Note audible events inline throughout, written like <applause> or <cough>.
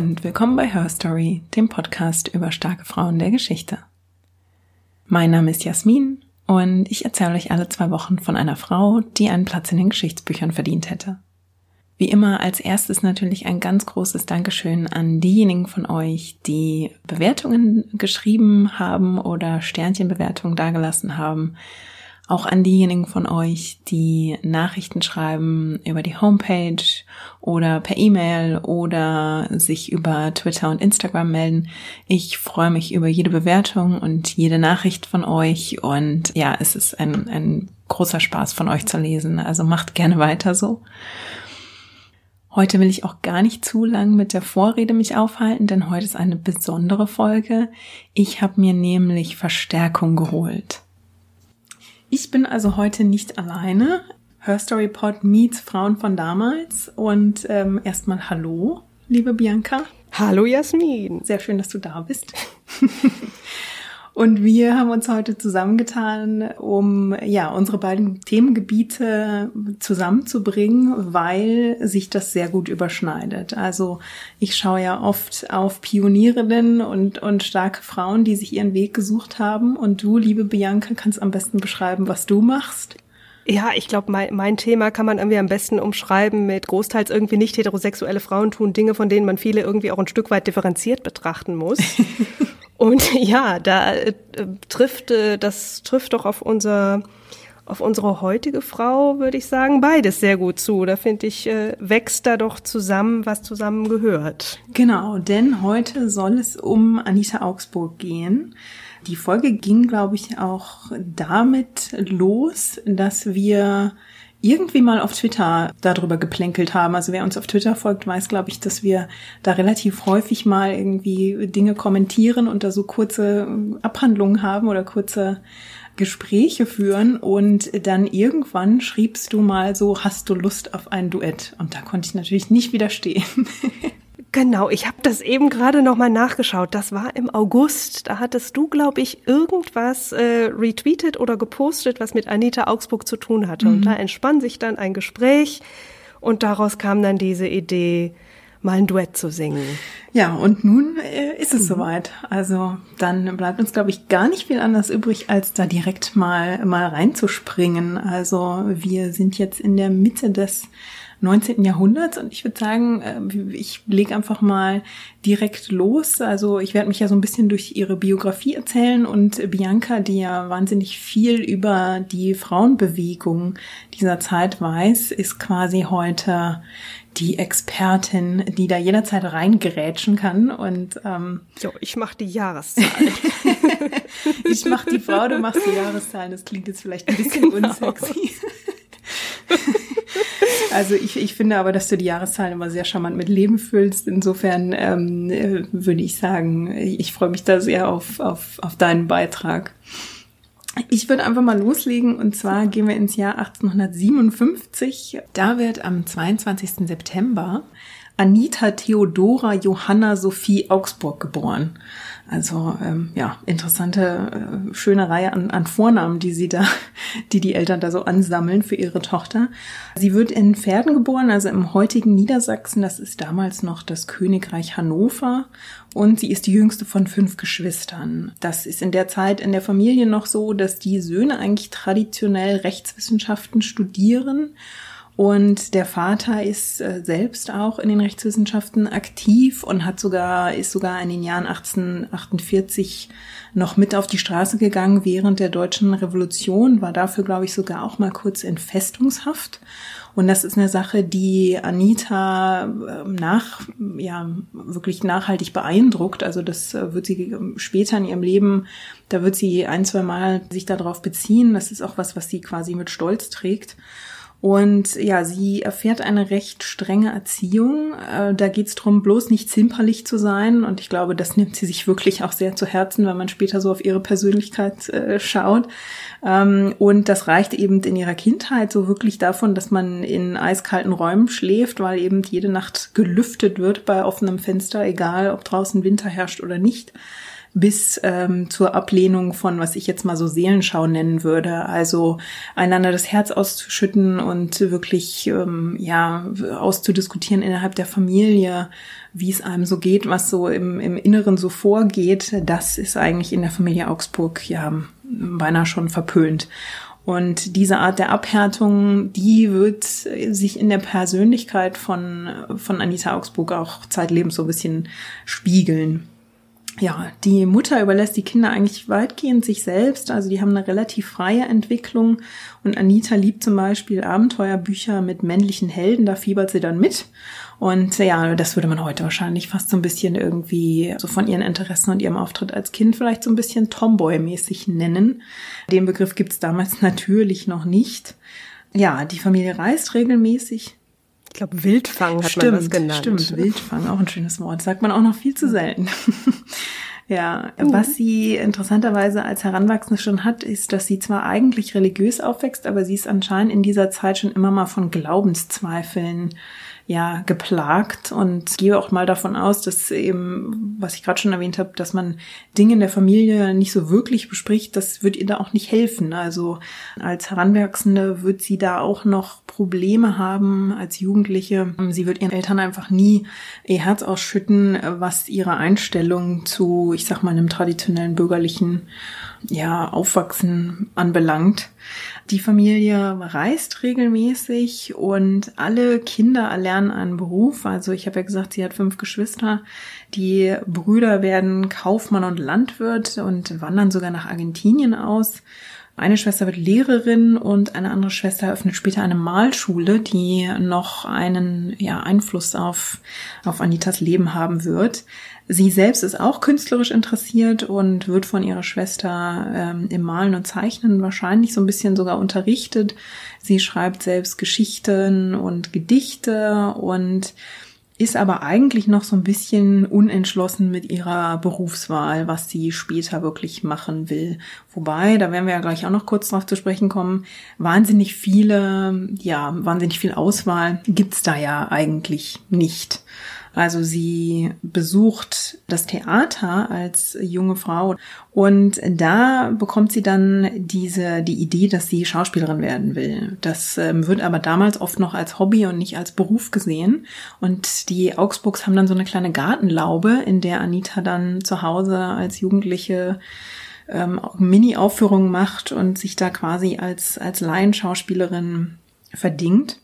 Und willkommen bei Her Story, dem Podcast über starke Frauen der Geschichte. Mein Name ist Jasmin und ich erzähle euch alle zwei Wochen von einer Frau, die einen Platz in den Geschichtsbüchern verdient hätte. Wie immer als erstes natürlich ein ganz großes Dankeschön an diejenigen von euch, die Bewertungen geschrieben haben oder Sternchenbewertungen dagelassen haben. Auch an diejenigen von euch, die Nachrichten schreiben über die Homepage oder per E-Mail oder sich über Twitter und Instagram melden. Ich freue mich über jede Bewertung und jede Nachricht von euch und ja, es ist ein, ein großer Spaß von euch zu lesen. Also macht gerne weiter so. Heute will ich auch gar nicht zu lang mit der Vorrede mich aufhalten, denn heute ist eine besondere Folge. Ich habe mir nämlich Verstärkung geholt. Ich bin also heute nicht alleine. Her Story Pod meets Frauen von damals und ähm, erstmal Hallo, liebe Bianca. Hallo Jasmin. Sehr schön, dass du da bist. <laughs> Und wir haben uns heute zusammengetan, um ja unsere beiden Themengebiete zusammenzubringen, weil sich das sehr gut überschneidet. Also ich schaue ja oft auf Pionierinnen und, und starke Frauen, die sich ihren Weg gesucht haben. Und du, liebe Bianca, kannst am besten beschreiben, was du machst. Ja, ich glaube, mein, mein Thema kann man irgendwie am besten umschreiben mit großteils irgendwie nicht heterosexuelle Frauen tun Dinge, von denen man viele irgendwie auch ein Stück weit differenziert betrachten muss. <laughs> Und ja, da äh, trifft äh, das trifft doch auf unser auf unsere heutige Frau, würde ich sagen, beides sehr gut zu. Da finde ich, äh, wächst da doch zusammen, was zusammen gehört. Genau, denn heute soll es um Anita Augsburg gehen. Die Folge ging, glaube ich, auch damit los, dass wir irgendwie mal auf Twitter darüber geplänkelt haben. Also wer uns auf Twitter folgt, weiß, glaube ich, dass wir da relativ häufig mal irgendwie Dinge kommentieren und da so kurze Abhandlungen haben oder kurze Gespräche führen und dann irgendwann schriebst du mal so, hast du Lust auf ein Duett? Und da konnte ich natürlich nicht widerstehen. <laughs> Genau, ich habe das eben gerade noch mal nachgeschaut. Das war im August. Da hattest du, glaube ich, irgendwas äh, retweetet oder gepostet, was mit Anita Augsburg zu tun hatte. Mhm. Und da entspann sich dann ein Gespräch und daraus kam dann diese Idee, mal ein Duett zu singen. Ja, und nun äh, ist es mhm. soweit. Also dann bleibt uns, glaube ich, gar nicht viel anders übrig, als da direkt mal mal reinzuspringen. Also wir sind jetzt in der Mitte des 19. Jahrhunderts. Und ich würde sagen, äh, ich lege einfach mal direkt los. Also ich werde mich ja so ein bisschen durch ihre Biografie erzählen und Bianca, die ja wahnsinnig viel über die Frauenbewegung dieser Zeit weiß, ist quasi heute die Expertin, die da jederzeit reingerätschen kann. Und ähm, jo, ich mache die Jahreszahl. <laughs> ich mache die Frau, du machst die Jahreszahlen. Das klingt jetzt vielleicht ein bisschen <laughs> genau. unsexy. <laughs> Also ich, ich finde aber, dass du die Jahreszahlen immer sehr charmant mit Leben füllst. Insofern ähm, äh, würde ich sagen, ich freue mich da sehr auf, auf, auf deinen Beitrag. Ich würde einfach mal loslegen und zwar gehen wir ins Jahr 1857. Da wird am 22. September Anita Theodora Johanna Sophie Augsburg geboren. Also ähm, ja, interessante, äh, schöne Reihe an, an Vornamen, die sie da, die die Eltern da so ansammeln für ihre Tochter. Sie wird in Pferden geboren, also im heutigen Niedersachsen. Das ist damals noch das Königreich Hannover. Und sie ist die jüngste von fünf Geschwistern. Das ist in der Zeit in der Familie noch so, dass die Söhne eigentlich traditionell Rechtswissenschaften studieren und der Vater ist äh, selbst auch in den Rechtswissenschaften aktiv und hat sogar, ist sogar in den Jahren 1848 noch mit auf die Straße gegangen während der deutschen Revolution, war dafür, glaube ich, sogar auch mal kurz in Festungshaft. Und das ist eine Sache, die Anita ähm, nach, ja, wirklich nachhaltig beeindruckt. Also das äh, wird sie später in ihrem Leben, da wird sie ein, zwei Mal sich darauf beziehen. Das ist auch was, was sie quasi mit Stolz trägt. Und ja, sie erfährt eine recht strenge Erziehung. Äh, da geht's drum, bloß nicht zimperlich zu sein. Und ich glaube, das nimmt sie sich wirklich auch sehr zu Herzen, wenn man später so auf ihre Persönlichkeit äh, schaut. Ähm, und das reicht eben in ihrer Kindheit so wirklich davon, dass man in eiskalten Räumen schläft, weil eben jede Nacht gelüftet wird bei offenem Fenster, egal ob draußen Winter herrscht oder nicht bis ähm, zur Ablehnung von, was ich jetzt mal so Seelenschau nennen würde. Also einander das Herz auszuschütten und wirklich ähm, ja auszudiskutieren innerhalb der Familie, wie es einem so geht, was so im, im Inneren so vorgeht. Das ist eigentlich in der Familie Augsburg ja beinahe schon verpönt. Und diese Art der Abhärtung, die wird sich in der Persönlichkeit von, von Anita Augsburg auch zeitlebens so ein bisschen spiegeln ja, die Mutter überlässt die Kinder eigentlich weitgehend sich selbst. Also die haben eine relativ freie Entwicklung. Und Anita liebt zum Beispiel Abenteuerbücher mit männlichen Helden. Da fiebert sie dann mit. Und ja, das würde man heute wahrscheinlich fast so ein bisschen irgendwie so von ihren Interessen und ihrem Auftritt als Kind vielleicht so ein bisschen Tomboy-mäßig nennen. Den Begriff gibt's damals <laughs> natürlich noch nicht. Ja, die Familie reist regelmäßig ich glaube, Wildfang hat stimmt, man das genannt. Stimmt, Wildfang, auch ein schönes Wort. Sagt man auch noch viel zu selten. <laughs> ja, mhm. was sie interessanterweise als Heranwachsende schon hat, ist, dass sie zwar eigentlich religiös aufwächst, aber sie ist anscheinend in dieser Zeit schon immer mal von Glaubenszweifeln ja geplagt und gehe auch mal davon aus, dass eben, was ich gerade schon erwähnt habe, dass man Dinge in der Familie nicht so wirklich bespricht, das wird ihr da auch nicht helfen. Also als Heranwachsende wird sie da auch noch Probleme haben als Jugendliche. Sie wird ihren Eltern einfach nie ihr Herz ausschütten, was ihre Einstellung zu, ich sag mal, einem traditionellen bürgerlichen ja, Aufwachsen anbelangt. Die Familie reist regelmäßig und alle Kinder erlernen einen Beruf. Also ich habe ja gesagt, sie hat fünf Geschwister. Die Brüder werden Kaufmann und Landwirt und wandern sogar nach Argentinien aus. Eine Schwester wird Lehrerin und eine andere Schwester eröffnet später eine Malschule, die noch einen ja, Einfluss auf, auf Anitas Leben haben wird. Sie selbst ist auch künstlerisch interessiert und wird von ihrer Schwester ähm, im Malen und Zeichnen wahrscheinlich so ein bisschen sogar unterrichtet. Sie schreibt selbst Geschichten und Gedichte und ist aber eigentlich noch so ein bisschen unentschlossen mit ihrer Berufswahl, was sie später wirklich machen will. Wobei, da werden wir ja gleich auch noch kurz drauf zu sprechen kommen, wahnsinnig viele, ja, wahnsinnig viel Auswahl gibt's da ja eigentlich nicht. Also sie besucht das Theater als junge Frau und da bekommt sie dann diese, die Idee, dass sie Schauspielerin werden will. Das ähm, wird aber damals oft noch als Hobby und nicht als Beruf gesehen. Und die Augsburgs haben dann so eine kleine Gartenlaube, in der Anita dann zu Hause als Jugendliche ähm, Mini-Aufführungen macht und sich da quasi als, als Laienschauspielerin verdingt.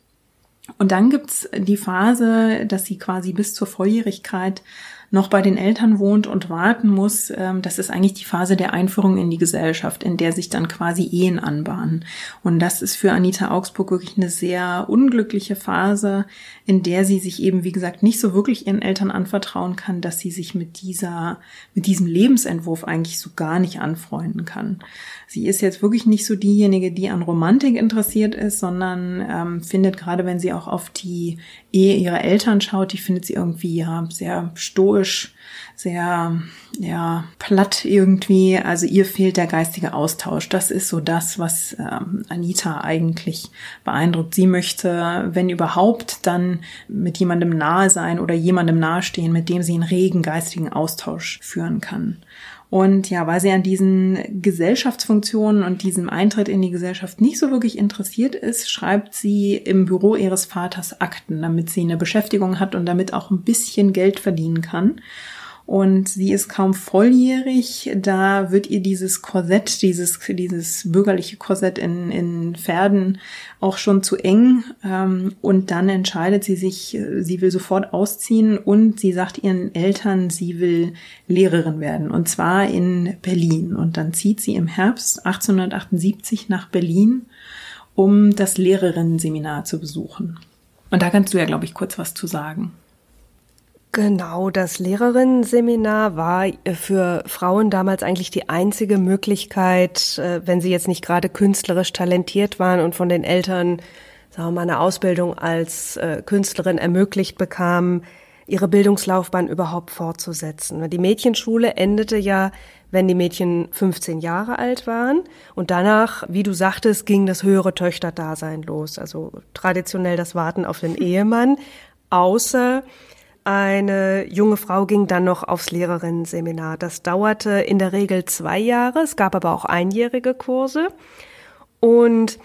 Und dann gibt's die Phase, dass sie quasi bis zur Volljährigkeit noch bei den Eltern wohnt und warten muss, ähm, das ist eigentlich die Phase der Einführung in die Gesellschaft, in der sich dann quasi Ehen anbahnen. Und das ist für Anita Augsburg wirklich eine sehr unglückliche Phase, in der sie sich eben, wie gesagt, nicht so wirklich ihren Eltern anvertrauen kann, dass sie sich mit dieser, mit diesem Lebensentwurf eigentlich so gar nicht anfreunden kann. Sie ist jetzt wirklich nicht so diejenige, die an Romantik interessiert ist, sondern ähm, findet gerade, wenn sie auch auf die Ehe ihrer Eltern schaut, die findet sie irgendwie ja sehr stoisch, sehr ja platt irgendwie. Also ihr fehlt der geistige Austausch. Das ist so das, was ähm, Anita eigentlich beeindruckt. Sie möchte, wenn überhaupt, dann mit jemandem nahe sein oder jemandem nahestehen, mit dem sie einen regen geistigen Austausch führen kann. Und ja, weil sie an diesen Gesellschaftsfunktionen und diesem Eintritt in die Gesellschaft nicht so wirklich interessiert ist, schreibt sie im Büro ihres Vaters Akten, damit sie eine Beschäftigung hat und damit auch ein bisschen Geld verdienen kann und sie ist kaum volljährig. Da wird ihr dieses Korsett, dieses, dieses bürgerliche Korsett in, in Pferden auch schon zu eng. Ähm, und dann entscheidet sie sich, sie will sofort ausziehen und sie sagt ihren Eltern, sie will Lehrerin werden und zwar in Berlin. Und dann zieht sie im Herbst 1878 nach Berlin, um das Lehrerinnenseminar zu besuchen. Und da kannst du ja, glaube ich, kurz was zu sagen. Genau, das Lehrerinnenseminar war äh, für Frauen damals eigentlich die einzige Möglichkeit, äh, wenn sie jetzt nicht gerade künstlerisch talentiert waren und von den Eltern, sagen wir mal, eine Ausbildung als äh, Künstlerin ermöglicht bekamen, ihre Bildungslaufbahn überhaupt fortzusetzen. Die Mädchenschule endete ja, wenn die Mädchen 15 Jahre alt waren. Und danach, wie du sagtest, ging das höhere Töchterdasein los. Also traditionell das Warten auf den <laughs> Ehemann. Außer eine junge Frau ging dann noch aufs Lehrerinnenseminar. Das dauerte in der Regel zwei Jahre. Es gab aber auch einjährige Kurse. Und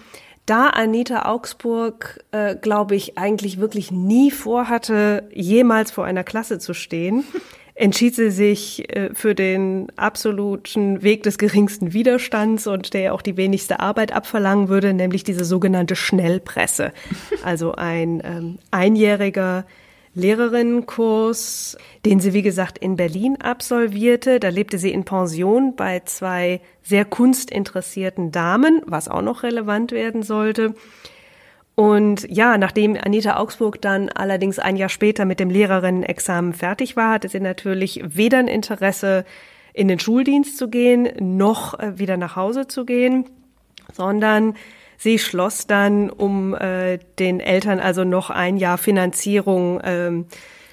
da Anita Augsburg, äh, glaube ich, eigentlich wirklich nie vorhatte, jemals vor einer Klasse zu stehen, <laughs> entschied sie sich äh, für den absoluten Weg des geringsten Widerstands und der auch die wenigste Arbeit abverlangen würde, nämlich diese sogenannte Schnellpresse. <laughs> Also ein ähm, einjähriger Lehrerinnenkurs, den sie, wie gesagt, in Berlin absolvierte. Da lebte sie in Pension bei zwei sehr kunstinteressierten Damen, was auch noch relevant werden sollte. Und ja, nachdem Anita Augsburg dann allerdings ein Jahr später mit dem Lehrerinnenexamen fertig war, hatte sie natürlich weder ein Interesse, in den Schuldienst zu gehen, noch äh, wieder nach Hause zu gehen, sondern sie schloss dann, um äh, den Eltern also noch ein Jahr Finanzierung ähm,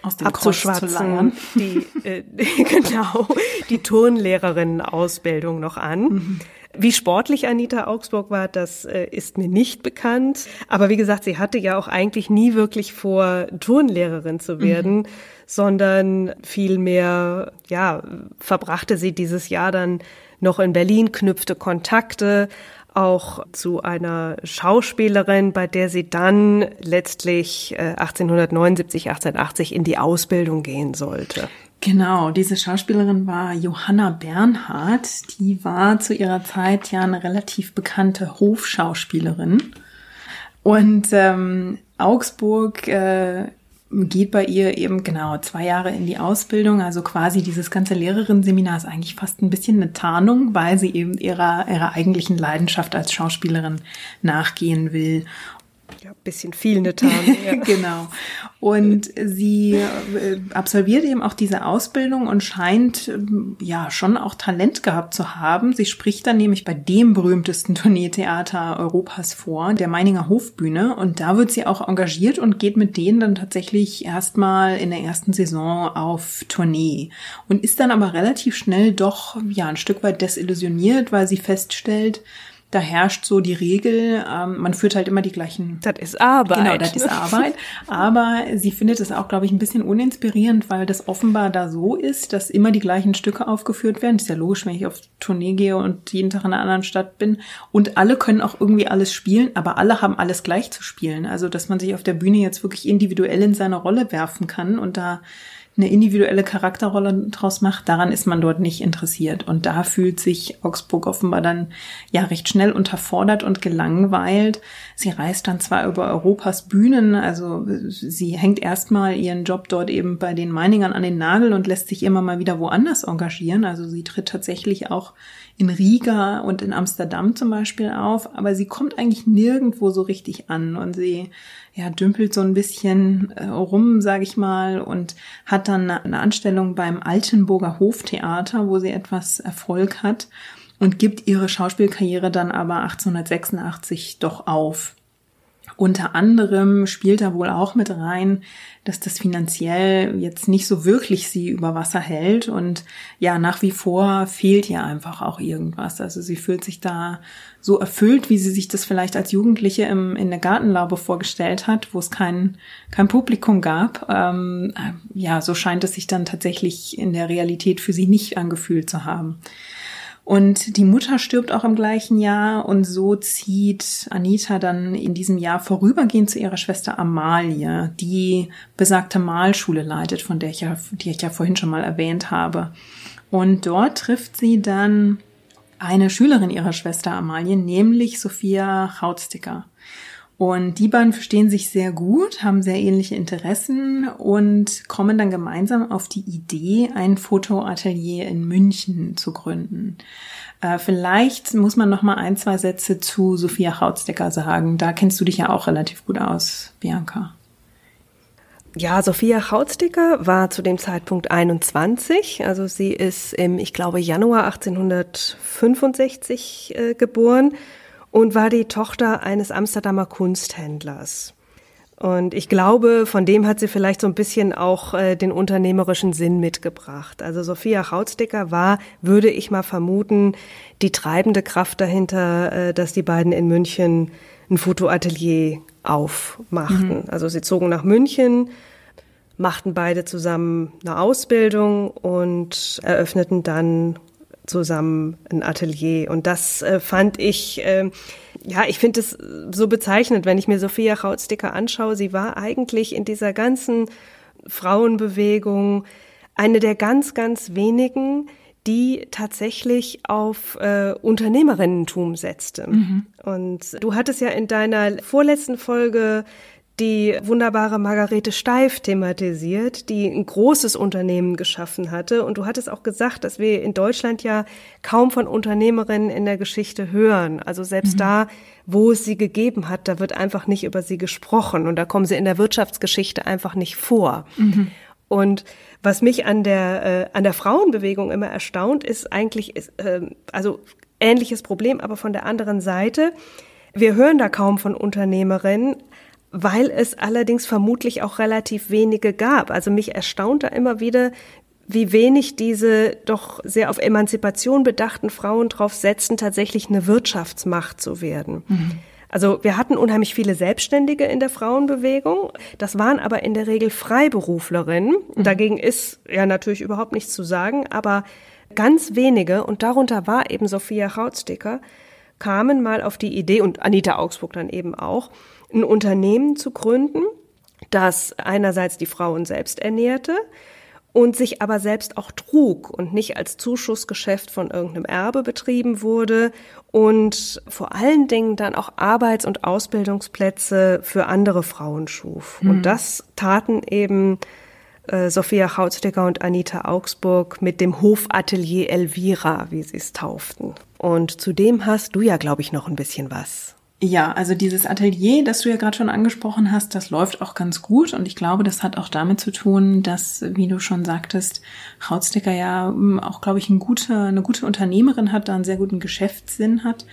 abzuschwatzen, die äh, <laughs> genau die Turnlehrerinnen-Ausbildung noch an. Mhm. Wie sportlich Anita Augsburg war, das äh, ist mir nicht bekannt. Aber wie gesagt, sie hatte ja auch eigentlich nie wirklich vor, Turnlehrerin zu werden, mhm. sondern vielmehr, ja, verbrachte sie dieses Jahr dann noch in Berlin, knüpfte Kontakte, auch zu einer Schauspielerin, bei der sie dann letztlich 1879, äh, 1880 in die Ausbildung gehen sollte. Genau, diese Schauspielerin war Johanna Bernhardt. Die war zu ihrer Zeit ja eine relativ bekannte Hofschauspielerin. Und ähm, Augsburg äh, geht bei ihr eben genau zwei Jahre in die Ausbildung. Also quasi dieses ganze Lehrerinnenseminar ist eigentlich fast ein bisschen eine Tarnung, weil sie eben ihrer, ihrer eigentlichen Leidenschaft als Schauspielerin nachgehen will. Ja, bisschen viel eine Tarnung. <laughs> Ja. genau. Und sie äh, absolviert eben auch diese Ausbildung und scheint ähm, ja schon auch Talent gehabt zu haben. Sie spricht dann nämlich bei dem berühmtesten <laughs> Tourneetheater Europas vor, der Meininger Hofbühne. Und da wird sie auch engagiert und geht mit denen dann tatsächlich erstmal in der ersten Saison auf Tournee. Und ist dann aber relativ schnell doch ja ein Stück weit desillusioniert, weil sie feststellt, da herrscht so die Regel, ähm, man führt halt immer die gleichen. Das ist Arbeit. Genau, das ist Arbeit. Aber sie findet es auch, glaube ich, ein bisschen uninspirierend, weil das offenbar da so ist, dass immer die gleichen Stücke aufgeführt werden. Das ist ja logisch, wenn ich auf Tournee gehe und jeden Tag in einer anderen Stadt bin. Und alle können auch irgendwie alles spielen, aber alle haben alles gleich zu spielen. Also, dass man sich auf der Bühne jetzt wirklich individuell in seine Rolle werfen kann und da eine individuelle Charakterrolle draus macht, daran ist man dort nicht interessiert. Und da fühlt sich Augsburg offenbar dann ja recht schnell unterfordert und gelangweilt. Sie reist dann zwar über Europas Bühnen, also sie hängt erstmal ihren Job dort eben bei den Meiningern an den Nagel und lässt sich immer mal wieder woanders engagieren. Also sie tritt tatsächlich auch in Riga und in Amsterdam zum Beispiel auf, aber sie kommt eigentlich nirgendwo so richtig an und sie ja, dümpelt so ein bisschen äh, rum, sage ich mal, und hat dann eine Anstellung beim Altenburger Hoftheater, wo sie etwas Erfolg hat und gibt ihre Schauspielkarriere dann aber 1886 doch auf. Unter anderem spielt da wohl auch mit rein, dass das finanziell jetzt nicht so wirklich sie über Wasser hält und ja, nach wie vor fehlt ihr einfach auch irgendwas. Also sie fühlt sich da so erfüllt, wie sie sich das vielleicht als Jugendliche im, in der Gartenlaube vorgestellt hat, wo es kein, kein Publikum gab. Ähm, ja, so scheint es sich dann tatsächlich in der Realität für sie nicht angefühlt zu haben. Und die Mutter stirbt auch im gleichen Jahr und so zieht Anita dann in diesem Jahr vorübergehend zu ihrer Schwester Amalie, die besagte Malschule leitet, von der ich ja, die ich ja vorhin schon mal erwähnt habe. Und dort trifft sie dann eine Schülerin ihrer Schwester Amalie, nämlich Sophia Hautsticker. Und die beiden verstehen sich sehr gut, haben sehr ähnliche Interessen und kommen dann gemeinsam auf die Idee, ein Fotoatelier in München zu gründen. Äh, vielleicht muss man noch mal ein, zwei Sätze zu Sophia Hautstecker sagen. Da kennst du dich ja auch relativ gut aus, Bianca. Ja, Sophia Hautsticker war zu dem Zeitpunkt 21. Also sie ist im, ich glaube, Januar 1865 äh, geboren und war die Tochter eines Amsterdamer Kunsthändlers. Und ich glaube, von dem hat sie vielleicht so ein bisschen auch äh, den unternehmerischen Sinn mitgebracht. Also Sophia Hautsticker war, würde ich mal vermuten, die treibende Kraft dahinter, äh, dass die beiden in München ein Fotoatelier aufmachten. Mhm. Also sie zogen nach München machten beide zusammen eine Ausbildung und eröffneten dann zusammen ein Atelier. Und das äh, fand ich, äh, ja, ich finde es so bezeichnend, wenn ich mir Sophia Rautsticker anschaue. Sie war eigentlich in dieser ganzen Frauenbewegung eine der ganz, ganz wenigen, die tatsächlich auf äh, Unternehmerinnentum setzte. Mhm. Und du hattest ja in deiner vorletzten Folge die wunderbare Margarete Steif thematisiert, die ein großes Unternehmen geschaffen hatte. Und du hattest auch gesagt, dass wir in Deutschland ja kaum von Unternehmerinnen in der Geschichte hören. Also selbst mhm. da, wo es sie gegeben hat, da wird einfach nicht über sie gesprochen. Und da kommen sie in der Wirtschaftsgeschichte einfach nicht vor. Mhm. Und was mich an der, äh, an der Frauenbewegung immer erstaunt, ist eigentlich, ist, äh, also ähnliches Problem, aber von der anderen Seite. Wir hören da kaum von Unternehmerinnen, weil es allerdings vermutlich auch relativ wenige gab. Also mich erstaunt da immer wieder, wie wenig diese doch sehr auf Emanzipation bedachten Frauen drauf setzen, tatsächlich eine Wirtschaftsmacht zu werden. Mhm. Also wir hatten unheimlich viele Selbstständige in der Frauenbewegung. Das waren aber in der Regel Freiberuflerinnen. Mhm. Dagegen ist ja natürlich überhaupt nichts zu sagen, aber ganz wenige, und darunter war eben Sophia Hautsticker, kamen mal auf die Idee, und Anita Augsburg dann eben auch, ein Unternehmen zu gründen, das einerseits die Frauen selbst ernährte, und sich aber selbst auch trug und nicht als Zuschussgeschäft von irgendeinem Erbe betrieben wurde und vor allen Dingen dann auch Arbeits- und Ausbildungsplätze für andere Frauen schuf. Mhm. Und das taten eben äh, Sophia Hautstecker und Anita Augsburg mit dem Hofatelier Elvira, wie sie es tauften. Und zudem hast du ja, glaube ich, noch ein bisschen was. Ja, also dieses Atelier, das du ja gerade schon angesprochen hast, das läuft auch ganz gut und ich glaube, das hat auch damit zu tun, dass, wie du schon sagtest, Hautsticker ja hm, auch, glaube ich, eine gute, eine gute Unternehmerin hat, da einen sehr guten Geschäftssinn hat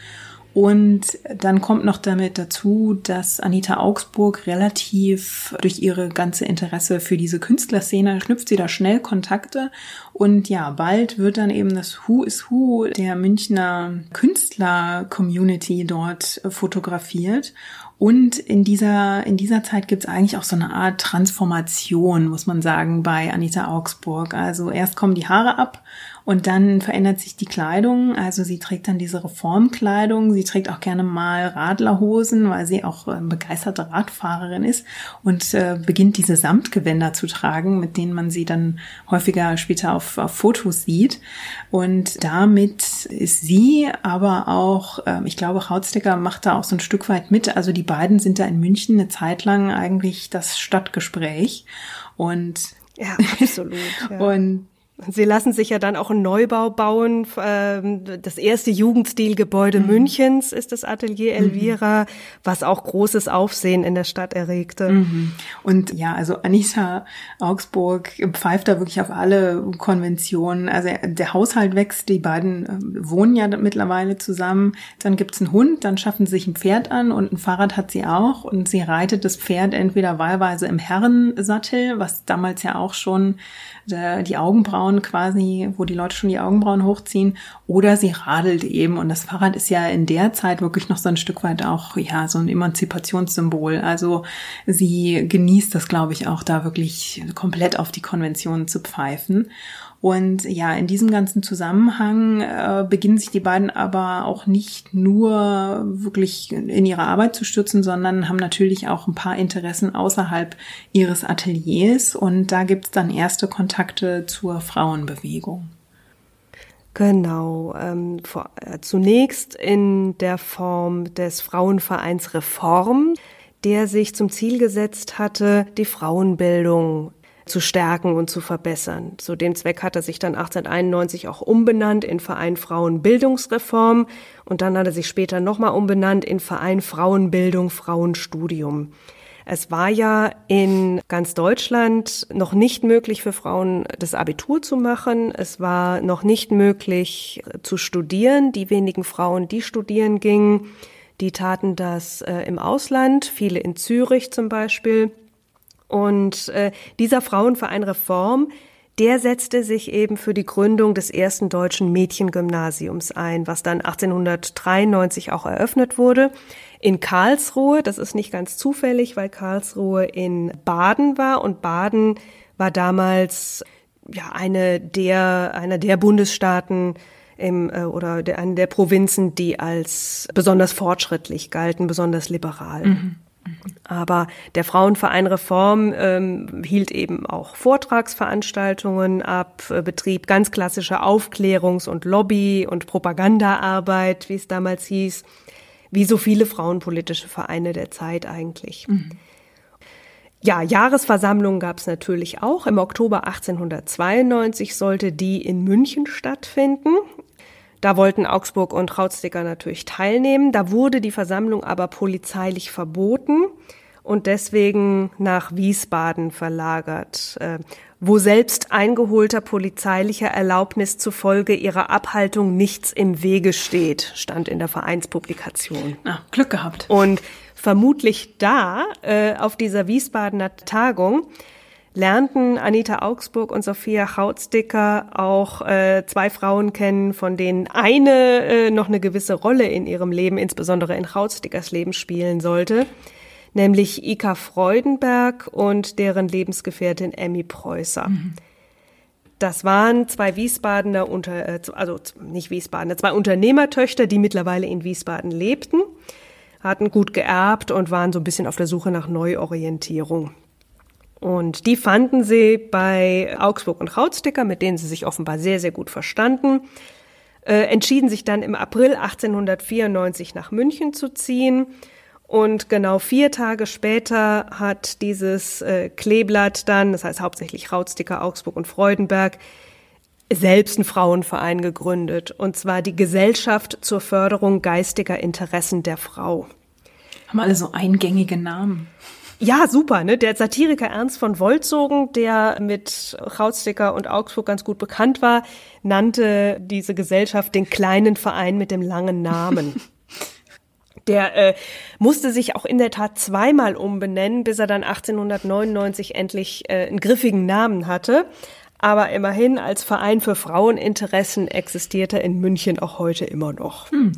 und dann kommt noch damit dazu, dass Anita Augsburg relativ durch ihre ganze Interesse für diese Künstlerszene knüpft sie da schnell Kontakte. Und ja, bald wird dann eben das Who is Who der Münchner Künstler-Community dort fotografiert. Und in dieser, in dieser Zeit gibt es eigentlich auch so eine Art Transformation, muss man sagen, bei Anita Augsburg. Also erst kommen die Haare ab und dann verändert sich die Kleidung. Also sie trägt dann diese Reformkleidung. Sie trägt auch gerne mal Radlerhosen, weil sie auch äh, begeisterte Radfahrerin ist und äh, beginnt diese Samtgewänder zu tragen, mit denen man sie dann häufiger später auf, auf Fotos sieht. Und damit ist sie aber auch, äh, ich glaube, Hautsticker macht da auch so ein Stück weit mit. Also die beiden sind da in München eine Zeit lang eigentlich das Stadtgespräch. Und ja, absolut. <laughs> Ja. und Sie lassen sich ja dann auch einen Neubau bauen. Ähm, das erste Jugendstilgebäude mhm. Münchens ist das Atelier mhm. Elvira, was auch großes Aufsehen in der Stadt erregte. Mhm. Und ja, also Anita Augsburg pfeift da wirklich auf alle Konventionen. Also der Haushalt wächst, die beiden äh, wohnen ja mittlerweile zusammen. Dann gibt's einen Hund, dann schaffen sie sich ein Pferd an und ein Fahrrad hat sie auch. Und sie reitet das Pferd entweder wahlweise im Herrensattel, was damals ja auch schon die Augenbrauen quasi, wo die Leute schon die Augenbrauen hochziehen, oder sie radelt eben. Und das Fahrrad ist ja in der Zeit wirklich noch so ein Stück weit auch, ja, so ein Emanzipationssymbol. Also sie genießt das, glaube ich, auch da wirklich komplett auf die Konventionen zu pfeifen. Und ja, in diesem ganzen Zusammenhang äh, beginnen sich die beiden aber auch nicht nur wirklich in ihre Arbeit zu stürzen, sondern haben natürlich auch ein paar Interessen außerhalb ihres Ateliers. Und da gibt es dann erste Kontakte zur Frauenbewegung. Genau. Ähm, vor, äh, zunächst in der Form des Frauenvereins Reform, der sich zum Ziel gesetzt hatte, die Frauenbildung zu stärken und zu verbessern. Zu dem Zweck hat er sich dann 1891 auch umbenannt in Verein Frauenbildungsreform und dann hat er sich später nochmal umbenannt in Verein Frauenbildung, Frauenstudium. Es war ja in ganz Deutschland noch nicht möglich für Frauen das Abitur zu machen. Es war noch nicht möglich zu studieren. Die wenigen Frauen, die studieren gingen, die taten das äh, im Ausland, viele in Zürich zum Beispiel. Und äh, dieser Frauenverein Reform, der setzte sich eben für die Gründung des ersten deutschen Mädchengymnasiums ein, was dann 1893 auch eröffnet wurde. In Karlsruhe, das ist nicht ganz zufällig, weil Karlsruhe in Baden war und Baden war damals ja eine der einer der Bundesstaaten im, äh, oder der, eine der Provinzen, die als besonders fortschrittlich galten, besonders liberal. Mhm. Aber der Frauenverein Reform ähm, hielt eben auch Vortragsveranstaltungen ab, äh, betrieb ganz klassische Aufklärungs- und Lobby- und Propagandaarbeit, wie es damals hieß, wie so viele frauenpolitische Vereine der Zeit eigentlich. Mhm. Ja, Jahresversammlungen gab es natürlich auch. Im Oktober 1892 sollte die in München stattfinden. Da wollten Augsburg und Trautsticker natürlich teilnehmen. Da wurde die Versammlung aber polizeilich verboten und deswegen nach Wiesbaden verlagert, äh, wo selbst eingeholter polizeilicher Erlaubnis zufolge ihrer Abhaltung nichts im Wege steht, stand in der Vereinspublikation. Ah, Glück gehabt. Und vermutlich da, äh, auf dieser Wiesbadener Tagung, lernten Anita Augsburg und Sophia Hautsticker auch äh, zwei Frauen kennen, von denen eine äh, noch eine gewisse Rolle in ihrem Leben, insbesondere in Hautstickers Leben spielen sollte, nämlich Ika Freudenberg und deren Lebensgefährtin Emmy Preußer. Mhm. Das waren zwei Wiesbadener, unter, äh, also nicht Wiesbadener, zwei Unternehmertöchter, die mittlerweile in Wiesbaden lebten, hatten gut geerbt und waren so ein bisschen auf der Suche nach Neuorientierung. Und die fanden sie bei Augsburg und Rautsticker, mit denen sie sich offenbar sehr, sehr gut verstanden, äh, entschieden sich dann im April 1894 nach München zu ziehen. Und genau vier Tage später hat dieses äh, Kleeblatt dann, das heißt hauptsächlich Rautsticker, Augsburg und Freudenberg, selbst einen Frauenverein gegründet. Und zwar die Gesellschaft zur Förderung geistiger Interessen der Frau. Haben alle so eingängige Namen. Ja, super. Ne? Der Satiriker Ernst von Wolzogen, der mit Rautsticker und Augsburg ganz gut bekannt war, nannte diese Gesellschaft den kleinen Verein mit dem langen Namen. <laughs> Der äh, musste sich auch in der Tat zweimal umbenennen, bis er dann 1899 endlich äh, einen griffigen Namen hatte. Aber immerhin als Verein für Fraueninteressen existiert er in München auch heute immer noch. Hm.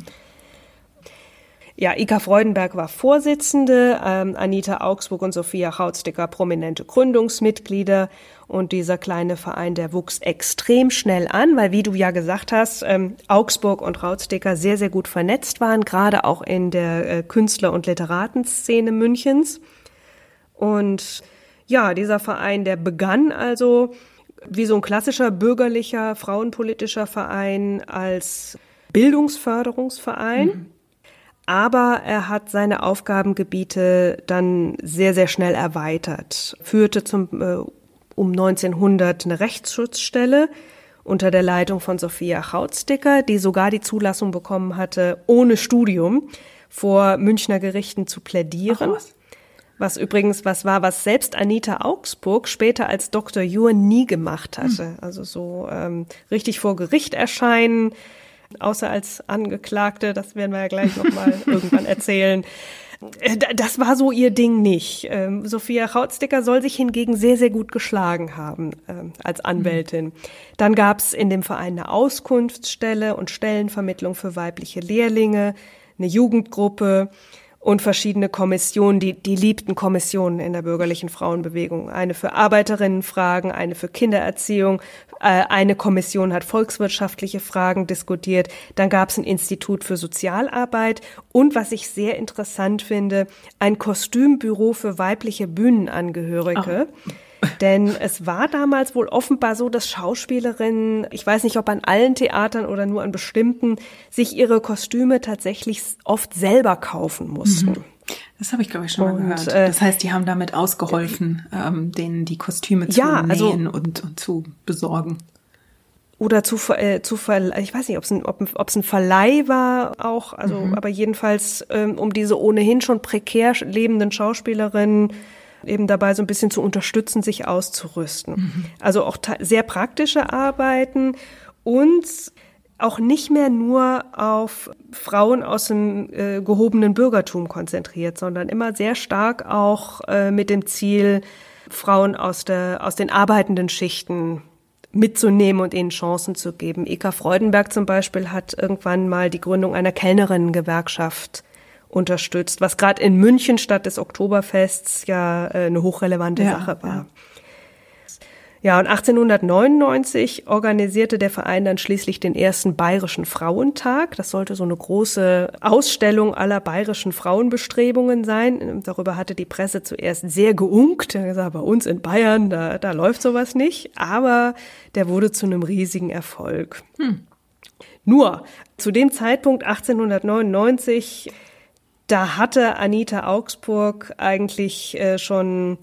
Ja, Ika Freudenberg war Vorsitzende, ähm, Anita Augsburg und Sophia Rautsticker prominente Gründungsmitglieder und dieser kleine Verein, der wuchs extrem schnell an, weil wie du ja gesagt hast, ähm, Augsburg und Rautsticker sehr, sehr gut vernetzt waren, gerade auch in der äh, Künstler- und Literatenszene Münchens. Und ja, dieser Verein, der begann also wie so ein klassischer bürgerlicher, frauenpolitischer Verein als Bildungsförderungsverein. Mhm aber er hat seine Aufgabengebiete dann sehr, sehr schnell erweitert, führte zum, äh, um 1900 eine Rechtsschutzstelle unter der Leitung von Sophia Hautsticker, die sogar die Zulassung bekommen hatte, ohne Studium vor Münchner Gerichten zu plädieren. was? was übrigens was war, was selbst Anita Augsburg später als Dr. Jur nie gemacht hatte. Hm. Also so ähm, richtig vor Gericht erscheinen, außer als Angeklagte, das werden wir ja gleich nochmal <laughs> irgendwann erzählen. Äh, das war so ihr Ding nicht. Ähm, Sophia Rautsticker soll sich hingegen sehr, sehr gut geschlagen haben ähm, als Anwältin. Dann gab es in dem Verein eine Auskunftsstelle und Stellenvermittlung für weibliche Lehrlinge, eine Jugendgruppe und verschiedene Kommissionen, die, die liebten Kommissionen in der bürgerlichen Frauenbewegung. Eine für Arbeiterinnenfragen, eine für Kindererziehung, eine Kommission hat volkswirtschaftliche Fragen diskutiert. Dann gab es ein Institut für Sozialarbeit und, was ich sehr interessant finde, ein Kostümbüro für weibliche Bühnenangehörige. Oh. <laughs> Denn es war damals wohl offenbar so, dass Schauspielerinnen, ich weiß nicht, ob an allen Theatern oder nur an bestimmten, sich ihre Kostüme tatsächlich oft selber kaufen mussten. Mhm. Das habe ich, glaube ich, schon und, mal gehört. Äh, das heißt, die haben damit ausgeholfen, ähm, denen die Kostüme zu ja, also, nähen und, und zu besorgen oder zu, äh, zu ich weiß nicht, ob es ein, ob, ob's ein Verleih war auch, also mhm. aber jedenfalls ähm, um diese ohnehin schon prekär lebenden Schauspielerinnen eben dabei so ein bisschen zu unterstützen, sich auszurüsten. Mhm. Also auch sehr praktische Arbeiten und auch nicht mehr nur auf Frauen aus dem äh, gehobenen Bürgertum konzentriert, sondern immer sehr stark auch äh, mit dem Ziel, Frauen aus, der, aus den arbeitenden Schichten mitzunehmen und ihnen Chancen zu geben. Eka Freudenberg zum Beispiel hat irgendwann mal die Gründung einer Kellnerinnengewerkschaft unterstützt, was gerade in München statt des Oktoberfests ja äh, eine hochrelevante ja, Sache war. Ja. Ja, und 1899 organisierte der Verein dann schließlich den ersten Bayerischen Frauentag. Das sollte so eine große Ausstellung aller bayerischen Frauenbestrebungen sein. Darüber hatte die Presse zuerst sehr geunkt. Er gesagt, bei uns in Bayern, da, da läuft sowas nicht. Aber der wurde zu einem riesigen Erfolg. Hm. Nur, zu dem Zeitpunkt 1899 da hatte Anita Augsburg eigentlich äh, schon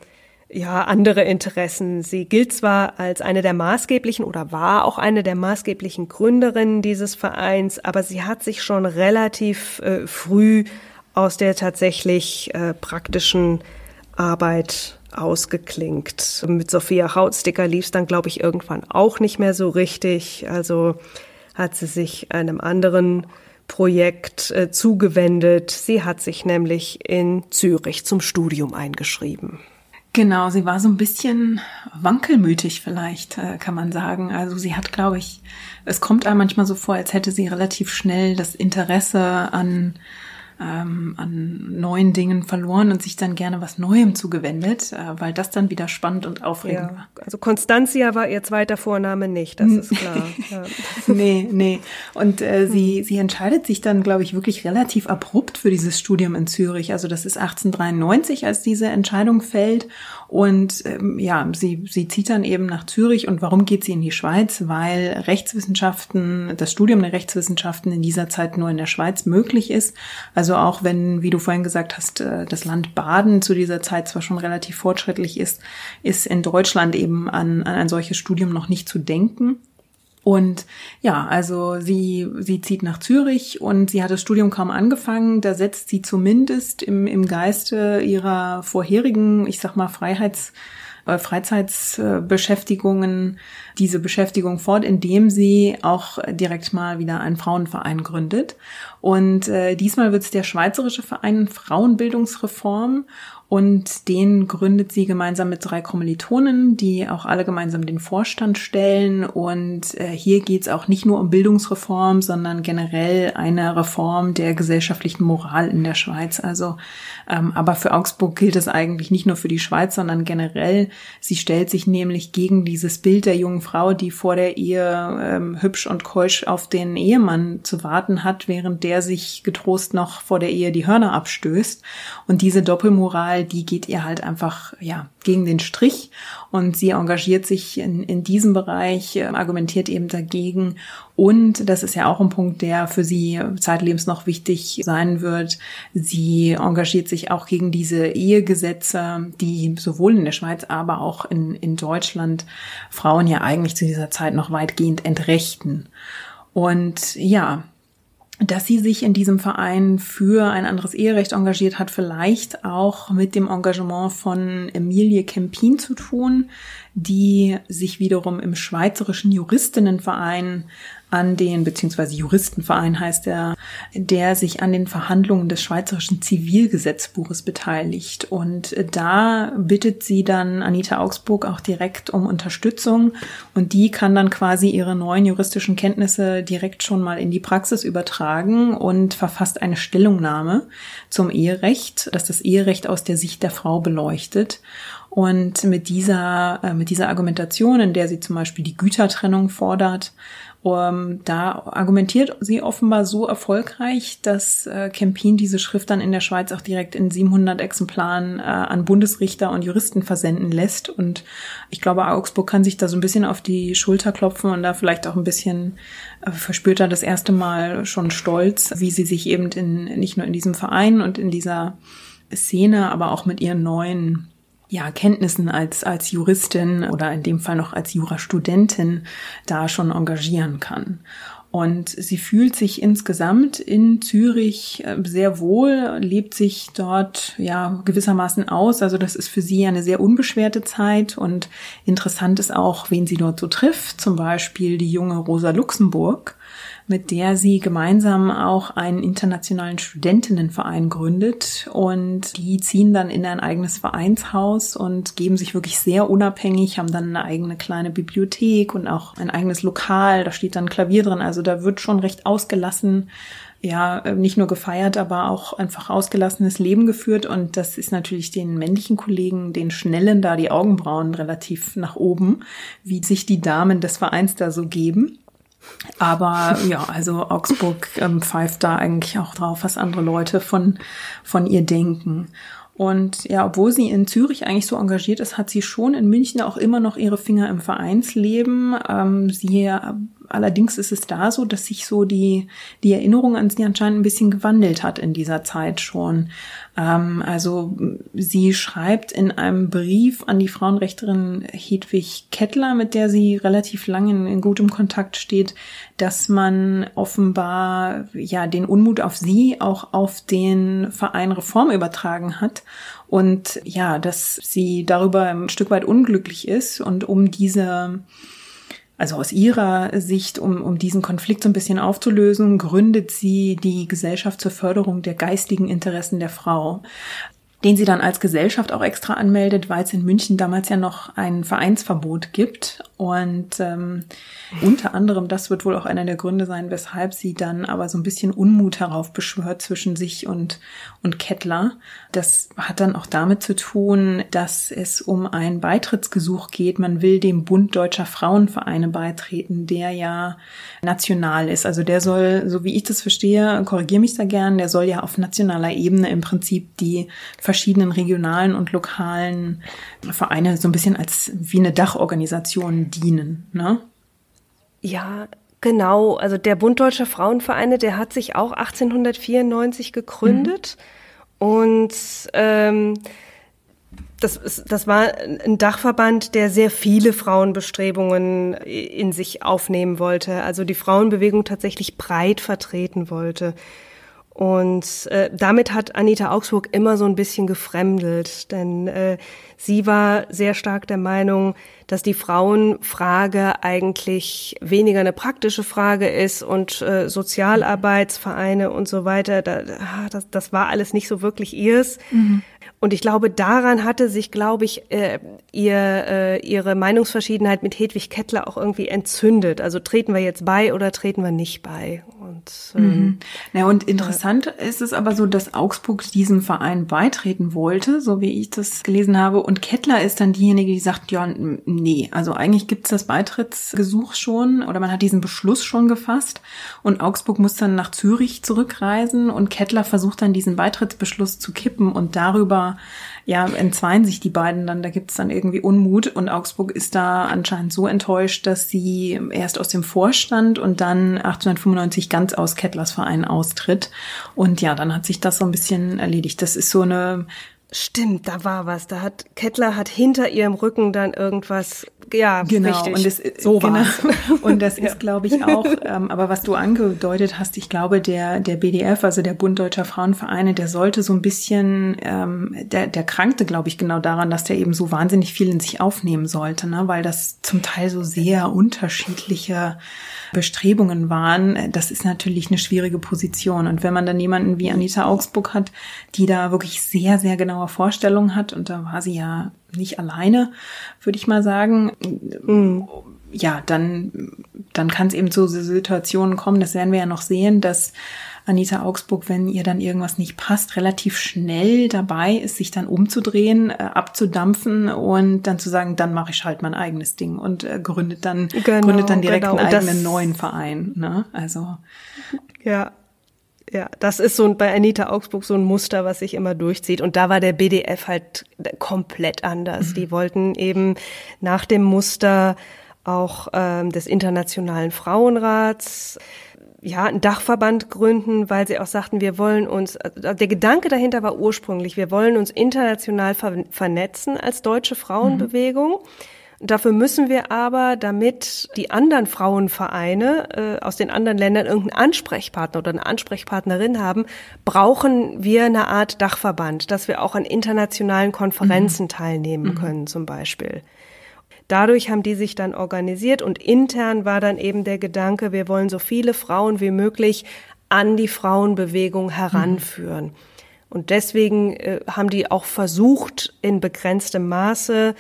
ja andere Interessen. Sie gilt zwar als eine der maßgeblichen oder war auch eine der maßgeblichen Gründerinnen dieses Vereins, aber sie hat sich schon relativ äh, früh aus der tatsächlich äh, praktischen Arbeit ausgeklinkt. Mit Sophia Hautsticker lief es dann, glaube ich, irgendwann auch nicht mehr so richtig. Also hat sie sich einem anderen Projekt äh, zugewendet. Sie hat sich nämlich in Zürich zum Studium eingeschrieben. Genau, sie war so ein bisschen wankelmütig vielleicht, äh, kann man sagen. Also sie hat, glaube ich, es kommt einem manchmal so vor, als hätte sie relativ schnell das Interesse an ähm, an neuen Dingen verloren und sich dann gerne was Neuem zugewendet, äh, weil das dann wieder spannend und aufregend ja. war. Also Constantia war ihr zweiter Vorname nicht, das ist klar. <laughs> ja. Nee, nee. Und äh, sie, sie entscheidet sich dann, glaube ich, wirklich relativ abrupt für dieses Studium in Zürich. Also das ist 1893, als diese Entscheidung fällt. Und ähm, ja, sie, sie zieht dann eben nach Zürich. Und warum geht sie in die Schweiz? Weil Rechtswissenschaften, das Studium der Rechtswissenschaften in dieser Zeit nur in der Schweiz möglich ist. Also auch wenn, wie du vorhin gesagt hast, äh, das Land Baden zu dieser Zeit zwar schon relativ fortschrittlich ist, ist in Deutschland eben an, an ein solches Studium noch nicht zu denken. Und ja, also sie, sie zieht nach Zürich und sie hat das Studium kaum angefangen. Da setzt sie zumindest im, im Geiste ihrer vorherigen, ich sag mal, Freiheits- äh, Freizeitsbeschäftigungen diese Beschäftigung fort, indem sie auch direkt mal wieder einen Frauenverein gründet. Und äh, diesmal wird es der Schweizerische Verein Frauenbildungsreform und den gründet sie gemeinsam mit drei Kommilitonen, die auch alle gemeinsam den Vorstand stellen. Und äh, hier geht es auch nicht nur um Bildungsreform, sondern generell eine Reform der gesellschaftlichen Moral in der Schweiz. Also, ähm, aber für Augsburg gilt es eigentlich nicht nur für die Schweiz, sondern generell. Sie stellt sich nämlich gegen dieses Bild der jungen Frau, die vor der Ehe ähm, hübsch und keusch auf den Ehemann zu warten hat, während der sich getrost noch vor der Ehe die Hörner abstößt. Und diese Doppelmoral Wahl, die geht ihr halt einfach ja gegen den Strich und sie engagiert sich in, in diesem Bereich, äh, argumentiert eben dagegen und das ist ja auch ein Punkt, der für sie zeitlebens noch wichtig sein wird. Sie engagiert sich auch gegen diese Ehegesetze, die sowohl in der Schweiz, aber auch in, in Deutschland Frauen ja eigentlich zu dieser Zeit noch weitgehend entrechten. Und ja, dass sie sich in diesem Verein für ein anderes Eherecht engagiert hat, vielleicht auch mit dem Engagement von Emilie Kempin zu tun, die sich wiederum im Schweizerischen Juristinnenverein an den, beziehungsweise Juristenverein heißt er, der sich an den Verhandlungen des Schweizerischen Zivilgesetzbuches beteiligt. Und da bittet sie dann Anita Augsburg auch direkt um Unterstützung und die kann dann quasi ihre neuen juristischen Kenntnisse direkt schon mal in die Praxis übertragen und verfasst eine Stellungnahme zum Eherecht, das das Eherecht aus der Sicht der Frau beleuchtet. Und mit dieser, äh, mit dieser Argumentation, in der sie zum Beispiel die Gütertrennung fordert, um, da argumentiert sie offenbar so erfolgreich, dass äh, Kempin diese Schrift dann in der Schweiz auch direkt in 700 Exemplaren äh, an Bundesrichter und Juristen versenden lässt. Und ich glaube, Augsburg kann sich da so ein bisschen auf die Schulter klopfen und da vielleicht auch ein bisschen äh, verspürt er das erste Mal schon Stolz, wie sie sich eben in, nicht nur in diesem Verein und in dieser Szene, aber auch mit ihren neuen ja, Kenntnissen als, als Juristin oder in dem Fall noch als Jurastudentin da schon engagieren kann. Und sie fühlt sich insgesamt in Zürich äh, sehr wohl, lebt sich dort ja gewissermaßen aus. Also das ist für sie eine sehr unbeschwerte Zeit und interessant ist auch, wen sie dort so trifft. Zum Beispiel die junge Rosa Luxemburg, mit der sie gemeinsam auch einen internationalen Studentinnenverein gründet. Und die ziehen dann in ein eigenes Vereinshaus und geben sich wirklich sehr unabhängig, haben dann eine eigene kleine Bibliothek und auch ein eigenes Lokal. Da steht dann Klavier drin. Also da wird schon recht ausgelassen ja, nicht nur gefeiert, aber auch einfach ausgelassenes Leben geführt. Und das ist natürlich den männlichen Kollegen, den schnellen da die Augenbrauen relativ nach oben, wie sich die Damen des Vereins da so geben. Aber ja, also Augsburg ähm, pfeift da eigentlich auch drauf, was andere Leute von, von ihr denken. Und ja, obwohl sie in Zürich eigentlich so engagiert ist, hat sie schon in München auch immer noch ihre Finger im Vereinsleben. Ähm, sie allerdings ist es da so, dass sich so die, die Erinnerung an sie anscheinend ein bisschen gewandelt hat in dieser Zeit schon. Ähm, also sie schreibt in einem Brief an die Frauenrechterin Hedwig Kettler, mit der sie relativ lange in, in gutem Kontakt steht, dass man offenbar ja den Unmut auf sie auch auf den Verein Reform übertragen hat. Und ja, dass sie darüber ein Stück weit unglücklich ist und um diese also aus ihrer Sicht, um, um diesen Konflikt so ein bisschen aufzulösen, gründet sie die Gesellschaft zur Förderung der geistigen Interessen der Frau den sie dann als Gesellschaft auch extra anmeldet, weil es in München damals ja noch ein Vereinsverbot gibt. Und ähm, unter anderem, das wird wohl auch einer der Gründe sein, weshalb sie dann aber so ein bisschen Unmut heraufbeschwört zwischen sich und, und Kettler. Das hat dann auch damit zu tun, dass es um ein Beitrittsgesuch geht. Man will dem Bund deutscher Frauenvereine beitreten, der ja national ist. Also der soll, so wie ich das verstehe, korrigiere mich da gern, der soll ja auf nationaler Ebene im Prinzip die verschiedenen regionalen und lokalen Vereine so ein bisschen als wie eine Dachorganisation dienen, ne? Ja, Genau, also der Bund Deutscher Frauenvereine, der hat sich auch 1894 gegründet mhm. und ähm, das, das war ein Dachverband, der sehr viele Frauenbestrebungen in sich aufnehmen wollte, also die Frauenbewegung tatsächlich breit vertreten wollte. Und äh, damit hat Anita Augsburg immer so ein bisschen gefremdelt, denn äh, sie war sehr stark der Meinung, dass die Frauenfrage eigentlich weniger eine praktische Frage ist und äh, Sozialarbeitsvereine und so weiter, da, ah, das, das war alles nicht so wirklich ihrs. Mhm. Und ich glaube, daran hatte sich, glaube ich, äh, ihr, äh, ihre Meinungsverschiedenheit mit Hedwig Kettler auch irgendwie entzündet. Also treten wir jetzt bei oder treten wir nicht bei? Und, ähm, mhm. Na, und interessant ja. ist es aber so, dass Augsburg diesem Verein beitreten wollte, so wie ich das gelesen habe. Und Kettler ist dann diejenige, die sagt, ja, nee, also eigentlich gibt's das Beitrittsgesuch schon oder man hat diesen Beschluss schon gefasst. Und Augsburg muss dann nach Zürich zurückreisen und Kettler versucht dann diesen Beitrittsbeschluss zu kippen und darüber ja, entzweien sich die beiden dann, da gibt's dann irgendwie Unmut und Augsburg ist da anscheinend so enttäuscht, dass sie erst aus dem Vorstand und dann 1895 ganz aus Kettlers Verein austritt. Und ja, dann hat sich das so ein bisschen erledigt. Das ist so eine Stimmt, da war was. Da hat Kettler hat hinter ihrem Rücken dann irgendwas ja, genau. Richtig. Und das, so genau. <laughs> Und das <laughs> ist, glaube ich, auch, ähm, aber was du angedeutet hast, ich glaube, der, der BDF, also der Bund Deutscher Frauenvereine, der sollte so ein bisschen, ähm, der, der krankte, glaube ich, genau daran, dass der eben so wahnsinnig viel in sich aufnehmen sollte, ne? weil das zum Teil so sehr unterschiedliche Bestrebungen waren. Das ist natürlich eine schwierige Position. Und wenn man dann jemanden wie Anita Augsburg hat, die da wirklich sehr, sehr genaue Vorstellungen hat, und da war sie ja nicht alleine, würde ich mal sagen. Mhm. Ja, dann, dann kann es eben zu Situationen kommen, das werden wir ja noch sehen, dass Anita Augsburg, wenn ihr dann irgendwas nicht passt, relativ schnell dabei ist, sich dann umzudrehen, äh, abzudampfen und dann zu sagen, dann mache ich halt mein eigenes Ding und äh, gründet dann genau, gründet dann direkt genau. einen eigenen neuen Verein. Ne? Also ja, ja, das ist so bei Anita Augsburg so ein Muster, was sich immer durchzieht. Und da war der BDF halt komplett anders. Mhm. Die wollten eben nach dem Muster auch ähm, des Internationalen Frauenrats ja, einen Dachverband gründen, weil sie auch sagten, wir wollen uns, also der Gedanke dahinter war ursprünglich, wir wollen uns international ver vernetzen als deutsche Frauenbewegung. Mhm. Dafür müssen wir aber, damit die anderen Frauenvereine äh, aus den anderen Ländern irgendeinen Ansprechpartner oder eine Ansprechpartnerin haben, brauchen wir eine Art Dachverband, dass wir auch an internationalen Konferenzen mhm. teilnehmen mhm. können zum Beispiel. dadurch haben die sich dann organisiert und intern war dann eben der Gedanke, wir wollen so viele Frauen wie möglich an die Frauenbewegung heranführen. Mhm. Und deswegen äh, haben die auch versucht, in begrenztem Maße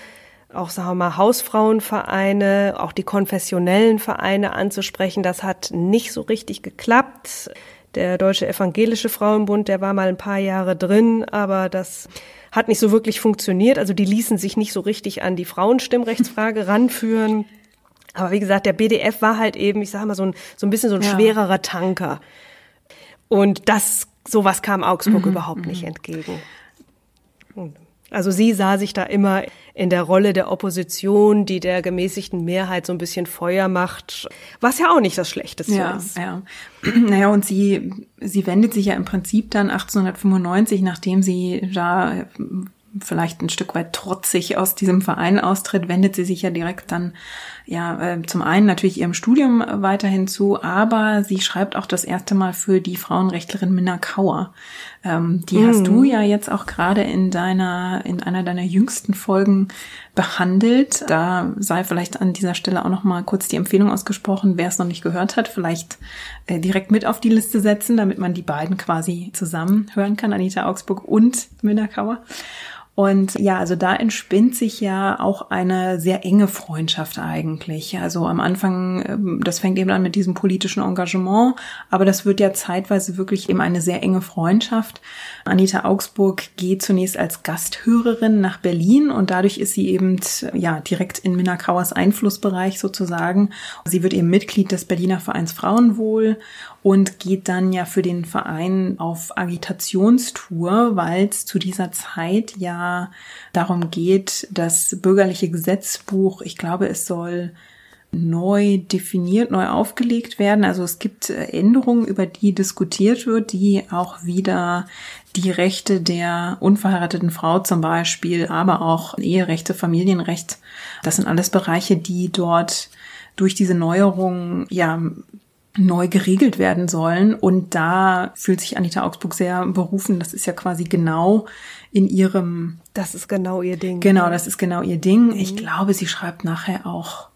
auch, sagen wir mal, Hausfrauenvereine, auch die konfessionellen Vereine anzusprechen. Das hat nicht so richtig geklappt. Der Deutsche Evangelische Frauenbund, der war mal ein paar Jahre drin, aber das hat nicht so wirklich funktioniert. Also die ließen sich nicht so richtig an die Frauenstimmrechtsfrage <laughs> ranführen. Aber wie gesagt, der BDF war halt eben, ich sage mal, so ein, so ein bisschen so ein ja. schwererer Tanker. Und das, sowas kam Augsburg mhm, überhaupt nicht mhm. entgegen. Also sie sah sich da immer in der Rolle der Opposition, die der gemäßigten Mehrheit so ein bisschen Feuer macht, was ja auch nicht das Schlechteste ja, ist. Ja, <clears throat> naja, und sie, sie wendet sich ja im Prinzip dann 1895, nachdem sie da vielleicht ein Stück weit trotzig aus diesem Verein austritt, wendet sie sich ja direkt dann ja äh, zum einen natürlich ihrem Studium weiterhin zu, aber sie schreibt auch das erste Mal für die Frauenrechtlerin Minna Kauer. Ähm, die mhm. hast du ja jetzt auch gerade in deiner in einer deiner jüngsten Folgen behandelt. Da sei vielleicht an dieser Stelle auch noch mal kurz die Empfehlung ausgesprochen, wer es noch nicht gehört hat, vielleicht äh, direkt mit auf die Liste setzen, damit man die beiden quasi zusammen hören kann, Anita Augsburg und Minna Kauer. Und ja, also da entspinnt sich ja auch eine sehr enge Freundschaft eigentlich. Also am Anfang, ähm, das fängt eben an mit diesem politischen Engagement, aber das wird ja zeitweise wirklich eben eine sehr enge Freundschaft. Anita Augsburg geht zunächst als Gasthörerin nach Berlin und dadurch ist sie eben ja direkt in Minna Kauers Einflussbereich sozusagen. Sie wird eben Mitglied des Berliner Vereins Frauenwohl und geht dann ja für den Verein auf Agitationstour, weil es zu dieser Zeit ja darum geht, das bürgerliche Gesetzbuch, ich glaube, es soll neu definiert, neu aufgelegt werden. Also es gibt Änderungen, über die diskutiert wird, die auch wieder die Rechte der unverheirateten Frau zum Beispiel, aber auch Eherechte, Familienrecht, das sind alles Bereiche, die dort durch diese Neuerungen ja neu geregelt werden sollen. Und da fühlt sich Anita Augsburg sehr berufen. Das ist ja quasi genau in ihrem. Das ist genau ihr Ding. Genau, das ist genau ihr Ding. Ich mhm. glaube, sie schreibt nachher auch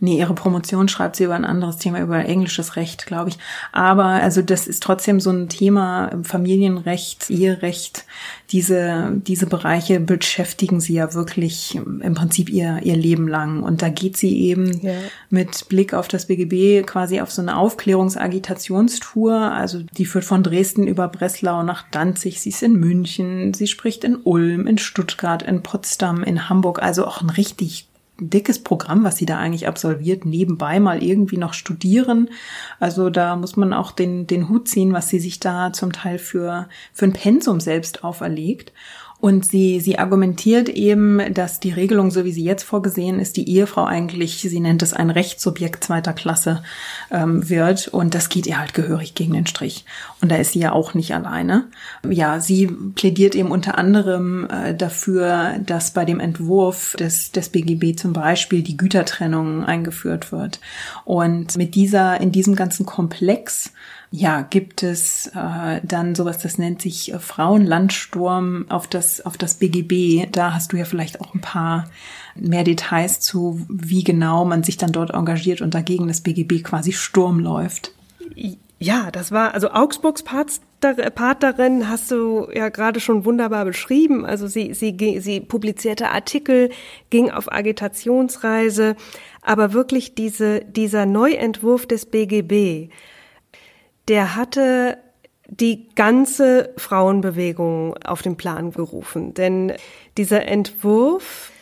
Nee, ihre Promotion schreibt sie über ein anderes Thema, über englisches Recht, glaube ich. Aber also das ist trotzdem so ein Thema Familienrecht, Eherecht. Diese, diese Bereiche beschäftigen sie ja wirklich im Prinzip ihr, ihr Leben lang. Und da geht sie eben ja. mit Blick auf das BGB quasi auf so eine Aufklärungsagitationstour. Also die führt von Dresden über Breslau nach Danzig. Sie ist in München. Sie spricht in Ulm, in Stuttgart, in Potsdam, in Hamburg. Also auch ein richtig dickes Programm, was sie da eigentlich absolviert, nebenbei mal irgendwie noch studieren. Also da muss man auch den, den Hut ziehen, was sie sich da zum Teil für, für ein Pensum selbst auferlegt. Und sie, sie argumentiert eben, dass die Regelung, so wie sie jetzt vorgesehen ist, die Ehefrau eigentlich, sie nennt es ein Rechtssubjekt zweiter Klasse ähm, wird. Und das geht ihr halt gehörig gegen den Strich. Und da ist sie ja auch nicht alleine. Ja, sie plädiert eben unter anderem äh, dafür, dass bei dem Entwurf des, des BGB zum Beispiel die Gütertrennung eingeführt wird. Und mit dieser, in diesem ganzen Komplex ja, gibt es äh, dann sowas, das nennt sich äh, Frauenlandsturm auf das, auf das BGB. Da hast du ja vielleicht auch ein paar mehr Details zu, wie genau man sich dann dort engagiert und dagegen das BGB quasi Sturm läuft. Ja, das war, also Augsburgs Part, Part darin hast du ja gerade schon wunderbar beschrieben. Also sie, sie, sie publizierte Artikel, ging auf Agitationsreise, aber wirklich diese, dieser Neuentwurf des BGB, der hatte die ganze Frauenbewegung auf den Plan gerufen. Denn dieser Entwurf,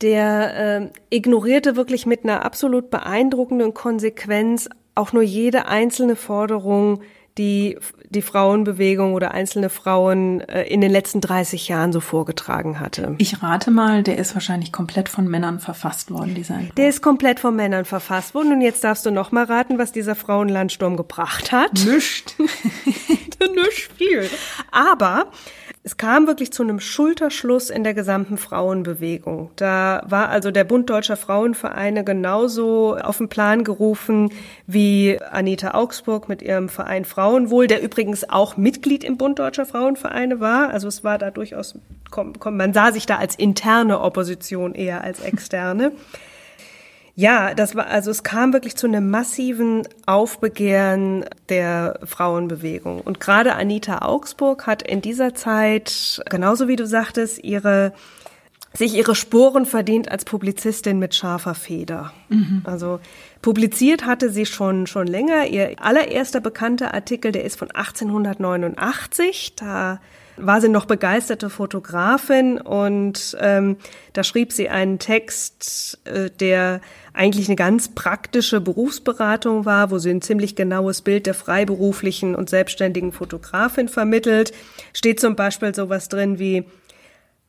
der äh, ignorierte wirklich mit einer absolut beeindruckenden Konsequenz auch nur jede einzelne Forderung die die Frauenbewegung oder einzelne Frauen äh, in den letzten 30 Jahren so vorgetragen hatte. Ich rate mal, der ist wahrscheinlich komplett von Männern verfasst worden, dieser Entwurf. Der ist komplett von Männern verfasst worden und jetzt darfst du noch mal raten, was dieser Frauenlandsturm gebracht hat. Nischt. <laughs> Nischt viel. Aber es kam wirklich zu einem Schulterschluss in der gesamten Frauenbewegung. Da war also der Bund Deutscher Frauenvereine genauso auf den Plan gerufen wie Anita Augsburg mit ihrem Verein Frauenwohl, der übrigens auch Mitglied im Bund Deutscher Frauenvereine war. Also es war da durchaus, man sah sich da als interne Opposition eher als externe. Ja, das war, also es kam wirklich zu einem massiven Aufbegehren der Frauenbewegung. Und gerade Anita Augsburg hat in dieser Zeit, genauso wie du sagtest, ihre, sich ihre Sporen verdient als Publizistin mit scharfer Feder. Mhm. Also publiziert hatte sie schon, schon länger. Ihr allererster bekannter Artikel, der ist von 1889. Da war sie noch begeisterte Fotografin und ähm, da schrieb sie einen Text, äh, der eigentlich eine ganz praktische Berufsberatung war, wo sie ein ziemlich genaues Bild der freiberuflichen und selbstständigen Fotografin vermittelt. Steht zum Beispiel sowas drin wie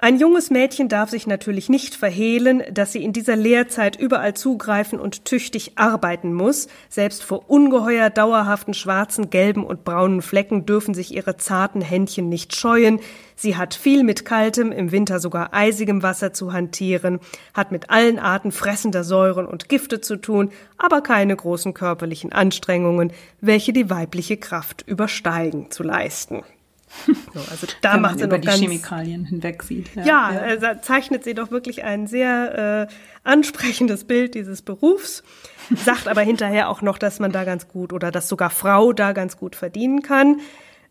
ein junges Mädchen darf sich natürlich nicht verhehlen, dass sie in dieser Lehrzeit überall zugreifen und tüchtig arbeiten muss. Selbst vor ungeheuer dauerhaften schwarzen, gelben und braunen Flecken dürfen sich ihre zarten Händchen nicht scheuen. Sie hat viel mit kaltem, im Winter sogar eisigem Wasser zu hantieren, hat mit allen Arten fressender Säuren und Gifte zu tun, aber keine großen körperlichen Anstrengungen, welche die weibliche Kraft übersteigen, zu leisten. <laughs> So, also da Wenn macht sie über die ganz, Chemikalien hinweg sieht. Ja, ja. Also zeichnet sie doch wirklich ein sehr äh, ansprechendes Bild dieses Berufs, sagt aber hinterher auch noch, dass man da ganz gut oder dass sogar Frau da ganz gut verdienen kann.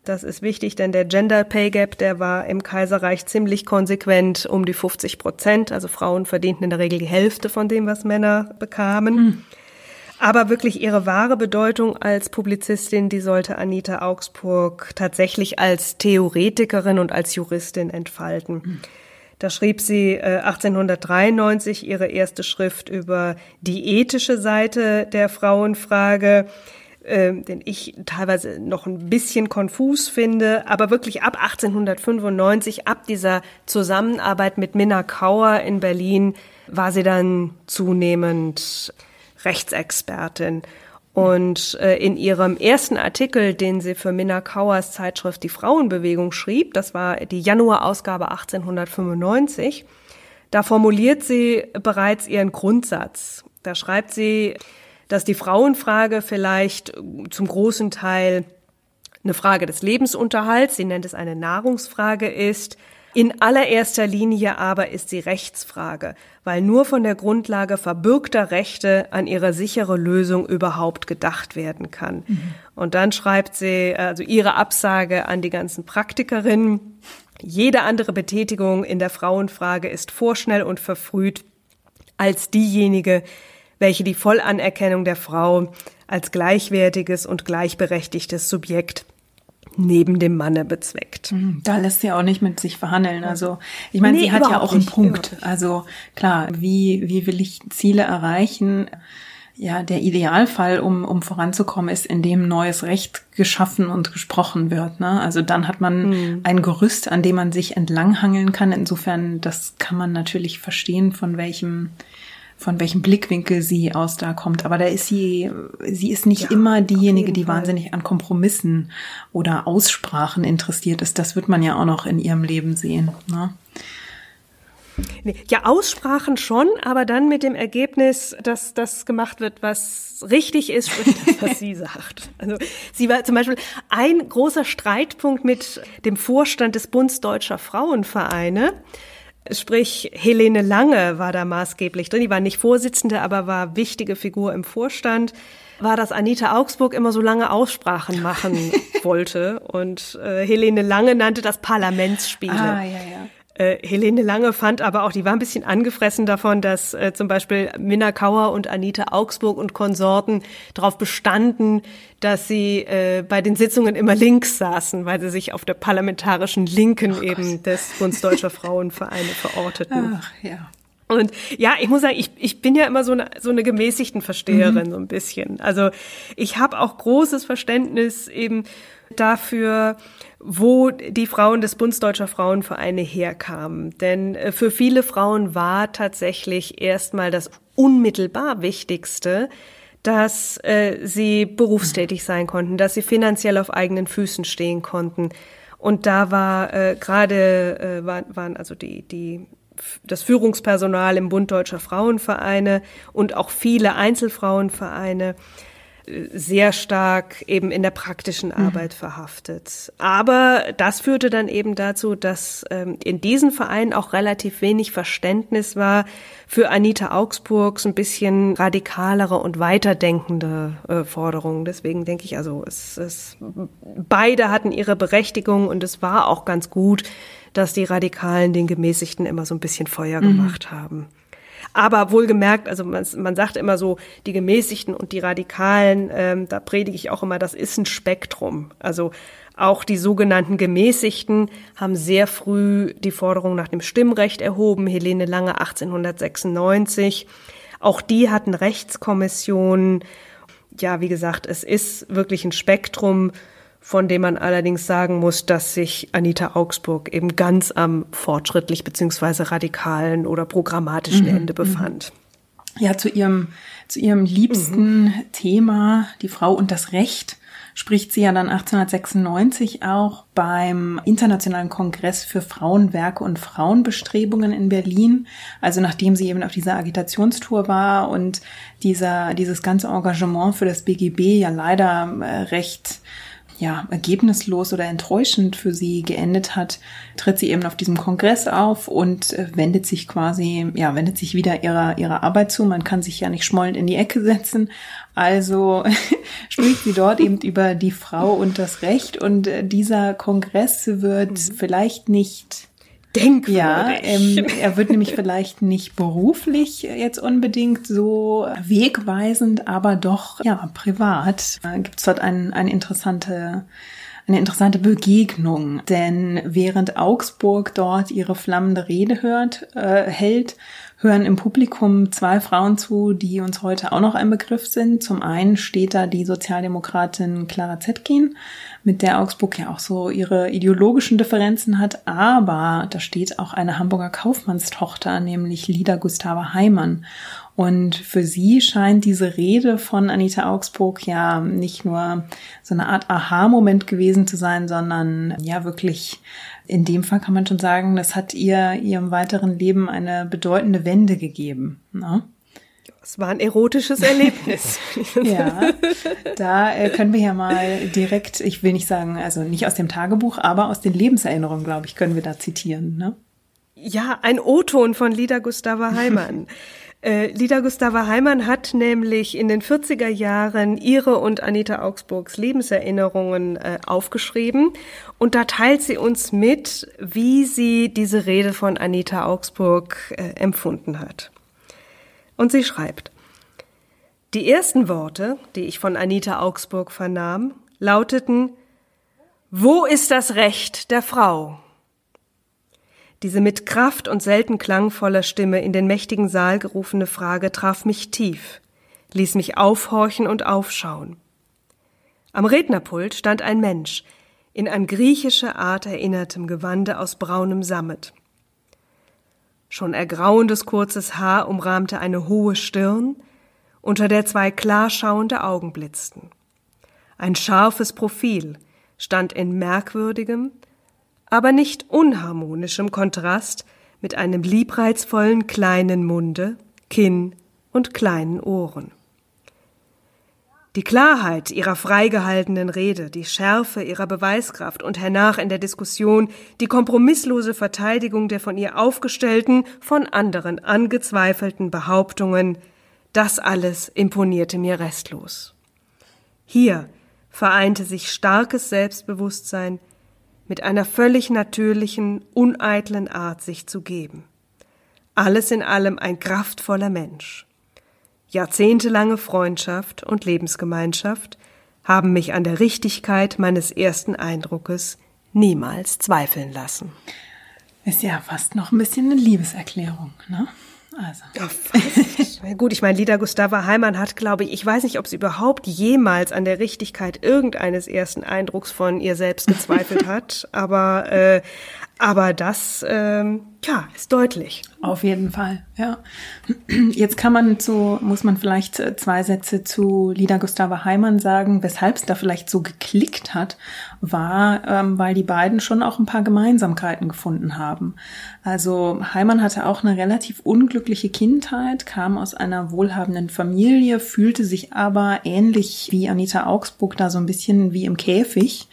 Das ist wichtig, denn der Gender Pay Gap, der war im Kaiserreich ziemlich konsequent um die 50 Prozent. Also Frauen verdienten in der Regel die Hälfte von dem, was Männer bekamen. Mhm. Aber wirklich ihre wahre Bedeutung als Publizistin, die sollte Anita Augsburg tatsächlich als Theoretikerin und als Juristin entfalten. Da schrieb sie äh, 1893 ihre erste Schrift über die ethische Seite der Frauenfrage, äh, den ich teilweise noch ein bisschen konfus finde, aber wirklich ab 1895, ab dieser Zusammenarbeit mit Minna Kauer in Berlin, war sie dann zunehmend Rechtsexpertin. Und äh, in ihrem ersten Artikel, den sie für Minna Kauers Zeitschrift Die Frauenbewegung schrieb, das war die Januarausgabe 1895, da formuliert sie bereits ihren Grundsatz. Da schreibt sie, dass die Frauenfrage vielleicht zum großen Teil eine Frage des Lebensunterhalts, sie nennt es eine Nahrungsfrage ist, in allererster Linie aber ist sie Rechtsfrage, weil nur von der Grundlage verbürgter Rechte an ihre sichere Lösung überhaupt gedacht werden kann. Mhm. Und dann schreibt sie also ihre Absage an die ganzen Praktikerinnen. Jede andere Betätigung in der Frauenfrage ist vorschnell und verfrüht als diejenige, welche die Vollanerkennung der Frau als gleichwertiges und gleichberechtigtes Subjekt neben dem Manne bezweckt. Mhm. Da lässt sie auch nicht mit sich verhandeln. Also ich meine, nee, sie hat ja auch einen Punkt. Also klar, wie, wie will ich Ziele erreichen? Ja, der Idealfall, um, um voranzukommen, ist, indem neues Recht geschaffen und gesprochen wird. Ne? Also dann hat man mhm. ein Gerüst, an dem man sich entlanghangeln kann. Insofern, das kann man natürlich verstehen, von welchem von welchem Blickwinkel sie aus da kommt. Aber da ist sie, sie ist nicht ja, immer diejenige, die Fall. wahnsinnig an Kompromissen oder Aussprachen interessiert ist. Das wird man ja auch noch in ihrem Leben sehen. Ne? Ja, Aussprachen schon, aber dann mit dem Ergebnis, dass das gemacht wird, was richtig ist, das, was sie <laughs> sagt. Also sie war zum Beispiel ein großer Streitpunkt mit dem Vorstand des Bundes Deutscher Frauenvereine. Sprich, Helene Lange war da maßgeblich drin. Die war nicht Vorsitzende, aber war wichtige Figur im Vorstand. War, dass Anita Augsburg immer so lange Aussprachen machen <laughs> wollte. Und äh, Helene Lange nannte das Parlamentsspiele. Ah, ja, ja. Äh, Helene Lange fand aber auch, die war ein bisschen angefressen davon, dass äh, zum Beispiel Minna Kauer und Anita Augsburg und Konsorten darauf bestanden, dass sie äh, bei den Sitzungen immer links saßen, weil sie sich auf der parlamentarischen Linken oh eben des Bundesdeutscher Frauenvereine verorteten. Ach, ja. Und ja, ich muss sagen, ich, ich bin ja immer so eine, so eine gemäßigten Versteherin, mhm. so ein bisschen. Also ich habe auch großes Verständnis eben dafür, wo die Frauen des Bundesdeutscher Frauenvereine herkamen. Denn äh, für viele Frauen war tatsächlich erstmal das unmittelbar Wichtigste, dass äh, sie berufstätig sein konnten, dass sie finanziell auf eigenen Füßen stehen konnten. Und da war äh, gerade äh, waren, waren also die die das Führungspersonal im Bund Deutscher Frauenvereine und auch viele Einzelfrauenvereine sehr stark eben in der praktischen mhm. Arbeit mhm. verhaftet. Aber das führte dann eben dazu, dass ähm, in diesen Vereinen auch relativ wenig Verständnis war für Anita Augsburgs ein bisschen radikalere und weiterdenkende äh, Forderungen. Deswegen denke ich, also es, es, beide hatten ihre Berechtigung und es war auch ganz gut, dass die Radikalen den Gemäßigten immer so ein bisschen Feuer mhm. gemacht haben. Aber wohlgemerkt, also man, man sagt immer so, die Gemäßigten und die Radikalen, ähm, da predige ich auch immer, das ist ein Spektrum. Also auch die sogenannten Gemäßigten haben sehr früh die Forderung nach dem Stimmrecht erhoben. Helene Lange 1896. Auch die hatten Rechtskommissionen. Ja, wie gesagt, es ist wirklich ein Spektrum von dem man allerdings sagen muss, dass sich Anita Augsburg eben ganz am fortschrittlich beziehungsweise radikalen oder programmatischen mhm. Ende mhm. befand. Ja, zu ihrem, zu ihrem liebsten mhm. Thema, die Frau und das Recht, spricht sie ja dann 1896 auch beim Internationalen Kongress für Frauenwerke und Frauenbestrebungen in Berlin. Also nachdem sie eben auf dieser Agitationstour war und dieser, dieses ganze Engagement für das BGB ja leider äh, recht ja, ergebnislos oder enttäuschend für sie geendet hat, tritt sie eben auf diesem Kongress auf und äh, wendet sich quasi, ja, wendet sich wieder ihrer, ihrer Arbeit zu. Man kann sich ja nicht schmollend in die Ecke <laughs> setzen. Also <laughs> spricht sie dort eben <laughs> über die Frau und das Recht und äh, dieser Kongress wird mhm. vielleicht nicht denkwürdig. Ja, ähm, er wird nämlich vielleicht nicht beruflich jetzt unbedingt so wegweisend, aber doch ja privat äh, gibt es dort ein, ein interessante eine interessante Begegnung, denn während Augsburg dort ihre flammende Rede hört, äh, hält, hören im Publikum zwei Frauen zu, die uns heute auch noch ein Begriff sind. Zum einen steht da die Sozialdemokratin Clara Zetkin, mit der Augsburg ja auch so ihre ideologischen Differenzen hat, aber da steht auch eine Hamburger Kaufmannstochter, nämlich Lida Gustava Heimann. Und für sie scheint diese Rede von Anita Augsburg ja nicht nur so eine Art Aha-Moment gewesen zu sein, sondern ja wirklich in dem Fall kann man schon sagen, das hat ihr ihrem weiteren Leben eine bedeutende Wende gegeben. Ne? Es war ein erotisches <laughs> Erlebnis. ja, da äh, können wir ja mal direkt, ich will nicht sagen, also nicht aus dem Tagebuch, aber aus den Lebenserinnerungen, glaube ich, können wir da zitieren. Ne? Ja, ein O-Ton von Lida Gustava Heimann. <laughs> Äh, Lida Gustava Heimann hat nämlich in den 40er Jahren ihre und Anita Augsburgs Lebenserinnerungen äh, aufgeschrieben und da teilt sie uns mit, wie sie diese Rede von Anita Augsburg äh, empfunden hat. Und sie schreibt, die ersten Worte, die ich von Anita Augsburg vernahm, lauteten, wo ist das Recht der Frau? Diese mit Kraft und selten klangvoller Stimme in den mächtigen Saal gerufene Frage traf mich tief, ließ mich aufhorchen und aufschauen. Am Rednerpult stand ein Mensch, in an griechische Art erinnertem Gewande aus braunem Sammet. Schon ergrauendes kurzes Haar umrahmte eine hohe Stirn, unter der zwei klarschauende Augen blitzten. Ein scharfes Profil stand in merkwürdigem, aber nicht unharmonischem Kontrast mit einem liebreizvollen kleinen Munde, Kinn und kleinen Ohren. Die Klarheit ihrer freigehaltenen Rede, die Schärfe ihrer Beweiskraft und hernach in der Diskussion die kompromisslose Verteidigung der von ihr aufgestellten, von anderen angezweifelten Behauptungen, das alles imponierte mir restlos. Hier vereinte sich starkes Selbstbewusstsein mit einer völlig natürlichen, uneitlen Art sich zu geben. Alles in allem ein kraftvoller Mensch. Jahrzehntelange Freundschaft und Lebensgemeinschaft haben mich an der Richtigkeit meines ersten Eindruckes niemals zweifeln lassen. Ist ja fast noch ein bisschen eine Liebeserklärung, ne? Also. Ja, gut, ich meine, Lida Gustava Heimann hat, glaube ich, ich weiß nicht, ob sie überhaupt jemals an der Richtigkeit irgendeines ersten Eindrucks von ihr selbst gezweifelt <laughs> hat, aber äh, Aber das, ähm, ja, ist deutlich. Auf jeden Fall, ja. Jetzt kann man zu, muss man vielleicht äh, zwei Sätze zu Lida Gustava Heimann sagen, weshalb es da vielleicht so geklickt hat, war, ähm, weil die beiden schon auch ein paar Gemeinsamkeiten gefunden haben. Also Heimann hatte auch eine relativ unglückliche Kindheit, kam aus einer wohlhabenden Familie, fühlte sich aber ähnlich wie Anita Augsburg da so ein bisschen wie im Käfig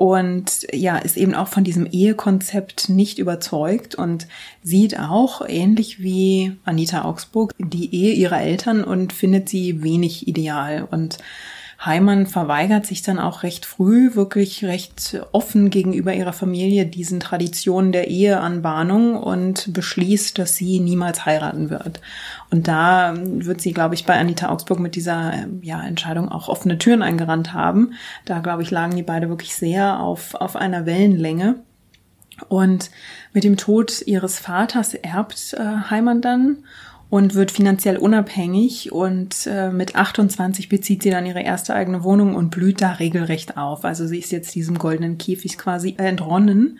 und ja, ist eben auch von diesem Ehekonzept nicht überzeugt und sieht auch ähnlich wie Anita Augsburg die Ehe ihrer Eltern und findet sie wenig ideal. Und Heimann verweigert sich dann auch recht früh, wirklich recht offen gegenüber ihrer Familie diesen Traditionen der Eheanbahnung und beschließt, dass sie niemals heiraten wird. Und da wird sie, glaube ich, bei Anita Augsburg mit dieser ja, Entscheidung auch offene Türen eingerannt haben. Da, glaube ich, lagen die beide wirklich sehr auf, auf einer Wellenlänge. Und mit dem Tod ihres Vaters erbt äh, Heimann dann und wird finanziell unabhängig und äh, mit 28 bezieht sie dann ihre erste eigene Wohnung und blüht da regelrecht auf. Also sie ist jetzt diesem goldenen Käfig quasi entronnen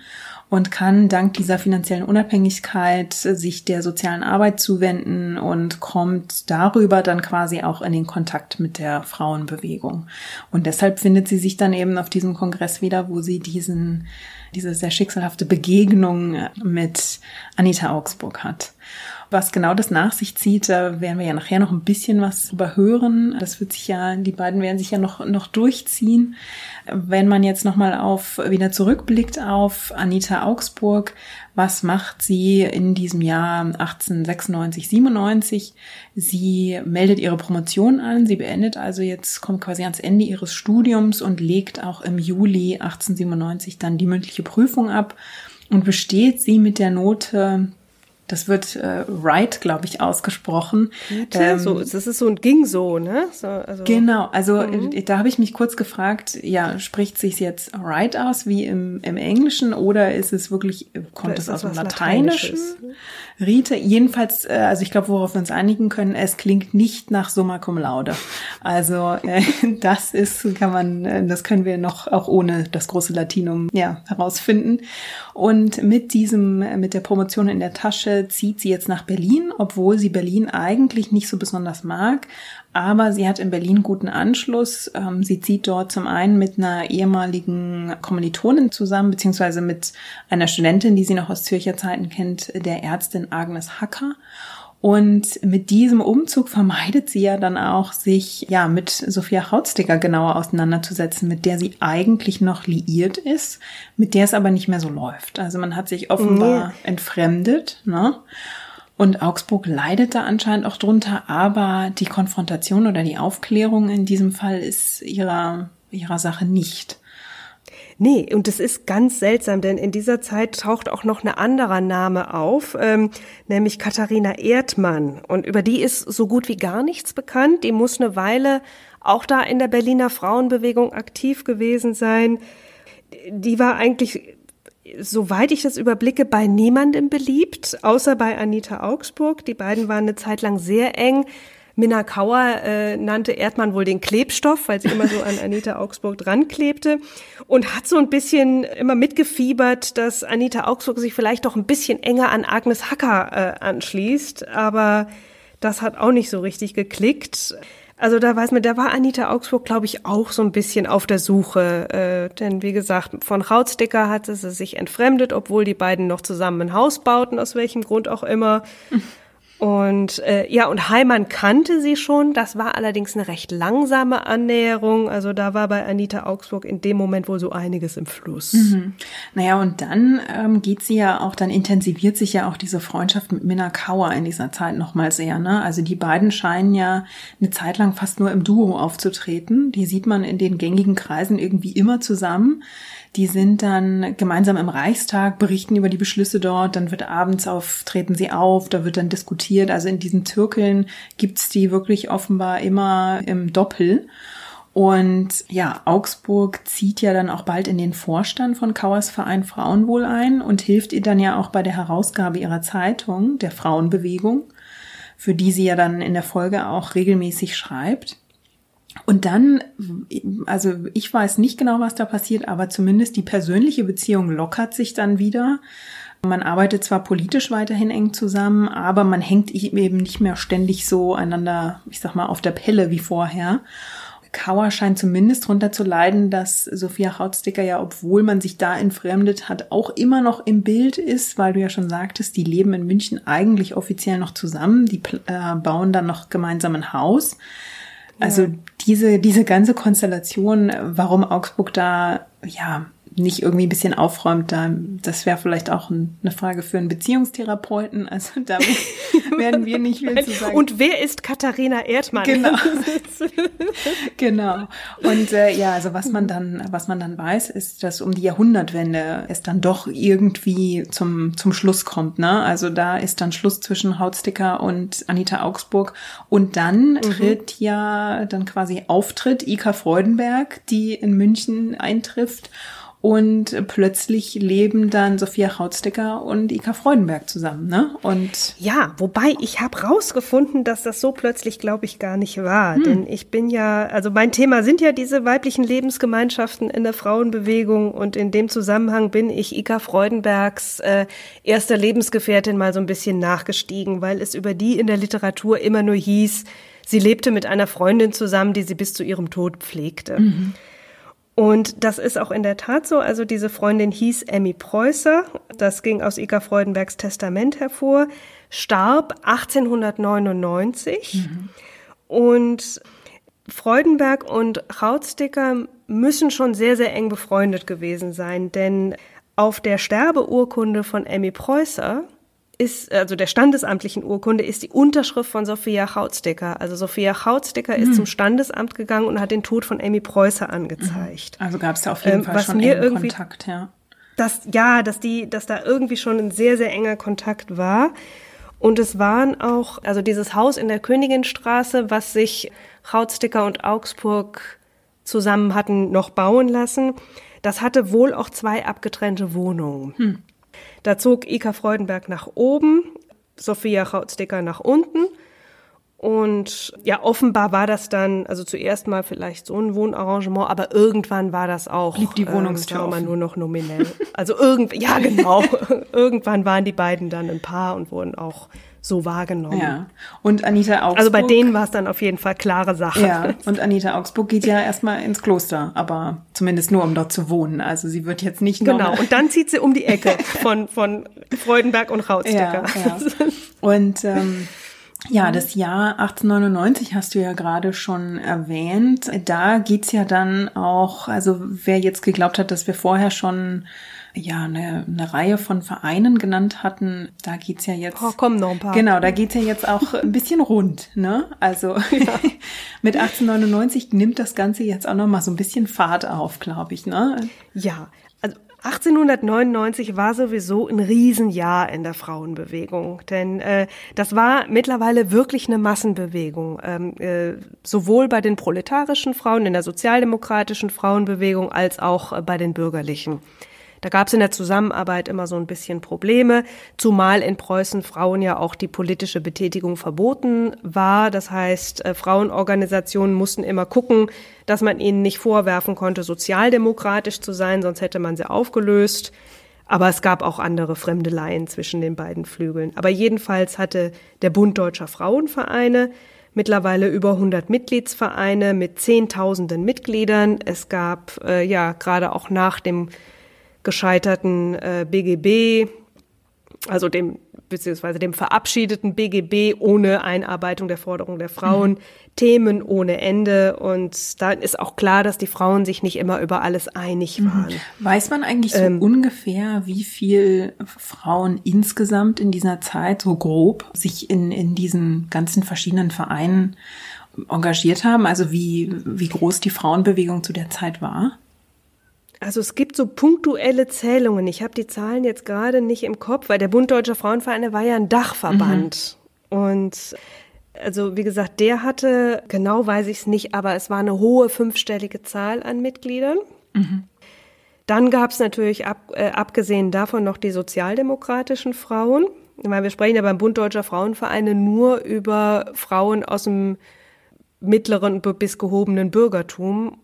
und kann dank dieser finanziellen Unabhängigkeit sich der sozialen Arbeit zuwenden und kommt darüber dann quasi auch in den Kontakt mit der Frauenbewegung. Und deshalb findet sie sich dann eben auf diesem Kongress wieder, wo sie diesen, diese sehr schicksalhafte Begegnung mit Anita Augsburg hat. Was genau das nach sich zieht, da werden wir ja nachher noch ein bisschen was überhören. Das wird sich ja, die beiden werden sich ja noch, noch durchziehen. Wenn man jetzt nochmal auf, wieder zurückblickt auf Anita Augsburg, was macht sie in diesem Jahr 1896, 97? Sie meldet ihre Promotion an. Sie beendet also jetzt, kommt quasi ans Ende ihres Studiums und legt auch im Juli 1897 dann die mündliche Prüfung ab und besteht sie mit der Note das wird äh, right, glaube ich, ausgesprochen. Ähm, so, das ist so ein ging so, ne? So, also, genau, also mhm. Äh, da habe ich mich kurz gefragt, ja, spricht sich jetzt right aus wie im, im Englischen oder ist es wirklich, äh, kommt es aus dem Lateinischen? Rite, jedenfalls, äh, also ich glaube, worauf wir uns einigen können, es klingt nicht nach Summa cum laude. Also äh, <laughs> das ist, kann man, äh, das können wir noch auch ohne das große Latinum ja herausfinden. Und mit diesem, mit der Promotion in der Tasche zieht sie jetzt nach Berlin, obwohl sie Berlin eigentlich nicht so besonders mag. Aber sie hat in Berlin guten Anschluss. Ähm, sie zieht dort zum einen mit einer ehemaligen Kommilitonin zusammen, beziehungsweise mit einer Studentin, die sie noch aus Zürcher Zeiten kennt, der Ärztin Agnes Hacker. Und mit diesem Umzug vermeidet sie ja dann auch, sich ja mit Sophia Hautsticker genauer auseinanderzusetzen, mit der sie eigentlich noch liiert ist, mit der es aber nicht mehr so läuft. Also man hat sich offenbar nee. entfremdet, ne? Und Augsburg leidet da anscheinend auch drunter, aber die Konfrontation oder die Aufklärung in diesem Fall ist ihrer, ihrer Sache nicht. Nee, und das ist ganz seltsam, denn in dieser Zeit taucht auch noch ein anderer Name auf, ähm, nämlich Katharina Erdmann. Und über die ist so gut wie gar nichts bekannt. Die muss eine Weile auch da in der Berliner Frauenbewegung aktiv gewesen sein. Die war eigentlich, soweit ich das überblicke, bei niemandem beliebt, außer bei Anita Augsburg. Die beiden waren eine Zeit lang sehr eng. Minna Kauer äh, nannte Erdmann wohl den Klebstoff, weil sie immer so an Anita Augsburg dran klebte und hat so ein bisschen immer mitgefiebert, dass Anita Augsburg sich vielleicht doch ein bisschen enger an Agnes Hacker äh, anschließt, aber das hat auch nicht so richtig geklickt. Also da weiß man, da war Anita Augsburg, glaube ich, auch so ein bisschen auf der Suche. Äh, denn wie gesagt, von Rautsticker hatte sie sich entfremdet, obwohl die beiden noch zusammen ein Haus bauten, aus welchem Grund auch immer. Und äh, ja, und Heimann kannte sie schon. Das war allerdings eine recht langsame Annäherung. Also da war bei Anita Augsburg in dem Moment wohl so einiges im Fluss. Mhm. Naja, und dann ähm, geht sie ja auch, dann intensiviert sich ja auch diese Freundschaft mit Minna Kauer in dieser Zeit nochmal sehr. Ne? Also die beiden scheinen ja eine Zeit lang fast nur im Duo aufzutreten. Die sieht man in den gängigen Kreisen irgendwie immer zusammen. Die sind dann gemeinsam im Reichstag, berichten über die Beschlüsse dort, dann wird abends auf, treten sie auf, da wird dann diskutiert. Also in diesen Zirkeln gibt's die wirklich offenbar immer im Doppel. Und ja, Augsburg zieht ja dann auch bald in den Vorstand von Kauers Verein Frauenwohl ein und hilft ihr dann ja auch bei der Herausgabe ihrer Zeitung, der Frauenbewegung, für die sie ja dann in der Folge auch regelmäßig schreibt. Und dann, also ich weiß nicht genau, was da passiert, aber zumindest die persönliche Beziehung lockert sich dann wieder. Man arbeitet zwar politisch weiterhin eng zusammen, aber man hängt eben nicht mehr ständig so einander, ich sag mal, auf der Pelle wie vorher. Kauer scheint zumindest drunter zu leiden, dass Sophia Hautsticker ja, obwohl man sich da entfremdet hat, auch immer noch im Bild ist, weil du ja schon sagtest, die leben in München eigentlich offiziell noch zusammen, die äh, bauen dann noch gemeinsam ein Haus. Also ja. diese, diese ganze Konstellation, warum Augsburg da, ja, nicht irgendwie ein bisschen aufräumt, da, das wäre vielleicht auch ein, eine Frage für einen Beziehungstherapeuten. Also da <laughs> werden wir nicht viel zu sagen. Und wer ist Katharina Erdmann? Genau. <laughs> genau. Und äh, ja, also was man dann, was man dann weiß, ist, dass um die Jahrhundertwende es dann doch irgendwie zum, zum Schluss kommt. Ne? Also da ist dann Schluss zwischen Hautsticker und Anita Augsburg. Und dann mhm. tritt ja dann quasi Auftritt Ika Freudenberg, die in München eintrifft und plötzlich leben dann Sophia Hautstecker und Ika Freudenberg zusammen, ne? Und ja, wobei ich habe rausgefunden, dass das so plötzlich, glaube ich, gar nicht war. Hm. Denn ich bin ja, also mein Thema sind ja diese weiblichen Lebensgemeinschaften in der Frauenbewegung und in dem Zusammenhang bin ich Ika Freudenbergs äh, erster Lebensgefährtin mal so ein bisschen nachgestiegen, weil es über die in der Literatur immer nur hieß, sie lebte mit einer Freundin zusammen, die sie bis zu ihrem Tod pflegte. Mhm. Und das ist auch in der Tat so. Also diese Freundin hieß Emmy Preußer. Das ging aus Ika Freudenbergs Testament hervor. Starb 1899. Mhm. Und Freudenberg und Rautsticker müssen schon sehr, sehr eng befreundet gewesen sein, denn auf der Sterbeurkunde von Emmy Preußer ist, also der standesamtlichen Urkunde, ist die Unterschrift von Sophia Hautsticker. Also Sophia Hautsticker mhm. ist zum Standesamt gegangen und hat den Tod von Amy Preußer angezeigt. Also gab es da auf jeden ähm, Fall schon mir irgendwie, Kontakt, ja. Dass, ja, dass die, dass da irgendwie schon ein sehr, sehr enger Kontakt war. Und es waren auch, also dieses Haus in der Königinstraße, was sich Hautsticker und Augsburg zusammen hatten noch bauen lassen, das hatte wohl auch zwei abgetrennte Wohnungen. Hm. Da zog Ika Freudenberg nach oben, Sophia Chautsticker nach unten. Und ja, offenbar war das dann, also zuerst mal vielleicht so ein Wohnarrangement, aber irgendwann war das auch. Blieb die Wohnungstür ähm, nur noch nominell. Also irgend, ja genau. <laughs> irgendwann waren die beiden dann ein Paar und wurden auch so wahrgenommen. Ja. Und Anita Augsburg. Also bei denen war es dann auf jeden Fall klare Sache. Ja. Und Anita Augsburg geht ja erstmal ins Kloster, aber zumindest nur um dort zu wohnen. Also sie wird jetzt nicht Genau. Und dann zieht sie um die Ecke von von Freudenberg und Rautstecker. Ja, ja. Und ähm, ja, das Jahr 1899 hast du ja gerade schon erwähnt. Da geht's ja dann auch, also wer jetzt geglaubt hat, dass wir vorher schon ja eine, eine Reihe von Vereinen genannt hatten, da geht's ja jetzt. Oh, kommen noch ein paar. Genau, da geht's ja jetzt auch ein bisschen rund, ne? Also ja. <laughs> mit 1899 nimmt das Ganze jetzt auch noch mal so ein bisschen Fahrt auf, glaube ich, ne? Ja, also 1899 war sowieso ein Riesenjahr in der Frauenbewegung, denn äh, das war mittlerweile wirklich eine Massenbewegung, ähm, äh, sowohl bei den proletarischen Frauen in der sozialdemokratischen Frauenbewegung als auch äh, bei den bürgerlichen. Da gab es in der Zusammenarbeit immer so ein bisschen Probleme, zumal in Preußen Frauen ja auch die politische Betätigung verboten war. Das heißt, äh, Frauenorganisationen mussten immer gucken, dass man ihnen nicht vorwerfen konnte, sozialdemokratisch zu sein, sonst hätte man sie aufgelöst. Aber es gab auch andere Fremdeleien zwischen den beiden Flügeln. Aber jedenfalls hatte der Bund Deutscher Frauenvereine mittlerweile über 100 Mitgliedsvereine mit Zehntausenden Mitgliedern. Es gab äh, ja gerade auch nach dem gescheiterten äh, BGB, also dem beziehungsweise dem verabschiedeten BGB ohne Einarbeitung der Forderung der Frauen, mhm. Themen ohne Ende. Und da ist auch klar, dass die Frauen sich nicht immer über alles einig mhm. waren. Weiß man eigentlich so ähm, ungefähr, wie viel Frauen insgesamt in dieser Zeit so grob sich in, in diesen ganzen verschiedenen Vereinen engagiert haben? Also wie, wie groß die Frauenbewegung zu der Zeit war? Also es gibt so punktuelle Zählungen. Ich habe die Zahlen jetzt gerade nicht im Kopf, weil der Bund Deutscher Frauenvereine war ja ein Dachverband. Mhm. Und also wie gesagt, der hatte, genau weiß ich es nicht, aber es war eine hohe fünfstellige Zahl an Mitgliedern. Mhm. Dann gab es natürlich, ab, äh, abgesehen davon, noch die sozialdemokratischen Frauen. Ich meine, wir sprechen ja beim Bund Deutscher Frauenvereine nur über Frauen aus dem mittleren bis gehobenen Bürgertum.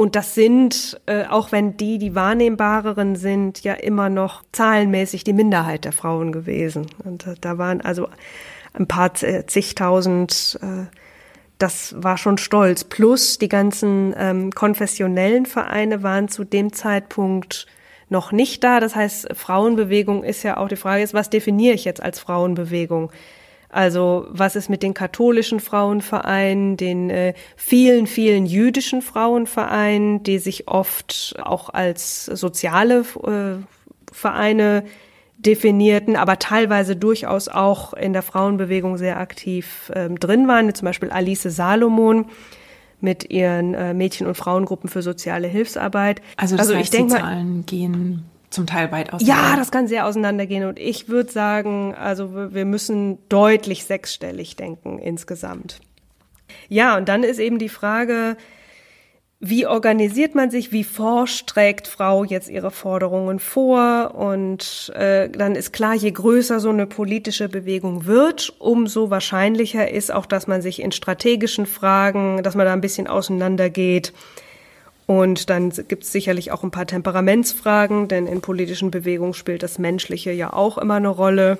Und das sind, äh, auch wenn die die wahrnehmbareren sind, ja immer noch zahlenmäßig die Minderheit der Frauen gewesen. Und äh, da waren also ein paar zigtausend, äh, das war schon stolz. Plus die ganzen ähm, konfessionellen Vereine waren zu dem Zeitpunkt noch nicht da. Das heißt, Frauenbewegung ist ja auch die Frage ist, was definiere ich jetzt als Frauenbewegung? Also was ist mit den katholischen Frauenvereinen, den äh, vielen, vielen jüdischen Frauenvereinen, die sich oft auch als soziale äh, Vereine definierten, aber teilweise durchaus auch in der Frauenbewegung sehr aktiv ähm, drin waren, zum Beispiel Alice Salomon mit ihren äh, Mädchen- und Frauengruppen für soziale Hilfsarbeit. Also, das also heißt, ich denke die Zahlen gehen zum Teil weit auseinander. Ja, das kann sehr auseinandergehen. Und ich würde sagen, also wir müssen deutlich sechsstellig denken insgesamt. Ja, und dann ist eben die Frage, wie organisiert man sich, wie forscht, trägt Frau jetzt ihre Forderungen vor und äh, dann ist klar, je größer so eine politische Bewegung wird, umso wahrscheinlicher ist auch, dass man sich in strategischen Fragen, dass man da ein bisschen auseinandergeht. Und dann gibt es sicherlich auch ein paar Temperamentsfragen, denn in politischen Bewegungen spielt das Menschliche ja auch immer eine Rolle.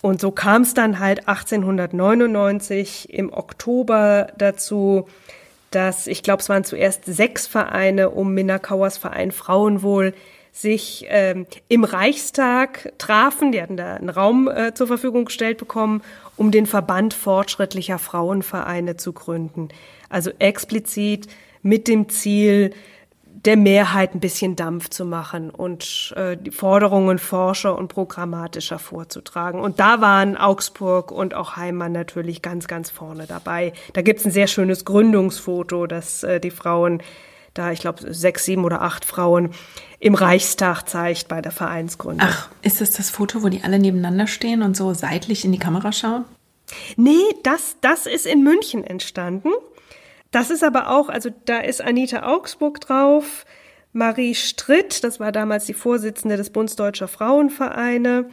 Und so kam es dann halt 1899 im Oktober dazu, dass, ich glaube, es waren zuerst sechs Vereine um Minnakauers Verein Frauenwohl, sich ähm, im Reichstag trafen. Die hatten da einen Raum äh, zur Verfügung gestellt bekommen, um den Verband fortschrittlicher Frauenvereine zu gründen. Also explizit mit dem Ziel, der Mehrheit ein bisschen Dampf zu machen und äh, die Forderungen forscher und programmatischer vorzutragen. Und da waren Augsburg und auch Heimann natürlich ganz, ganz vorne dabei. Da gibt's ein sehr schönes Gründungsfoto, das äh, die Frauen, da ich glaube sechs, sieben oder acht Frauen im Reichstag zeigt bei der Vereinsgründung. Ach, ist das das Foto, wo die alle nebeneinander stehen und so seitlich in die Kamera schauen? Nee, das, das ist in München entstanden. Das ist aber auch, also da ist Anita Augsburg drauf, Marie Stritt, das war damals die Vorsitzende des Bundes Deutscher Frauenvereine,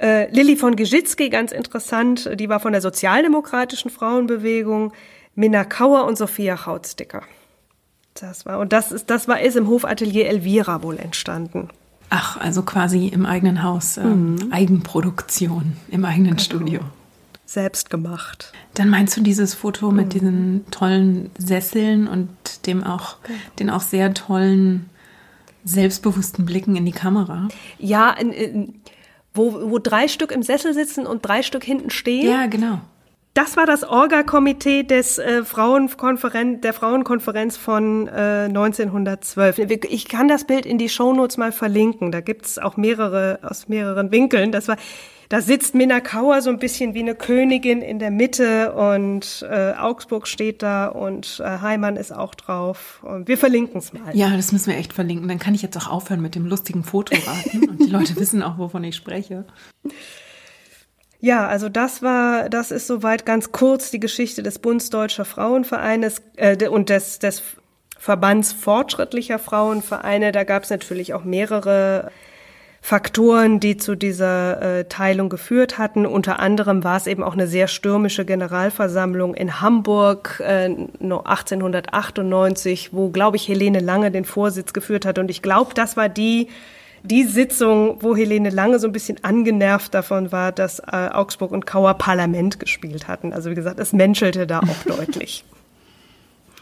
äh, Lilly von Geschitzky, ganz interessant, die war von der sozialdemokratischen Frauenbewegung, Minna Kauer und Sophia Chautsticker. Das war, und das ist, das war, ist im Hofatelier Elvira wohl entstanden. Ach, also quasi im eigenen Haus, äh, mhm. Eigenproduktion, im eigenen genau. Studio selbst gemacht. Dann meinst du dieses Foto mit mhm. diesen tollen Sesseln und dem auch, den auch sehr tollen, selbstbewussten Blicken in die Kamera? Ja, in, in, wo, wo drei Stück im Sessel sitzen und drei Stück hinten stehen. Ja, genau. Das war das Orga-Komitee des äh, Frauenkonferenz, der Frauenkonferenz von äh, 1912. Ich kann das Bild in die Shownotes mal verlinken. Da gibt's auch mehrere aus mehreren Winkeln. Das war da sitzt Minna Kauer so ein bisschen wie eine Königin in der Mitte und äh, Augsburg steht da und äh, Heimann ist auch drauf. Und wir verlinken es mal. Ja, das müssen wir echt verlinken. Dann kann ich jetzt auch aufhören mit dem lustigen Fotoraten und die Leute <laughs> wissen auch, wovon ich spreche. Ja, also das war, das ist soweit ganz kurz die Geschichte des Bundsdeutscher Frauenvereines äh, und des, des Verbands fortschrittlicher Frauenvereine. Da gab es natürlich auch mehrere Faktoren, die zu dieser äh, Teilung geführt hatten. Unter anderem war es eben auch eine sehr stürmische Generalversammlung in Hamburg äh, 1898, wo, glaube ich, Helene Lange den Vorsitz geführt hat. Und ich glaube, das war die, die Sitzung, wo Helene Lange so ein bisschen angenervt davon war, dass äh, Augsburg und Kauer Parlament gespielt hatten. Also wie gesagt, es menschelte da auch deutlich. <laughs>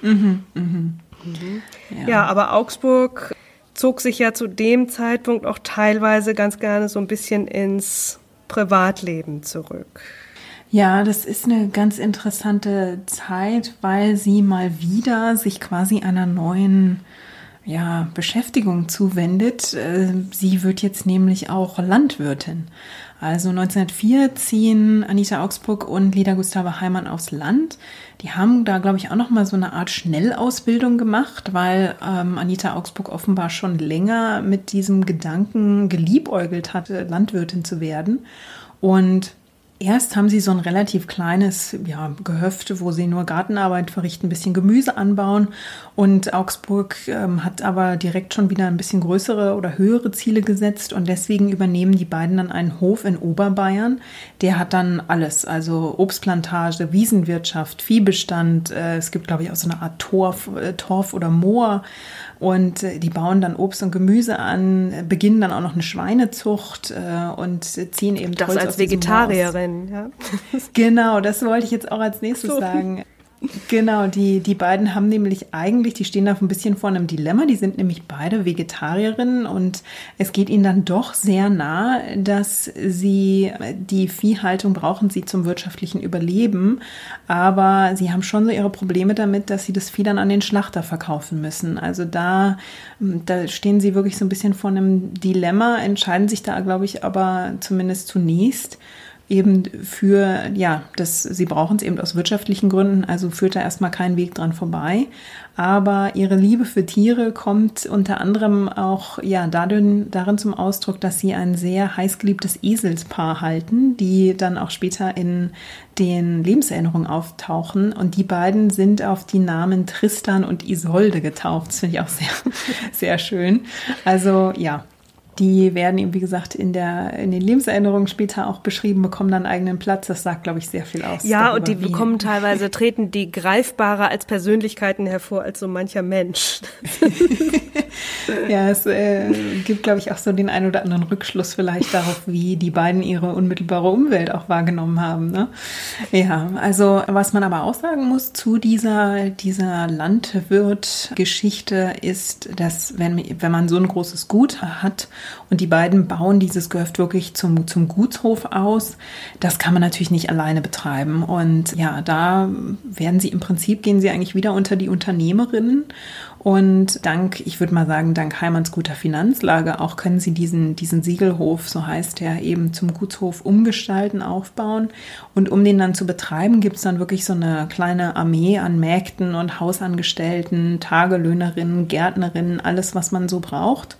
Mhm, mh. Mhm. Ja. ja, aber Augsburg zog sich ja zu dem Zeitpunkt auch teilweise ganz gerne so ein bisschen ins Privatleben zurück. Ja, das ist eine ganz interessante Zeit, weil sie mal wieder sich quasi einer neuen ja, Beschäftigung zuwendet. Äh, sie wird jetzt nämlich auch Landwirtin. Also 1904 ziehen Anita Augsburg und Lida Gustave Heimann aufs Land. Die haben da, glaube ich, auch noch mal so eine Art Schnellausbildung gemacht, weil ähm, Anita Augsburg offenbar schon länger mit diesem Gedanken geliebäugelt hatte, Landwirtin zu werden. Und Erst haben sie so ein relativ kleines ja, Gehöft, wo sie nur Gartenarbeit verrichten, ein bisschen Gemüse anbauen. Und Augsburg ähm, hat aber direkt schon wieder ein bisschen größere oder höhere Ziele gesetzt. Und deswegen übernehmen die beiden dann einen Hof in Oberbayern. Der hat dann alles, also Obstplantage, Wiesenwirtschaft, Viehbestand. Äh, es gibt, glaube ich, auch so eine Art Torf, äh, Torf oder Moor. Und äh, die bauen dann Obst und Gemüse an, beginnen dann auch noch eine Schweinezucht äh, und ziehen eben Das Holz als Vegetarierin, ja. <laughs> Genau, das wollte ich jetzt auch als nächstes so. sagen. Genau, die, die beiden haben nämlich eigentlich, die stehen da ein bisschen vor einem Dilemma. Die sind nämlich beide Vegetarierinnen und es geht ihnen dann doch sehr nah, dass sie die Viehhaltung brauchen sie zum wirtschaftlichen Überleben. Aber sie haben schon so ihre Probleme damit, dass sie das Vieh dann an den Schlachter verkaufen müssen. Also da, da stehen sie wirklich so ein bisschen vor einem Dilemma, entscheiden sich da, glaube ich, aber zumindest zunächst eben für, ja, das, sie brauchen es eben aus wirtschaftlichen Gründen, also führt da erstmal kein Weg dran vorbei. Aber ihre Liebe für Tiere kommt unter anderem auch, ja, darin, darin zum Ausdruck, dass sie ein sehr heißgeliebtes Eselspaar halten, die dann auch später in den Lebenserinnerungen auftauchen. Und die beiden sind auf die Namen Tristan und Isolde getauft. Das finde ich auch sehr, <laughs> sehr schön. Also, ja, die werden eben, wie gesagt, in, der, in den Lebenserinnerungen später auch beschrieben, bekommen dann eigenen Platz. Das sagt, glaube ich, sehr viel aus. Ja, und die bekommen teilweise, <laughs> treten die greifbarer als Persönlichkeiten hervor als so mancher Mensch. <laughs> ja, es äh, gibt, glaube ich, auch so den einen oder anderen Rückschluss vielleicht darauf, wie die beiden ihre unmittelbare Umwelt auch wahrgenommen haben. Ne? Ja, also was man aber auch sagen muss zu dieser, dieser Landwirt-Geschichte ist, dass wenn, wenn man so ein großes Gut hat, und die beiden bauen dieses Gehöft wirklich zum, zum Gutshof aus. Das kann man natürlich nicht alleine betreiben. Und ja, da werden sie im Prinzip, gehen sie eigentlich wieder unter die Unternehmerinnen. Und dank, ich würde mal sagen, dank Heimanns guter Finanzlage auch können sie diesen, diesen Siegelhof, so heißt er, eben zum Gutshof umgestalten, aufbauen. Und um den dann zu betreiben, gibt es dann wirklich so eine kleine Armee an Mägden und Hausangestellten, Tagelöhnerinnen, Gärtnerinnen, alles, was man so braucht.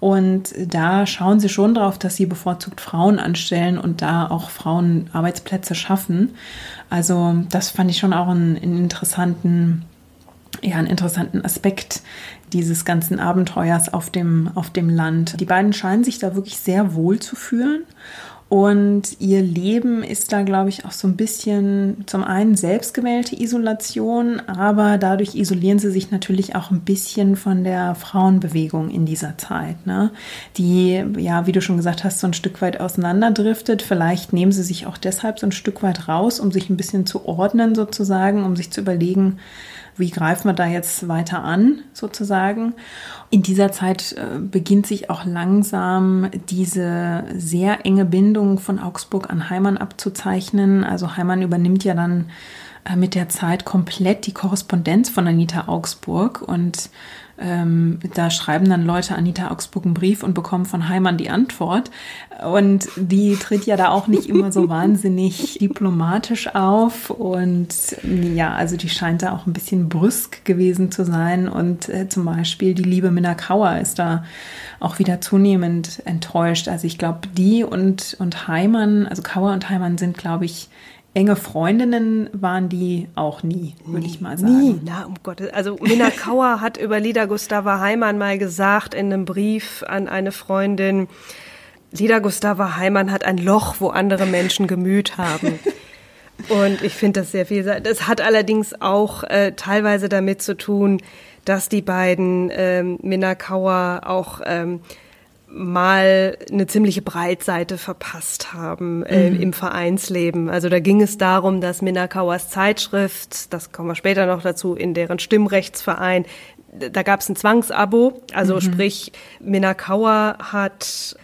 Und da schauen sie schon drauf, dass sie bevorzugt Frauen anstellen und da auch Frauen Arbeitsplätze schaffen. Also das fand ich schon auch einen, einen interessanten, ja, einen interessanten Aspekt dieses ganzen Abenteuers auf dem, auf dem Land. Die beiden scheinen sich da wirklich sehr wohl zu fühlen und ihr Leben ist da, glaube ich, auch so ein bisschen zum einen selbstgewählte Isolation, aber dadurch isolieren sie sich natürlich auch ein bisschen von der Frauenbewegung in dieser Zeit, ne? die, ja, wie du schon gesagt hast, so ein Stück weit auseinanderdriftet. Vielleicht nehmen sie sich auch deshalb so ein Stück weit raus, um sich ein bisschen zu ordnen sozusagen, um sich zu überlegen, wie greifen wir da jetzt weiter an, sozusagen. In dieser Zeit äh, beginnt sich auch langsam diese sehr enge Bindung von Augsburg an Heimann abzuzeichnen. Also Heimann übernimmt ja dann äh, mit der Zeit komplett die Korrespondenz von Anita Augsburg und ähm, da schreiben dann Leute Anita Augsburg einen Brief und bekommen von Heimann die Antwort. Und die tritt ja da auch nicht immer so <laughs> wahnsinnig diplomatisch auf. Und ja, also die scheint da auch ein bisschen brüsk gewesen zu sein. Und äh, zum Beispiel die liebe Minna Kauer ist da auch wieder zunehmend enttäuscht. Also ich glaube, die und, und Heimann, also Kauer und Heimann sind, glaube ich, enge Freundinnen waren die auch nie, würde ich mal sagen. Nie, na um Gottes. Also Minna <laughs> Kauer hat über Lida Gustava Heimann mal gesagt in einem Brief an eine Freundin, Lida Gustava Heimann hat ein Loch, wo andere Menschen Gemüt haben. <laughs> Und ich finde das sehr viel. Das hat allerdings auch äh, teilweise damit zu tun, dass die beiden ähm, Minna Kauer auch ähm, mal eine ziemliche Breitseite verpasst haben äh, mhm. im Vereinsleben. Also da ging es darum, dass Minakauers Zeitschrift, das kommen wir später noch dazu, in deren Stimmrechtsverein, da gab es ein Zwangsabo, also mhm. sprich Minakauer hat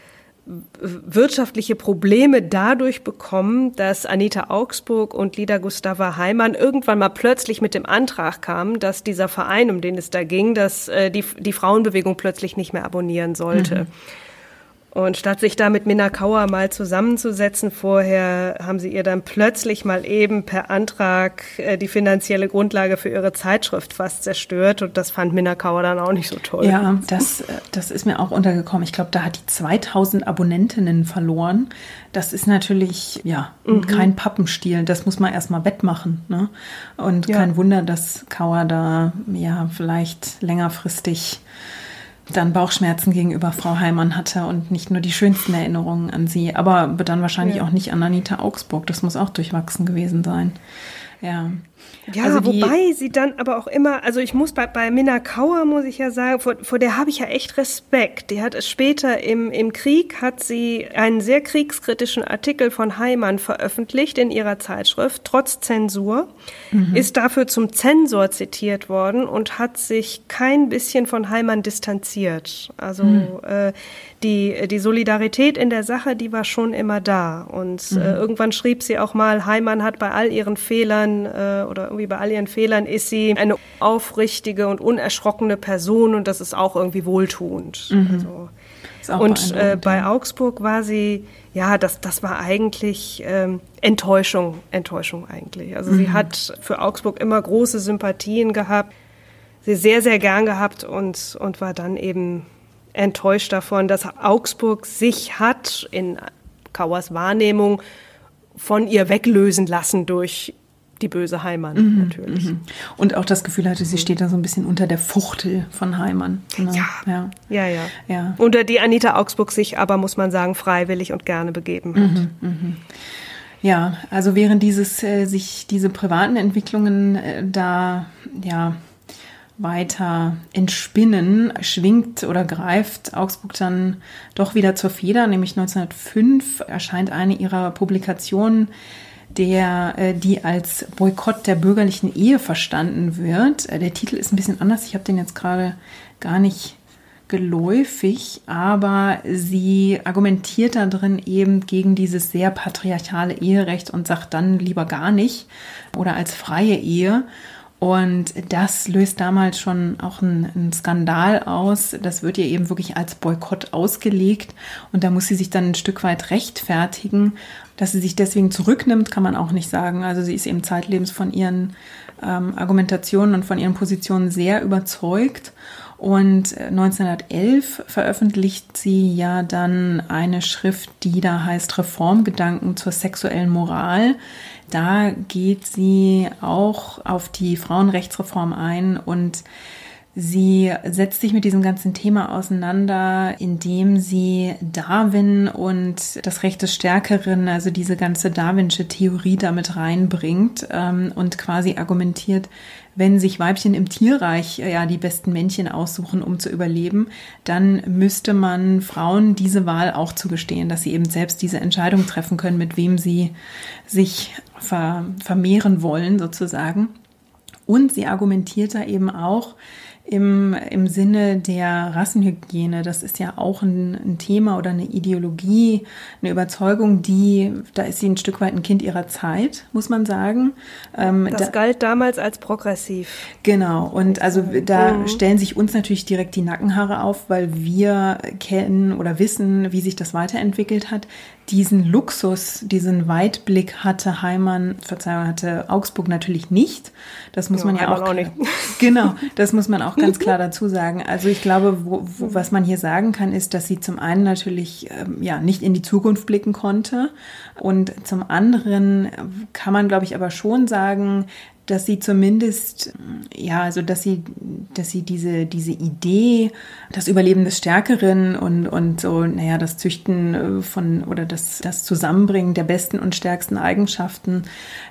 wirtschaftliche Probleme dadurch bekommen, dass Anita Augsburg und Lida Gustava Heimann irgendwann mal plötzlich mit dem Antrag kamen, dass dieser Verein, um den es da ging, dass äh, die, die Frauenbewegung plötzlich nicht mehr abonnieren sollte. Mhm. Und statt sich da mit Minakawa mal zusammenzusetzen vorher, haben sie ihr dann plötzlich mal eben per Antrag äh, die finanzielle Grundlage für ihre Zeitschrift fast zerstört. Und das fand Minakawa dann auch nicht so toll. Ja, das, äh, das ist mir auch untergekommen. Ich glaube, da hat die 2000 Abonnentinnen verloren. Das ist natürlich, ja, mhm. kein Pappenstiel. Das muss man erstmal wettmachen. Ne? Und ja. kein Wunder, dass Kawa da, ja, vielleicht längerfristig dann Bauchschmerzen gegenüber Frau Heimann hatte und nicht nur die schönsten Erinnerungen an sie, aber dann wahrscheinlich ja. auch nicht an Anita Augsburg. Das muss auch durchwachsen gewesen sein. Ja. Ja, also wobei sie dann aber auch immer, also ich muss bei, bei Minna Kauer, muss ich ja sagen, vor, vor der habe ich ja echt Respekt. Die hat es später im, im Krieg, hat sie einen sehr kriegskritischen Artikel von Heimann veröffentlicht in ihrer Zeitschrift, trotz Zensur, mhm. ist dafür zum Zensor zitiert worden und hat sich kein bisschen von Heimann distanziert. Also mhm. äh, die, die Solidarität in der Sache, die war schon immer da. Und äh, mhm. äh, irgendwann schrieb sie auch mal, Heimann hat bei all ihren Fehlern äh, oder irgendwie bei all ihren Fehlern ist sie eine aufrichtige und unerschrockene Person und das ist auch irgendwie wohltuend. Mhm. Also, und äh, bei Augsburg war sie, ja, das, das war eigentlich ähm, Enttäuschung, Enttäuschung eigentlich. Also mhm. sie hat für Augsburg immer große Sympathien gehabt, sie sehr, sehr gern gehabt und, und war dann eben enttäuscht davon, dass Augsburg sich hat in Kauers Wahrnehmung von ihr weglösen lassen durch die böse Heimann mhm, natürlich. Mhm. Und auch das Gefühl hatte, sie steht da so ein bisschen unter der Fuchtel von Heimann. Ne? Ja. ja, ja, ja, ja. Unter die Anita Augsburg sich aber, muss man sagen, freiwillig und gerne begeben hat. Mhm, mhm. Ja, also während dieses, äh, sich diese privaten Entwicklungen äh, da, ja, weiter entspinnen, schwingt oder greift Augsburg dann doch wieder zur Feder, nämlich 1905 erscheint eine ihrer Publikationen, der, äh, die als Boykott der bürgerlichen Ehe verstanden wird. Äh, der Titel ist ein bisschen anders, ich habe den jetzt gerade gar nicht geläufig, aber sie argumentiert da drin eben gegen dieses sehr patriarchale Eherecht und sagt dann lieber gar nicht oder als freie Ehe und das löst damals schon auch einen, einen, Skandal aus. Das wird ihr eben wirklich als Boykott ausgelegt. Und da muss sie sich dann ein Stück weit rechtfertigen. Dass sie sich deswegen zurücknimmt, kann man auch nicht sagen. Also sie ist eben zeitlebens von ihren ähm, Argumentationen und von ihren Positionen sehr überzeugt. Und 1911 äh, veröffentlicht sie ja dann eine Schrift, die da heißt Reformgedanken zur sexuellen Moral. Da geht sie auch auf die Frauenrechtsreform ein und Sie setzt sich mit diesem ganzen Thema auseinander, indem sie Darwin und das Recht des Stärkeren, also diese ganze Darwinsche Theorie damit reinbringt ähm, und quasi argumentiert, wenn sich Weibchen im Tierreich äh, ja die besten Männchen aussuchen, um zu überleben, dann müsste man Frauen diese Wahl auch zugestehen, dass sie eben selbst diese Entscheidung treffen können, mit wem sie sich ver vermehren wollen sozusagen. Und sie argumentiert da eben auch, im, im Sinne der Rassenhygiene. Das ist ja auch ein, ein, Thema oder eine Ideologie, eine Überzeugung, die, da ist sie ein Stück weit ein Kind ihrer Zeit, muss man sagen. Ähm, das da, galt damals als progressiv. Genau. Und also da mhm. stellen sich uns natürlich direkt die Nackenhaare auf, weil wir kennen oder wissen, wie sich das weiterentwickelt hat diesen Luxus, diesen Weitblick hatte Heimann, Verzeihung, hatte Augsburg natürlich nicht. Das muss ja, man ja auch, auch nicht. <laughs> Genau, das muss man auch ganz klar <laughs> dazu sagen. Also ich glaube, wo, wo, was man hier sagen kann, ist, dass sie zum einen natürlich ähm, ja nicht in die Zukunft blicken konnte und zum anderen kann man, glaube ich, aber schon sagen, dass sie zumindest, ja, also dass sie, dass sie diese, diese Idee, das Überleben des Stärkeren und, und so, naja, das Züchten äh, von oder das, das Zusammenbringen der besten und stärksten Eigenschaften,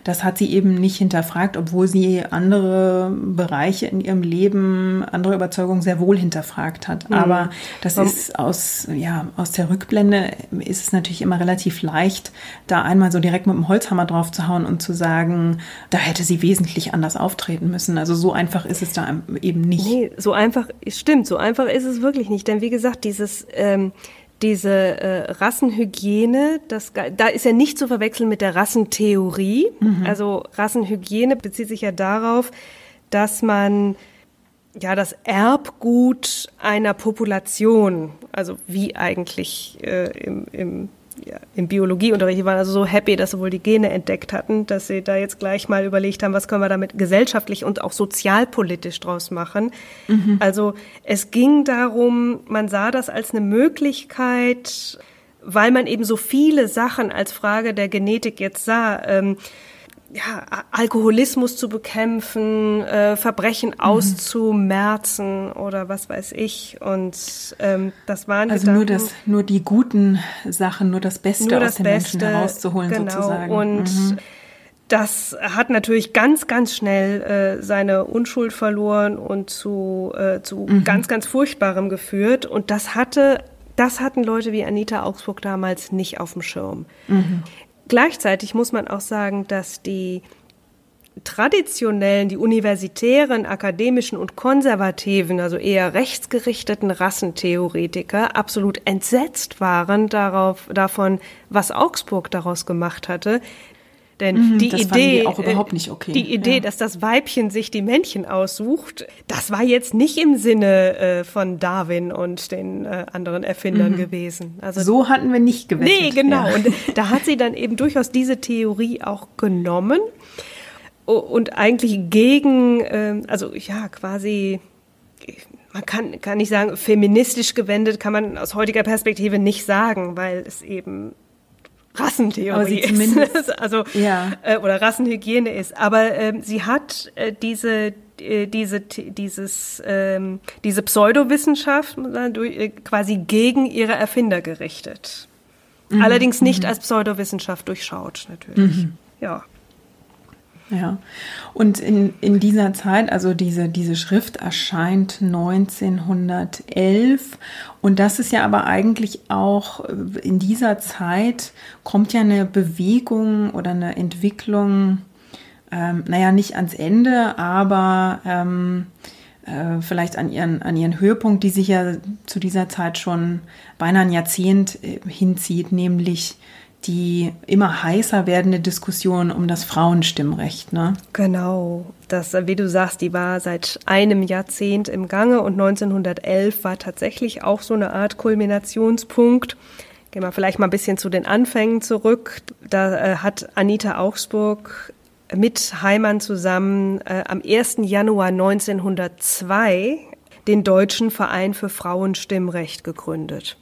das hat sie eben nicht hinterfragt, obwohl sie andere Bereiche in ihrem Leben, andere Überzeugungen sehr wohl hinterfragt hat. Mhm. Aber das ist aus, ja, aus der Rückblende ist es natürlich immer relativ leicht, da einmal so direkt mit dem Holzhammer drauf zu hauen und zu sagen, da hätte sie wesentlich wesentlich anders auftreten müssen. Also so einfach ist es da eben nicht. Nee, so einfach, stimmt, so einfach ist es wirklich nicht. Denn wie gesagt, dieses, ähm, diese äh, Rassenhygiene, das, da ist ja nicht zu verwechseln mit der Rassentheorie. Mhm. Also Rassenhygiene bezieht sich ja darauf, dass man ja das Erbgut einer Population, also wie eigentlich äh, im, im ja, im Biologieunterricht, die waren also so happy, dass sie wohl die Gene entdeckt hatten, dass sie da jetzt gleich mal überlegt haben, was können wir damit gesellschaftlich und auch sozialpolitisch draus machen. Mhm. Also es ging darum, man sah das als eine Möglichkeit, weil man eben so viele Sachen als Frage der Genetik jetzt sah. Ähm, ja, Alkoholismus zu bekämpfen, äh, Verbrechen mhm. auszumerzen oder was weiß ich. Und ähm, das waren also Gedanken, nur das, nur die guten Sachen, nur das Beste nur das aus den Beste, Menschen herauszuholen genau. sozusagen. Und mhm. das hat natürlich ganz, ganz schnell äh, seine Unschuld verloren und zu, äh, zu mhm. ganz, ganz Furchtbarem geführt. Und das hatte das hatten Leute wie Anita Augsburg damals nicht auf dem Schirm. Mhm. Gleichzeitig muss man auch sagen, dass die traditionellen, die universitären, akademischen und konservativen, also eher rechtsgerichteten Rassentheoretiker absolut entsetzt waren darauf, davon, was Augsburg daraus gemacht hatte. Denn mhm, die Idee, überhaupt nicht okay. die Idee, ja. dass das Weibchen sich die Männchen aussucht, das war jetzt nicht im Sinne äh, von Darwin und den äh, anderen Erfindern mhm. gewesen. Also so hatten wir nicht gewettet. Nee, genau. Ja. Und <laughs> da hat sie dann eben durchaus diese Theorie auch genommen und eigentlich gegen, äh, also ja, quasi man kann, kann nicht sagen, feministisch gewendet kann man aus heutiger Perspektive nicht sagen, weil es eben Rassentheorie ist, <laughs> also ja. äh, oder Rassenhygiene ist. Aber ähm, sie hat äh, diese äh, diese dieses ähm, diese Pseudowissenschaft äh, quasi gegen ihre Erfinder gerichtet. Mhm. Allerdings nicht mhm. als Pseudowissenschaft durchschaut natürlich. Mhm. Ja. Ja, und in, in dieser Zeit, also diese, diese Schrift erscheint 1911 und das ist ja aber eigentlich auch äh, in dieser Zeit kommt ja eine Bewegung oder eine Entwicklung, ähm, naja, nicht ans Ende, aber ähm, äh, vielleicht an ihren, an ihren Höhepunkt, die sich ja zu dieser Zeit schon beinahe ein Jahrzehnt äh, hinzieht, nämlich die immer heißer werdende Diskussion um das Frauenstimmrecht. Ne? Genau, das, wie du sagst, die war seit einem Jahrzehnt im Gange und 1911 war tatsächlich auch so eine Art Kulminationspunkt. Gehen wir vielleicht mal ein bisschen zu den Anfängen zurück. Da äh, hat Anita Augsburg mit Heimann zusammen äh, am 1. Januar 1902 den Deutschen Verein für Frauenstimmrecht gegründet.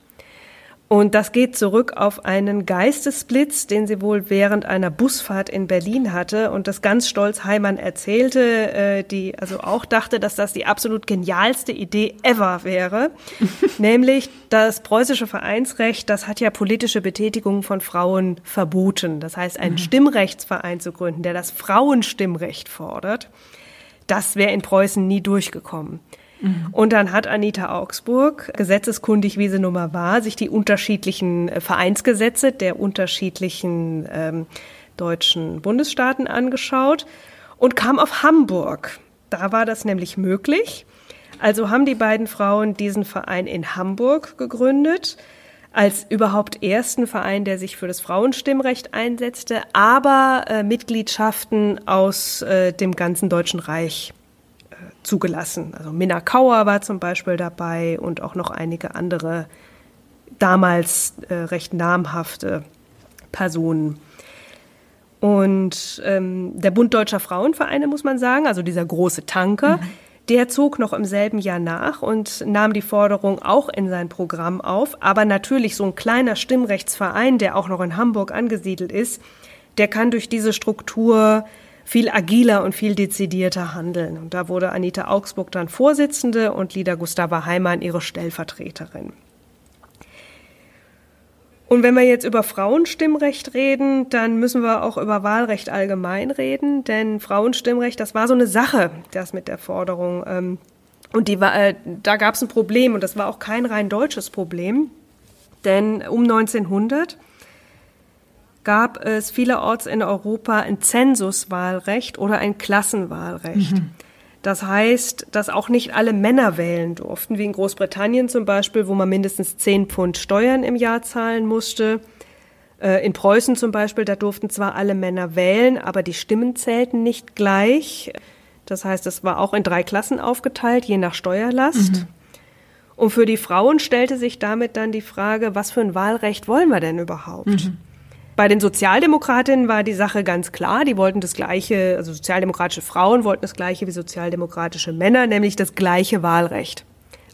Und das geht zurück auf einen Geistesblitz, den sie wohl während einer Busfahrt in Berlin hatte und das ganz stolz Heimann erzählte, äh, die also auch dachte, dass das die absolut genialste Idee ever wäre. <laughs> Nämlich das preußische Vereinsrecht, das hat ja politische Betätigung von Frauen verboten. Das heißt, einen mhm. Stimmrechtsverein zu gründen, der das Frauenstimmrecht fordert, das wäre in Preußen nie durchgekommen. Mhm. Und dann hat Anita Augsburg, gesetzeskundig wie sie nun mal war, sich die unterschiedlichen äh, Vereinsgesetze der unterschiedlichen ähm, deutschen Bundesstaaten angeschaut und kam auf Hamburg. Da war das nämlich möglich. Also haben die beiden Frauen diesen Verein in Hamburg gegründet als überhaupt ersten Verein, der sich für das Frauenstimmrecht einsetzte, aber äh, Mitgliedschaften aus äh, dem ganzen Deutschen Reich zugelassen. Also Minna Kauer war zum Beispiel dabei und auch noch einige andere damals äh, recht namhafte Personen. Und ähm, der Bund Deutscher Frauenvereine, muss man sagen, also dieser große Tanker, mhm. der zog noch im selben Jahr nach und nahm die Forderung auch in sein Programm auf. Aber natürlich so ein kleiner Stimmrechtsverein, der auch noch in Hamburg angesiedelt ist, der kann durch diese Struktur viel agiler und viel dezidierter handeln. Und da wurde Anita Augsburg dann Vorsitzende und Lida Gustava Heimann ihre Stellvertreterin. Und wenn wir jetzt über Frauenstimmrecht reden, dann müssen wir auch über Wahlrecht allgemein reden, denn Frauenstimmrecht, das war so eine Sache, das mit der Forderung. Ähm, und die äh, da gab es ein Problem und das war auch kein rein deutsches Problem, denn um 1900 gab es vielerorts in Europa ein Zensuswahlrecht oder ein Klassenwahlrecht. Mhm. Das heißt, dass auch nicht alle Männer wählen durften, wie in Großbritannien zum Beispiel, wo man mindestens 10 Pfund Steuern im Jahr zahlen musste. Äh, in Preußen zum Beispiel, da durften zwar alle Männer wählen, aber die Stimmen zählten nicht gleich. Das heißt, es war auch in drei Klassen aufgeteilt, je nach Steuerlast. Mhm. Und für die Frauen stellte sich damit dann die Frage, was für ein Wahlrecht wollen wir denn überhaupt? Mhm. Bei den Sozialdemokratinnen war die Sache ganz klar. Die wollten das Gleiche, also sozialdemokratische Frauen wollten das Gleiche wie sozialdemokratische Männer, nämlich das gleiche Wahlrecht.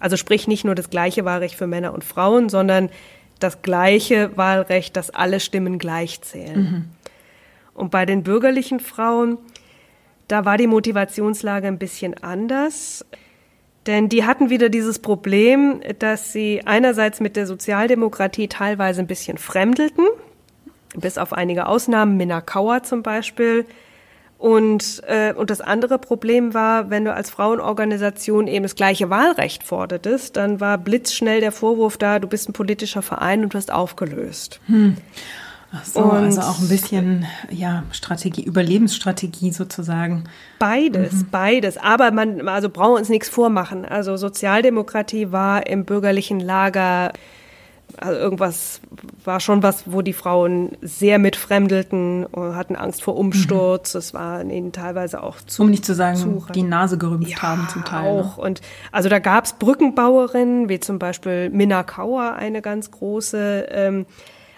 Also sprich nicht nur das gleiche Wahlrecht für Männer und Frauen, sondern das gleiche Wahlrecht, dass alle Stimmen gleich zählen. Mhm. Und bei den bürgerlichen Frauen, da war die Motivationslage ein bisschen anders. Denn die hatten wieder dieses Problem, dass sie einerseits mit der Sozialdemokratie teilweise ein bisschen fremdelten, bis auf einige Ausnahmen, Minna Kauer zum Beispiel. Und, äh, und das andere Problem war, wenn du als Frauenorganisation eben das gleiche Wahlrecht fordertest, dann war blitzschnell der Vorwurf da, du bist ein politischer Verein und wirst aufgelöst. Hm. Ach so, und also auch ein bisschen ja Strategie, Überlebensstrategie sozusagen. Beides, mhm. beides. Aber man, also brauchen wir uns nichts vormachen. Also Sozialdemokratie war im bürgerlichen Lager also irgendwas war schon was, wo die Frauen sehr mitfremdelten, hatten Angst vor Umsturz. Mhm. Es war ihnen teilweise auch zu. Um nicht zu sagen, zu die Nase gerümpft ja, haben zum Teil. Ne? Auch. Ne? Und also da gab es Brückenbauerinnen, wie zum Beispiel Minna Kauer, eine ganz große. Ähm,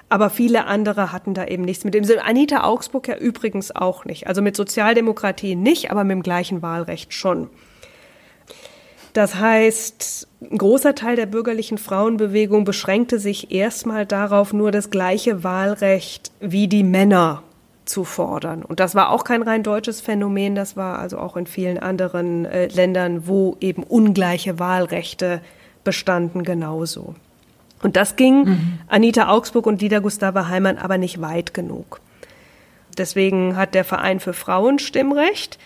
aber viele andere hatten da eben nichts mit dem. Anita Augsburg ja übrigens auch nicht. Also mit Sozialdemokratie nicht, aber mit dem gleichen Wahlrecht schon. Das heißt, ein großer Teil der bürgerlichen Frauenbewegung beschränkte sich erstmal darauf, nur das gleiche Wahlrecht wie die Männer zu fordern. Und das war auch kein rein deutsches Phänomen, das war also auch in vielen anderen äh, Ländern, wo eben ungleiche Wahlrechte bestanden, genauso. Und das ging mhm. Anita Augsburg und Lida Gustava Heimann aber nicht weit genug. Deswegen hat der Verein für Frauenstimmrecht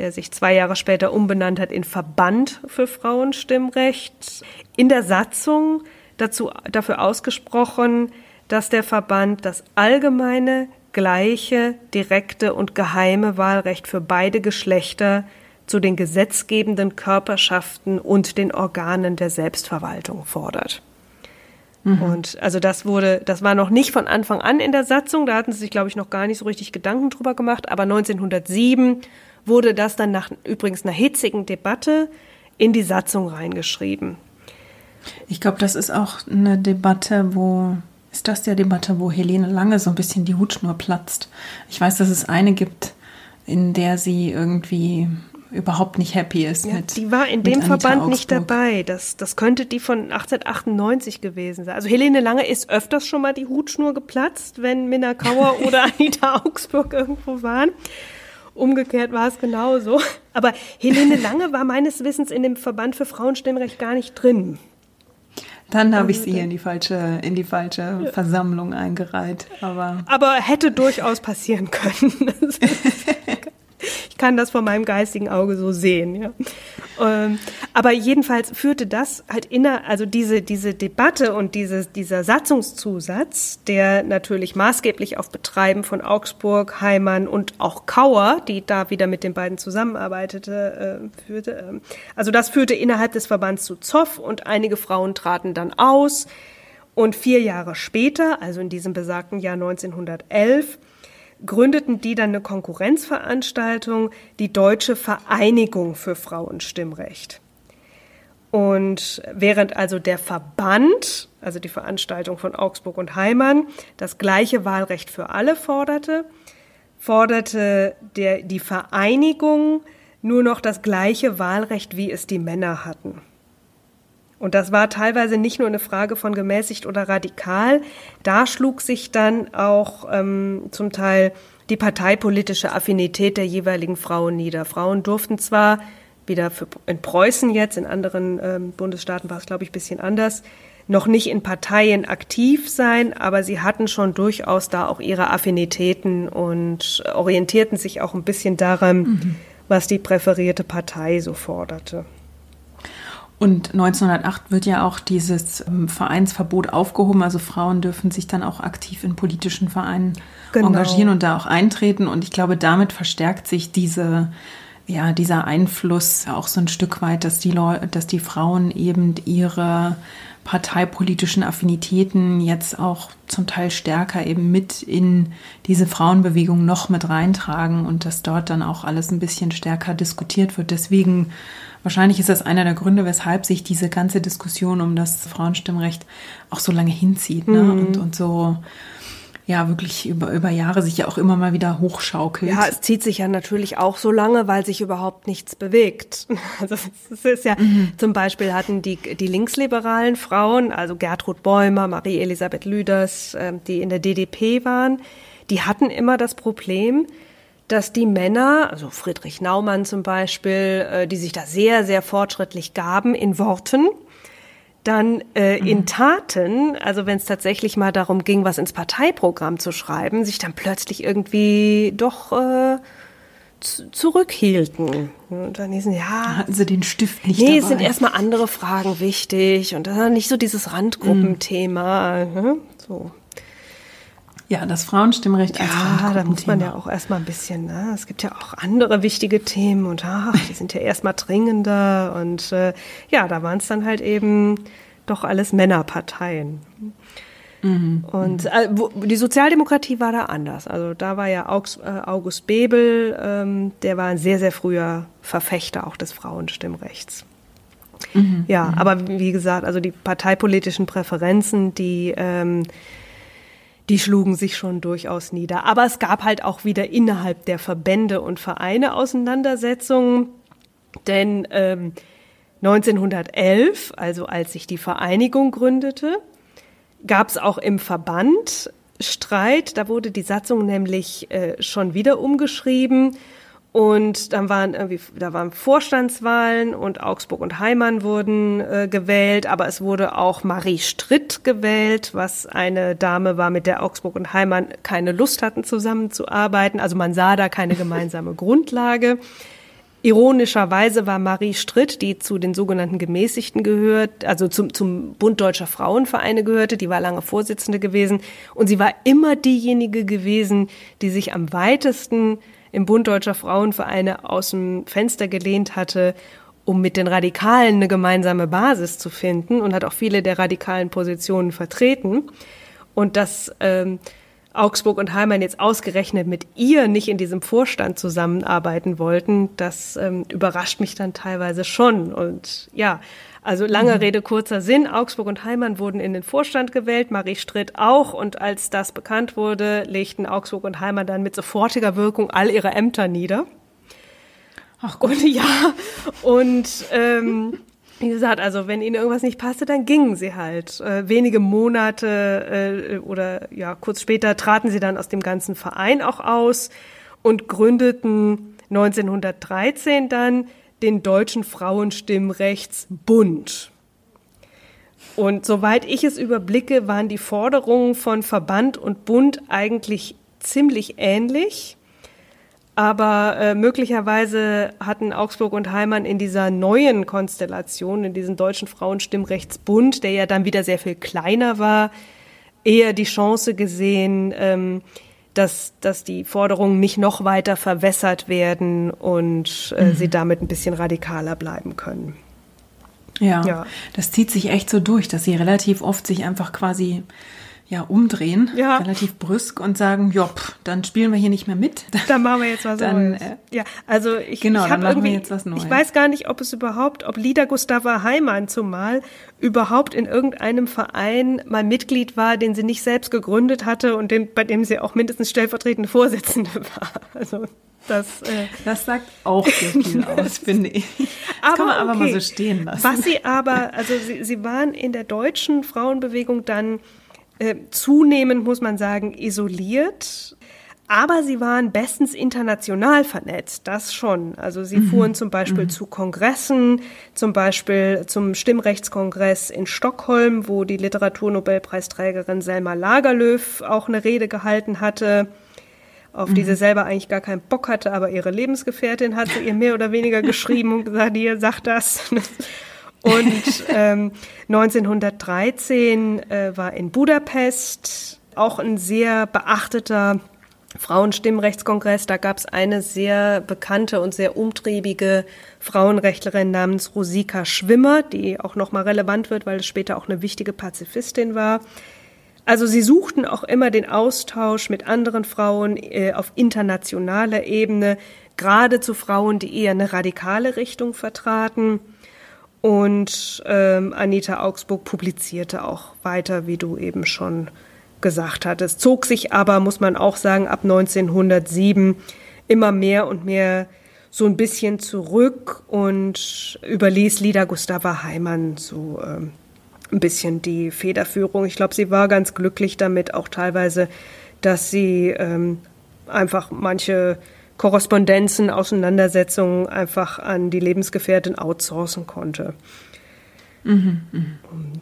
der sich zwei Jahre später umbenannt hat in Verband für Frauenstimmrecht, in der Satzung dazu, dafür ausgesprochen, dass der Verband das allgemeine, gleiche, direkte und geheime Wahlrecht für beide Geschlechter zu den gesetzgebenden Körperschaften und den Organen der Selbstverwaltung fordert. Mhm. Und also das wurde, das war noch nicht von Anfang an in der Satzung, da hatten sie sich, glaube ich, noch gar nicht so richtig Gedanken drüber gemacht, aber 1907 wurde das dann nach übrigens einer hitzigen Debatte in die Satzung reingeschrieben. Ich glaube, das ist auch eine Debatte, wo ist das der Debatte, wo Helene Lange so ein bisschen die Hutschnur platzt. Ich weiß, dass es eine gibt, in der sie irgendwie überhaupt nicht happy ist ja, mit. Die war in dem Verband Augsburg. nicht dabei. Das, das könnte die von 1898 gewesen sein. Also Helene Lange ist öfters schon mal die Hutschnur geplatzt, wenn Minna Kauer oder <laughs> Anita Augsburg irgendwo waren. Umgekehrt war es genauso. <laughs> Aber Helene Lange war meines Wissens in dem Verband für Frauenstimmrecht gar nicht drin. Dann habe ich sie hier in die falsche, in die falsche. Versammlung eingereiht. Aber, aber hätte durchaus passieren können. <laughs> <laughs> ich kann das vor meinem geistigen Auge so sehen. Ja. Ähm, aber jedenfalls führte das halt inner, also diese, diese Debatte und dieses, dieser Satzungszusatz, der natürlich maßgeblich auf Betreiben von Augsburg, Heimann und auch Kauer, die da wieder mit den beiden zusammenarbeitete, äh, führte. Äh, also das führte innerhalb des Verbands zu Zoff und einige Frauen traten dann aus. Und vier Jahre später, also in diesem besagten Jahr 1911, gründeten die dann eine Konkurrenzveranstaltung, die Deutsche Vereinigung für Frauenstimmrecht. Und während also der Verband, also die Veranstaltung von Augsburg und Heimann, das gleiche Wahlrecht für alle forderte, forderte der, die Vereinigung nur noch das gleiche Wahlrecht, wie es die Männer hatten. Und das war teilweise nicht nur eine Frage von gemäßigt oder radikal. Da schlug sich dann auch ähm, zum Teil die parteipolitische Affinität der jeweiligen Frauen nieder. Frauen durften zwar wieder für, in Preußen jetzt, in anderen ähm, Bundesstaaten war es, glaube ich, ein bisschen anders, noch nicht in Parteien aktiv sein, aber sie hatten schon durchaus da auch ihre Affinitäten und orientierten sich auch ein bisschen daran, mhm. was die präferierte Partei so forderte. Und 1908 wird ja auch dieses ähm, Vereinsverbot aufgehoben. Also Frauen dürfen sich dann auch aktiv in politischen Vereinen genau. engagieren und da auch eintreten. Und ich glaube, damit verstärkt sich diese ja, dieser Einfluss auch so ein Stück weit, dass die Leute, dass die Frauen eben ihre parteipolitischen Affinitäten jetzt auch zum Teil stärker eben mit in diese Frauenbewegung noch mit reintragen und dass dort dann auch alles ein bisschen stärker diskutiert wird. Deswegen wahrscheinlich ist das einer der Gründe, weshalb sich diese ganze Diskussion um das Frauenstimmrecht auch so lange hinzieht ne? Mhm. und, und so ja wirklich über, über Jahre sich ja auch immer mal wieder hochschaukelt. Ja, es zieht sich ja natürlich auch so lange, weil sich überhaupt nichts bewegt. <laughs> Also es ist ja, mhm. zum Beispiel hatten die, die linksliberalen Frauen, also Gertrud Bäumer, Marie-Elisabeth Lüders, äh, die in der DDP waren, die hatten immer das Problem, dass die Männer, also Friedrich Naumann zum Beispiel, äh, die sich da sehr, sehr fortschrittlich gaben in Worten, dann äh, mhm. in Taten, also wenn es tatsächlich mal darum ging, was ins Parteiprogramm zu schreiben, sich dann plötzlich irgendwie doch äh, zurückhielten. Und dann hießen, ja. Hatten sie den Stift nicht Nee, dabei. es sind erstmal andere Fragen wichtig und das ist nicht so dieses Randgruppenthema. Mhm. So. Ja, das Frauenstimmrecht als Ja, da muss man ja auch erstmal ein bisschen, ne? es gibt ja auch andere wichtige Themen und ach, <laughs> die sind ja erstmal dringender und äh, ja, da waren es dann halt eben doch alles Männerparteien. Mhm. Und äh, die Sozialdemokratie war da anders. Also da war ja August, äh, August Bebel, ähm, der war ein sehr, sehr früher Verfechter auch des Frauenstimmrechts. Mhm. Ja, mhm. aber wie gesagt, also die parteipolitischen Präferenzen, die ähm, die schlugen sich schon durchaus nieder. Aber es gab halt auch wieder innerhalb der Verbände und Vereine Auseinandersetzungen, denn ähm, 1911, also als sich die Vereinigung gründete, gab es auch im Verband Streit. Da wurde die Satzung nämlich äh, schon wieder umgeschrieben und dann waren irgendwie, da waren Vorstandswahlen und Augsburg und Heimann wurden äh, gewählt, aber es wurde auch Marie Stritt gewählt, was eine Dame war, mit der Augsburg und Heimann keine Lust hatten, zusammenzuarbeiten. Also man sah da keine gemeinsame <laughs> Grundlage. Ironischerweise war Marie Stritt, die zu den sogenannten Gemäßigten gehört, also zum, zum Bund Deutscher Frauenvereine gehörte, die war lange Vorsitzende gewesen und sie war immer diejenige gewesen, die sich am weitesten im Bund Deutscher Frauenvereine aus dem Fenster gelehnt hatte, um mit den Radikalen eine gemeinsame Basis zu finden und hat auch viele der radikalen Positionen vertreten. Und dass ähm, Augsburg und Heimann jetzt ausgerechnet mit ihr nicht in diesem Vorstand zusammenarbeiten wollten, das ähm, überrascht mich dann teilweise schon. Und ja, also lange mhm. Rede, kurzer Sinn. Augsburg und Heimann wurden in den Vorstand gewählt, Marie Stritt auch. Und als das bekannt wurde, legten Augsburg und Heimann dann mit sofortiger Wirkung all ihre Ämter nieder. Ach Gott, und, ja. Und ähm, wie gesagt, also wenn ihnen irgendwas nicht passte, dann gingen sie halt. Äh, wenige Monate äh, oder ja kurz später traten sie dann aus dem ganzen Verein auch aus und gründeten 1913 dann den Deutschen Frauenstimmrechtsbund. Und soweit ich es überblicke, waren die Forderungen von Verband und Bund eigentlich ziemlich ähnlich. Aber äh, möglicherweise hatten Augsburg und Heimann in dieser neuen Konstellation, in diesem Deutschen Frauenstimmrechtsbund, der ja dann wieder sehr viel kleiner war, eher die Chance gesehen, ähm, dass, dass die Forderungen nicht noch weiter verwässert werden und äh, mhm. sie damit ein bisschen radikaler bleiben können. Ja, ja, das zieht sich echt so durch, dass sie relativ oft sich einfach quasi ja, umdrehen, ja. relativ brüsk und sagen, ja, dann spielen wir hier nicht mehr mit. <laughs> Dann machen wir jetzt was dann, Neues. Äh, ja, also ich, genau, ich dann machen wir jetzt was Neues. Ich weiß gar nicht, ob es überhaupt, ob Lieder Gustava Heimann zumal überhaupt in irgendeinem Verein mal Mitglied war, den sie nicht selbst gegründet hatte und den, bei dem sie auch mindestens stellvertretende Vorsitzende <laughs> war. Also das, äh das sagt auch sehr <laughs> viel aus, finde ich. Das aber, kann man aber okay. mal so stehen lassen. Was sie aber, also sie, sie waren in der deutschen Frauenbewegung dann äh, zunehmend, muss man sagen, isoliert. Aber sie waren bestens international vernetzt, das schon. Also sie mhm. fuhren zum Beispiel mhm. zu Kongressen, zum Beispiel zum Stimmrechtskongress in Stockholm, wo die Literaturnobelpreisträgerin Selma Lagerlöf auch eine Rede gehalten hatte, auf mhm. die sie selber eigentlich gar keinen Bock hatte, aber ihre Lebensgefährtin hatte ihr mehr oder weniger geschrieben und gesagt, hier, sag das. Und ähm, 1913 äh, war in Budapest auch ein sehr beachteter Frauenstimmrechtskongress, da gab es eine sehr bekannte und sehr umtriebige Frauenrechtlerin namens Rosika Schwimmer, die auch nochmal relevant wird, weil es später auch eine wichtige Pazifistin war. Also sie suchten auch immer den Austausch mit anderen Frauen äh, auf internationaler Ebene, gerade zu Frauen, die eher eine radikale Richtung vertraten. Und ähm, Anita Augsburg publizierte auch weiter, wie du eben schon gesagt hattest. Zog sich aber, muss man auch sagen, ab 1907 immer mehr und mehr so ein bisschen zurück und überließ Lida Gustava Heimann so ähm, ein bisschen die Federführung. Ich glaube, sie war ganz glücklich damit, auch teilweise, dass sie ähm, einfach manche Korrespondenzen, Auseinandersetzungen einfach an die Lebensgefährtin outsourcen konnte. Mhm, mh. und,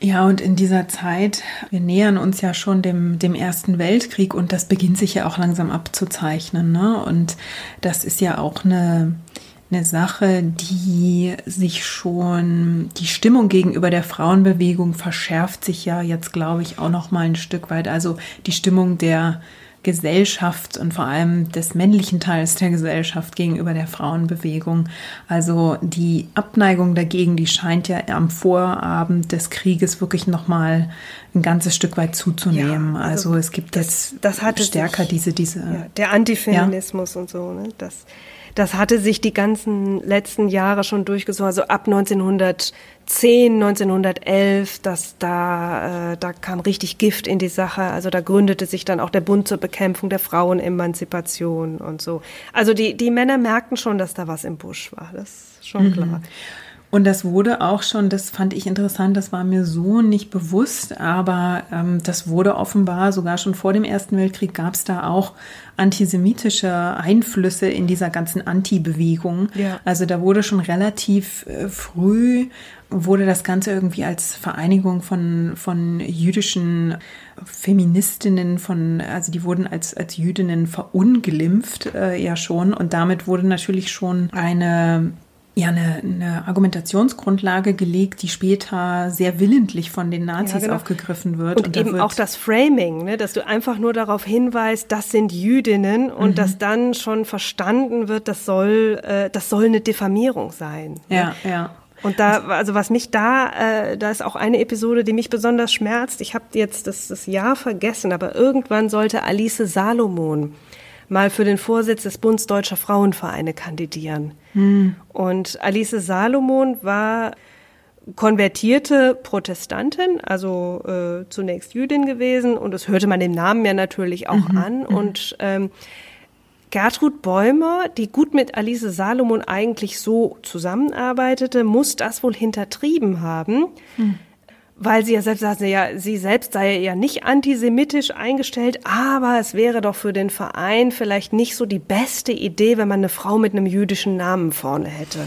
ja. ja, und in dieser Zeit, wir nähern uns ja schon dem, dem Ersten Weltkrieg und das beginnt sich ja auch langsam abzuzeichnen. Ne? Und das ist ja auch eine, eine Sache, die sich schon, die Stimmung gegenüber der Frauenbewegung verschärft sich ja jetzt, glaube ich, auch noch mal ein Stück weit. Also die Stimmung der Gesellschaft und vor allem des männlichen Teils der Gesellschaft gegenüber der Frauenbewegung. Also die Abneigung dagegen, die scheint ja am Vorabend des Krieges wirklich noch mal ein ganzes Stück weit zuzunehmen. Ja, also, also, es gibt das, jetzt das stärker sich, diese diese ja, der Antifeminismus ja. und so. Ne? Das das hatte sich die ganzen letzten Jahre schon durchgezogen, also ab 1910, 1911, dass da, äh, da kam richtig Gift in die Sache. Also da gründete sich dann auch der Bund zur Bekämpfung der Frauenemanzipation und so. Also die, die Männer merkten schon, dass da was im Busch war. Das ist schon mhm. klar. Und das wurde auch schon, das fand ich interessant, das war mir so nicht bewusst, aber ähm, das wurde offenbar sogar schon vor dem Ersten Weltkrieg gab es da auch antisemitische Einflüsse in dieser ganzen Anti-Bewegung. Ja. Also da wurde schon relativ äh, früh wurde das Ganze irgendwie als Vereinigung von, von jüdischen Feministinnen, von, also die wurden als, als Jüdinnen verunglimpft, äh, ja schon. Und damit wurde natürlich schon eine ja eine, eine Argumentationsgrundlage gelegt, die später sehr willentlich von den Nazis ja, genau. aufgegriffen wird. Und, und eben auch das Framing, ne, dass du einfach nur darauf hinweist, das sind Jüdinnen und mhm. dass dann schon verstanden wird, das soll, äh, das soll eine Diffamierung sein. Ne? Ja, ja. Und da, also was mich da, äh, da ist auch eine Episode, die mich besonders schmerzt. Ich habe jetzt das, das Jahr vergessen, aber irgendwann sollte Alice Salomon mal für den Vorsitz des Bundes Deutscher Frauenvereine kandidieren. Hm. Und Alice Salomon war konvertierte Protestantin, also äh, zunächst Jüdin gewesen und das hörte man dem Namen ja natürlich auch mhm. an. Mhm. Und ähm, Gertrud Bäumer, die gut mit Alice Salomon eigentlich so zusammenarbeitete, muss das wohl hintertrieben haben. Mhm weil sie ja selbst sagte, ja, sie selbst sei ja nicht antisemitisch eingestellt, aber es wäre doch für den Verein vielleicht nicht so die beste Idee, wenn man eine Frau mit einem jüdischen Namen vorne hätte.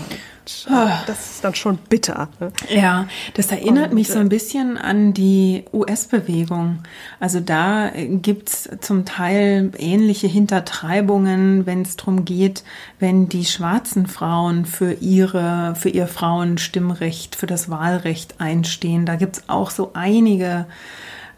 Äh, ah. das ist dann schon bitter. Ne? Ja, das erinnert Und, mich so ein bisschen an die US-Bewegung. Also da gibt's zum Teil ähnliche Hintertreibungen, wenn es darum geht, wenn die schwarzen Frauen für ihre, für ihr Frauenstimmrecht, für das Wahlrecht einstehen. Da gibt's auch so einige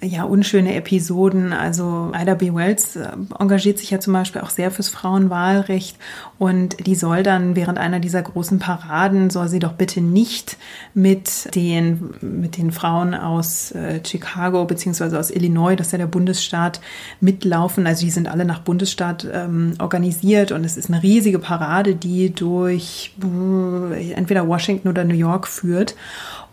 ja, unschöne Episoden. Also Ida B. Wells äh, engagiert sich ja zum Beispiel auch sehr fürs Frauenwahlrecht und die soll dann während einer dieser großen Paraden, soll sie doch bitte nicht mit den, mit den Frauen aus äh, Chicago beziehungsweise aus Illinois, das ist ja der Bundesstaat, mitlaufen. Also die sind alle nach Bundesstaat ähm, organisiert und es ist eine riesige Parade, die durch äh, entweder Washington oder New York führt.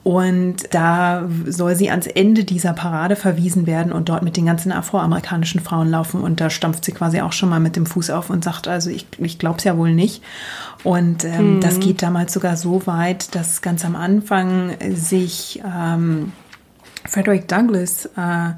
Und da soll sie ans Ende dieser Parade verwiesen werden und dort mit den ganzen afroamerikanischen Frauen laufen. Und da stampft sie quasi auch schon mal mit dem Fuß auf und sagt, also ich, ich glaube es ja wohl nicht. Und ähm, mhm. das geht damals sogar so weit, dass ganz am Anfang sich ähm, Frederick Douglass, äh,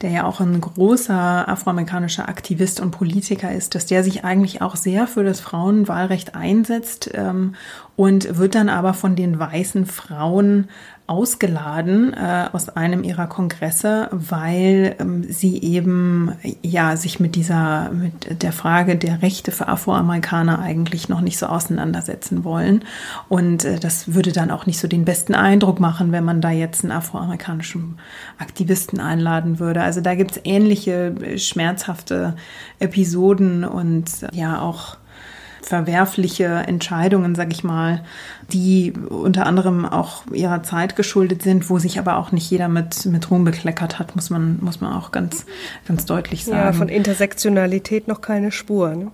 der ja auch ein großer afroamerikanischer Aktivist und Politiker ist, dass der sich eigentlich auch sehr für das Frauenwahlrecht einsetzt ähm, und wird dann aber von den weißen Frauen ausgeladen äh, aus einem ihrer Kongresse, weil ähm, sie eben ja sich mit dieser mit der Frage der Rechte für Afroamerikaner eigentlich noch nicht so auseinandersetzen wollen und äh, das würde dann auch nicht so den besten Eindruck machen, wenn man da jetzt einen afroamerikanischen Aktivisten einladen würde. Also da gibt's ähnliche äh, schmerzhafte Episoden und ja auch verwerfliche Entscheidungen, sag ich mal, die unter anderem auch ihrer Zeit geschuldet sind, wo sich aber auch nicht jeder mit, mit Ruhm bekleckert hat, muss man, muss man auch ganz, ganz deutlich sagen. Ja, von Intersektionalität noch keine Spur. Ne?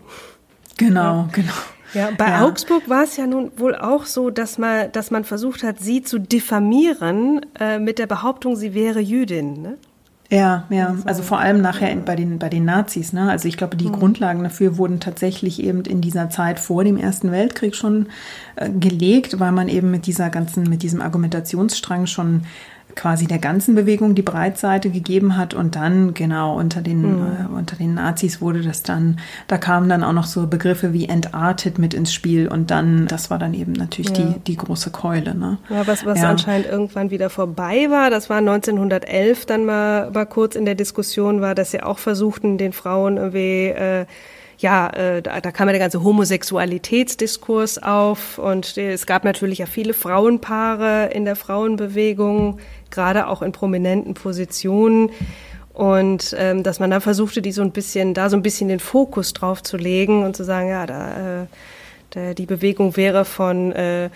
Genau, ja. genau. Ja, bei ja. Augsburg war es ja nun wohl auch so, dass man, dass man versucht hat, sie zu diffamieren äh, mit der Behauptung, sie wäre Jüdin. Ne? Ja, ja, also vor allem nachher bei den, bei den Nazis. Ne? Also ich glaube, die mhm. Grundlagen dafür wurden tatsächlich eben in dieser Zeit vor dem Ersten Weltkrieg schon äh, gelegt, weil man eben mit dieser ganzen, mit diesem Argumentationsstrang schon quasi der ganzen Bewegung die Breitseite gegeben hat und dann genau unter den mhm. äh, unter den Nazis wurde das dann da kamen dann auch noch so Begriffe wie entartet mit ins Spiel und dann das war dann eben natürlich ja. die die große Keule ne ja was was ja. anscheinend irgendwann wieder vorbei war das war 1911 dann mal mal kurz in der Diskussion war dass sie auch versuchten den Frauen irgendwie äh, ja, äh, da, da kam ja der ganze Homosexualitätsdiskurs auf und es gab natürlich ja viele Frauenpaare in der Frauenbewegung, gerade auch in prominenten Positionen. Und ähm, dass man dann versuchte, die so ein bisschen, da so ein bisschen den Fokus drauf zu legen und zu sagen, ja, da, äh, da die Bewegung wäre von äh,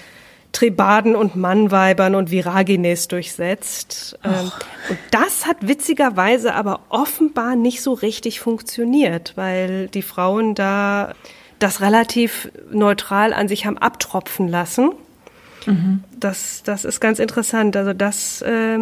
Trebaden und Mannweibern und Viragines durchsetzt. Ähm, und das hat witzigerweise aber offenbar nicht so richtig funktioniert, weil die Frauen da das relativ neutral an sich haben abtropfen lassen. Mhm. Das, das ist ganz interessant. Also das, äh,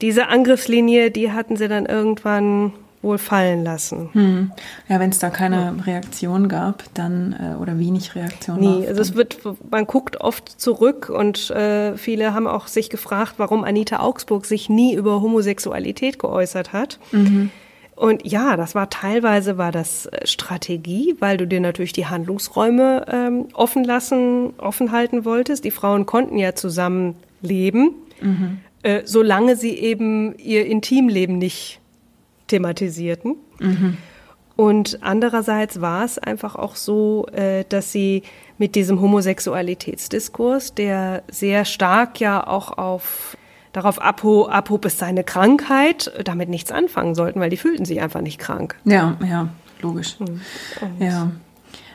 diese Angriffslinie, die hatten sie dann irgendwann wohl fallen lassen. Hm. Ja, wenn es da keine Reaktion gab, dann äh, oder wenig Reaktion. Nee, war, also es wird, man guckt oft zurück und äh, viele haben auch sich gefragt, warum Anita Augsburg sich nie über Homosexualität geäußert hat. Mhm. Und ja, das war teilweise war das äh, Strategie, weil du dir natürlich die Handlungsräume ähm, offen lassen, offen halten wolltest. Die Frauen konnten ja zusammen leben, mhm. äh, solange sie eben ihr Intimleben nicht thematisierten. Mhm. Und andererseits war es einfach auch so, äh, dass sie mit diesem Homosexualitätsdiskurs, der sehr stark ja auch auf darauf abhob, abhob es seine Krankheit, damit nichts anfangen sollten, weil die fühlten sich einfach nicht krank. Ja, ja, logisch. Mhm. ja.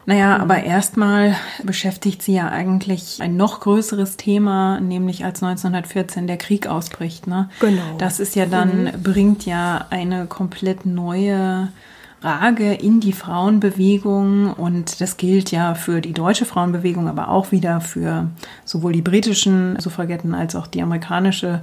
Naja, aber erstmal beschäftigt sie ja eigentlich ein noch größeres Thema, nämlich als 1914 der Krieg ausbricht. Ne? Genau. Das ist ja dann, mhm. bringt ja eine komplett neue Frage in die Frauenbewegung und das gilt ja für die deutsche Frauenbewegung, aber auch wieder für sowohl die britischen Suffragetten als auch die amerikanische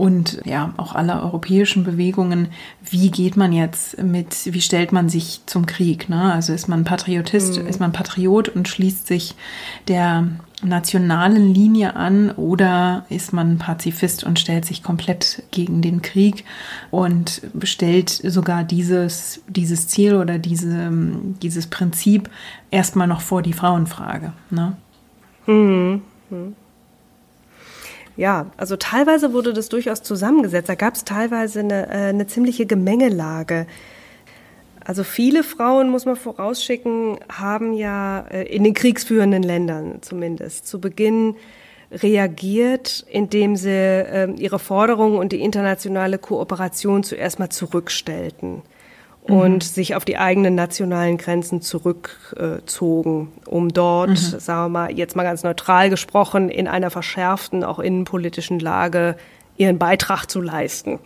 und ja auch alle europäischen Bewegungen. Wie geht man jetzt mit, wie stellt man sich zum Krieg? Ne? Also ist man Patriotist, mhm. ist man Patriot und schließt sich der nationalen Linie an oder ist man Pazifist und stellt sich komplett gegen den Krieg und stellt sogar dieses, dieses Ziel oder diese, dieses Prinzip erstmal noch vor die Frauenfrage. Ne? Mhm. Mhm. Ja, also teilweise wurde das durchaus zusammengesetzt. Da gab es teilweise eine, äh, eine ziemliche Gemengelage. Also viele Frauen, muss man vorausschicken, haben ja äh, in den kriegsführenden Ländern zumindest zu Beginn reagiert, indem sie äh, ihre Forderungen und die internationale Kooperation zuerst mal zurückstellten und mhm. sich auf die eigenen nationalen Grenzen zurückzogen, um dort, mhm. sagen wir mal, jetzt mal ganz neutral gesprochen, in einer verschärften, auch innenpolitischen Lage ihren Beitrag zu leisten.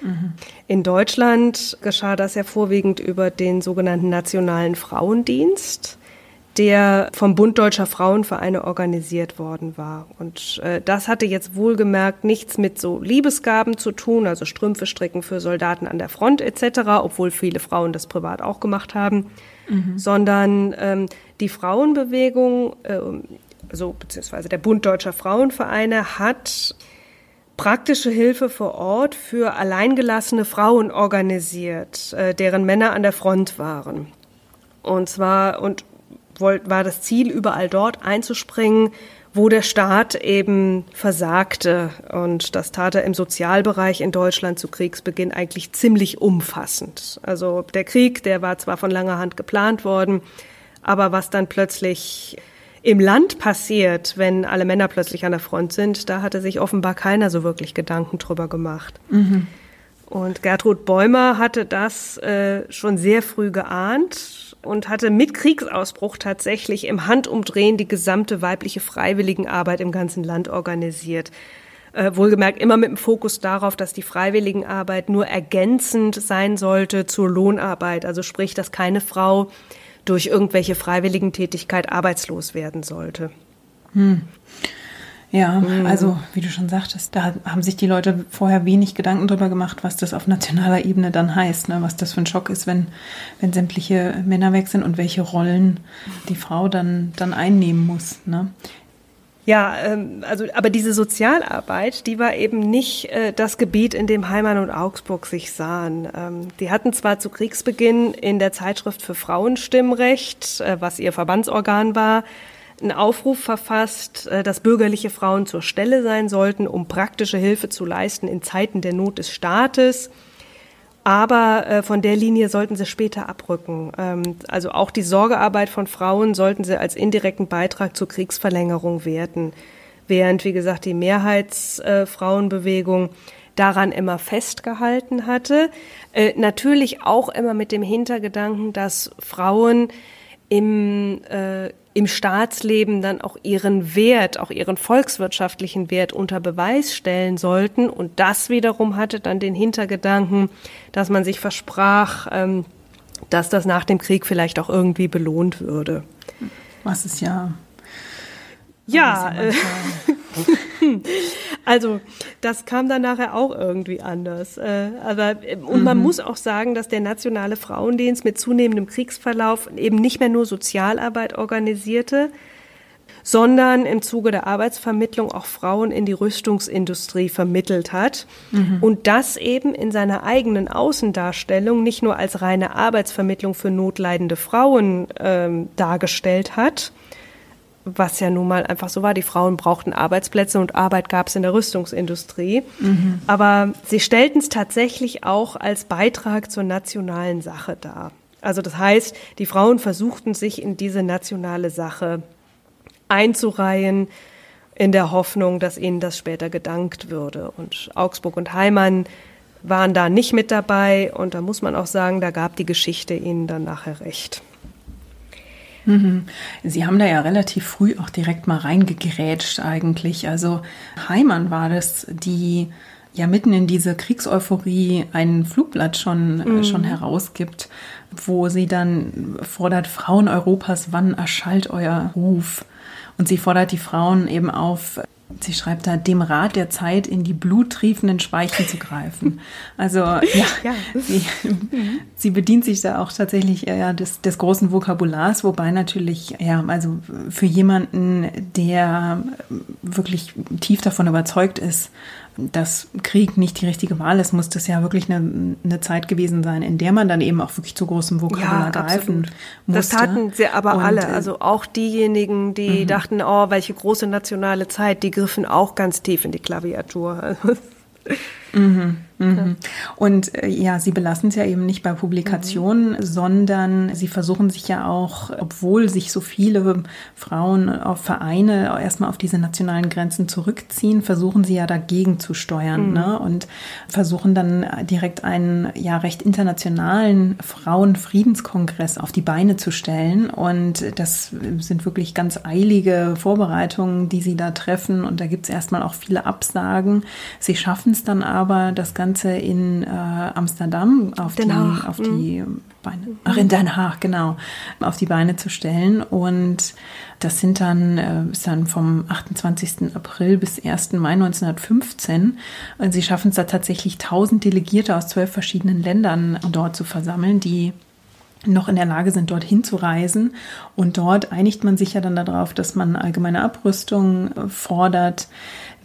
Mhm. In Deutschland geschah das ja vorwiegend über den sogenannten Nationalen Frauendienst der vom Bund Deutscher Frauenvereine organisiert worden war. Und äh, das hatte jetzt wohlgemerkt nichts mit so Liebesgaben zu tun, also Strümpfe stricken für Soldaten an der Front etc., obwohl viele Frauen das privat auch gemacht haben, mhm. sondern ähm, die Frauenbewegung, äh, also beziehungsweise der Bund Deutscher Frauenvereine hat praktische Hilfe vor Ort für alleingelassene Frauen organisiert, äh, deren Männer an der Front waren. Und zwar, und war das Ziel, überall dort einzuspringen, wo der Staat eben versagte. Und das tat er im Sozialbereich in Deutschland zu Kriegsbeginn eigentlich ziemlich umfassend. Also der Krieg, der war zwar von langer Hand geplant worden, aber was dann plötzlich im Land passiert, wenn alle Männer plötzlich an der Front sind, da hatte sich offenbar keiner so wirklich Gedanken drüber gemacht. Mhm. Und Gertrud Bäumer hatte das äh, schon sehr früh geahnt und hatte mit Kriegsausbruch tatsächlich im Handumdrehen die gesamte weibliche Freiwilligenarbeit im ganzen Land organisiert. Äh, wohlgemerkt immer mit dem Fokus darauf, dass die Freiwilligenarbeit nur ergänzend sein sollte zur Lohnarbeit. Also sprich, dass keine Frau durch irgendwelche Freiwilligentätigkeit arbeitslos werden sollte. Hm. Ja, mhm. also wie du schon sagtest, da haben sich die Leute vorher wenig Gedanken drüber gemacht, was das auf nationaler Ebene dann heißt, ne? was das für ein Schock ist, wenn, wenn sämtliche Männer weg sind und welche Rollen die Frau dann, dann einnehmen muss. Ne? Ja, ähm, also aber diese Sozialarbeit, die war eben nicht äh, das Gebiet, in dem Heimann und Augsburg sich sahen. Ähm, die hatten zwar zu Kriegsbeginn in der Zeitschrift für Frauenstimmrecht, äh, was ihr Verbandsorgan war, einen Aufruf verfasst, äh, dass bürgerliche Frauen zur Stelle sein sollten, um praktische Hilfe zu leisten in Zeiten der Not des Staates. Aber äh, von der Linie sollten sie später abrücken. Ähm, also auch die Sorgearbeit von Frauen sollten sie als indirekten Beitrag zur Kriegsverlängerung werten. Während, wie gesagt, die Mehrheitsfrauenbewegung daran immer festgehalten hatte. Äh, natürlich auch immer mit dem Hintergedanken, dass Frauen im im Staatsleben dann auch ihren Wert, auch ihren volkswirtschaftlichen Wert unter Beweis stellen sollten. Und das wiederum hatte dann den Hintergedanken, dass man sich versprach, ähm, dass das nach dem Krieg vielleicht auch irgendwie belohnt würde. Was ist ja. Ja, äh, <laughs> Also das kam dann nachher auch irgendwie anders. Äh, aber, und man mhm. muss auch sagen, dass der Nationale Frauendienst mit zunehmendem Kriegsverlauf eben nicht mehr nur Sozialarbeit organisierte, sondern im Zuge der Arbeitsvermittlung auch Frauen in die Rüstungsindustrie vermittelt hat. Mhm. Und das eben in seiner eigenen Außendarstellung nicht nur als reine Arbeitsvermittlung für notleidende Frauen ähm, dargestellt hat, was ja nun mal einfach so war. Die Frauen brauchten Arbeitsplätze und Arbeit gab es in der Rüstungsindustrie. Mhm. Aber sie stellten es tatsächlich auch als Beitrag zur nationalen Sache dar. Also das heißt, die Frauen versuchten sich in diese nationale Sache einzureihen, in der Hoffnung, dass ihnen das später gedankt würde. Und Augsburg und Heimann waren da nicht mit dabei. Und da muss man auch sagen, da gab die Geschichte ihnen dann nachher recht. Mhm. Sie haben da ja relativ früh auch direkt mal reingegrätscht eigentlich. Also Heimann war das, die ja mitten in diese Kriegseuphorie ein Flugblatt schon, äh, mhm. schon herausgibt, wo sie dann fordert, Frauen Europas, wann erschallt euer Ruf? Und sie fordert die Frauen eben auf, Sie schreibt da, dem Rat der Zeit in die bluttriefenden Speichen zu greifen. Also ja, ja. Sie, sie, bedient sich da auch tatsächlich ja, des, des großen Vokabulars, wobei natürlich, ja, also für jemanden, der wirklich tief davon überzeugt ist, dass Krieg nicht die richtige Wahl ist, muss das ja wirklich eine, eine Zeit gewesen sein, in der man dann eben auch wirklich zu großem Vokabular ja, greifen musste. Das taten sie aber Und, alle, äh, also auch diejenigen, die mhm. dachten, oh, welche große nationale Zeit, die griffen auch ganz tief in die Klaviatur. <laughs> Mhm. Mhm. Und äh, ja, sie belassen es ja eben nicht bei Publikationen, mhm. sondern sie versuchen sich ja auch, obwohl sich so viele Frauen auf Vereine erstmal auf diese nationalen Grenzen zurückziehen, versuchen sie ja dagegen zu steuern mhm. ne? und versuchen dann direkt einen ja recht internationalen Frauenfriedenskongress auf die Beine zu stellen. Und das sind wirklich ganz eilige Vorbereitungen, die sie da treffen. Und da gibt es erstmal auch viele Absagen. Sie schaffen es dann aber, das Ganze Ganze in äh, Amsterdam auf Den die, Haag. auf die mhm. Beine, ach in Den Haag, genau, auf die Beine zu stellen. Und das sind dann, äh, ist dann vom 28. April bis 1. Mai 1915. Und sie schaffen es da tatsächlich 1000 Delegierte aus zwölf verschiedenen Ländern dort zu versammeln, die noch in der Lage sind, dorthin zu reisen. Und dort einigt man sich ja dann darauf, dass man allgemeine Abrüstung äh, fordert,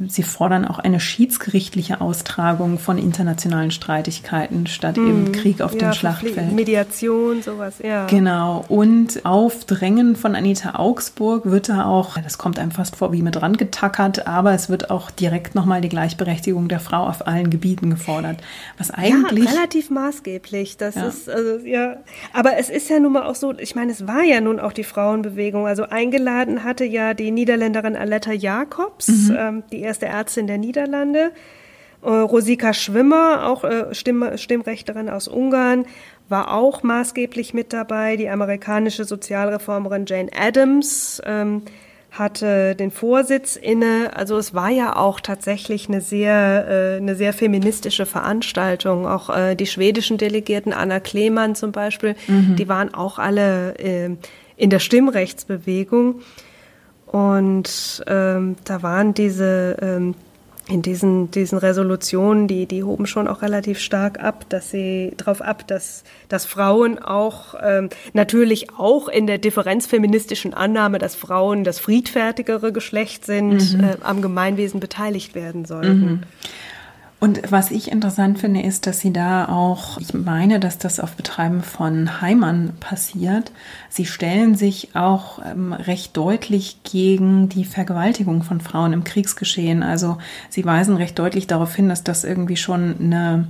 Sie fordern auch eine schiedsgerichtliche Austragung von internationalen Streitigkeiten statt hm. eben Krieg auf ja, dem Schlachtfeld. Mediation, sowas, ja. Genau. Und auf Drängen von Anita Augsburg wird da auch, das kommt einem fast vor wie mit rangetackert, aber es wird auch direkt nochmal die Gleichberechtigung der Frau auf allen Gebieten gefordert. Was eigentlich. Ja, relativ maßgeblich. Das ja. ist, also, ja. Aber es ist ja nun mal auch so, ich meine, es war ja nun auch die Frauenbewegung. Also eingeladen hatte ja die Niederländerin Aletta Jacobs, mhm. ähm, die erste Ärztin der Niederlande. Äh, Rosika Schwimmer, auch äh, Stimm Stimmrechterin aus Ungarn, war auch maßgeblich mit dabei. Die amerikanische Sozialreformerin Jane Addams ähm, hatte den Vorsitz inne. Also es war ja auch tatsächlich eine sehr, äh, eine sehr feministische Veranstaltung. Auch äh, die schwedischen Delegierten, Anna Klemann zum Beispiel, mhm. die waren auch alle äh, in der Stimmrechtsbewegung. Und ähm, da waren diese ähm, in diesen, diesen Resolutionen, die, die hoben schon auch relativ stark ab, dass sie darauf ab, dass, dass Frauen auch ähm, natürlich auch in der differenzfeministischen Annahme, dass Frauen das friedfertigere Geschlecht sind, mhm. äh, am Gemeinwesen beteiligt werden sollten. Mhm. Und was ich interessant finde, ist, dass sie da auch, ich meine, dass das auf Betreiben von Heimann passiert. Sie stellen sich auch ähm, recht deutlich gegen die Vergewaltigung von Frauen im Kriegsgeschehen. Also sie weisen recht deutlich darauf hin, dass das irgendwie schon eine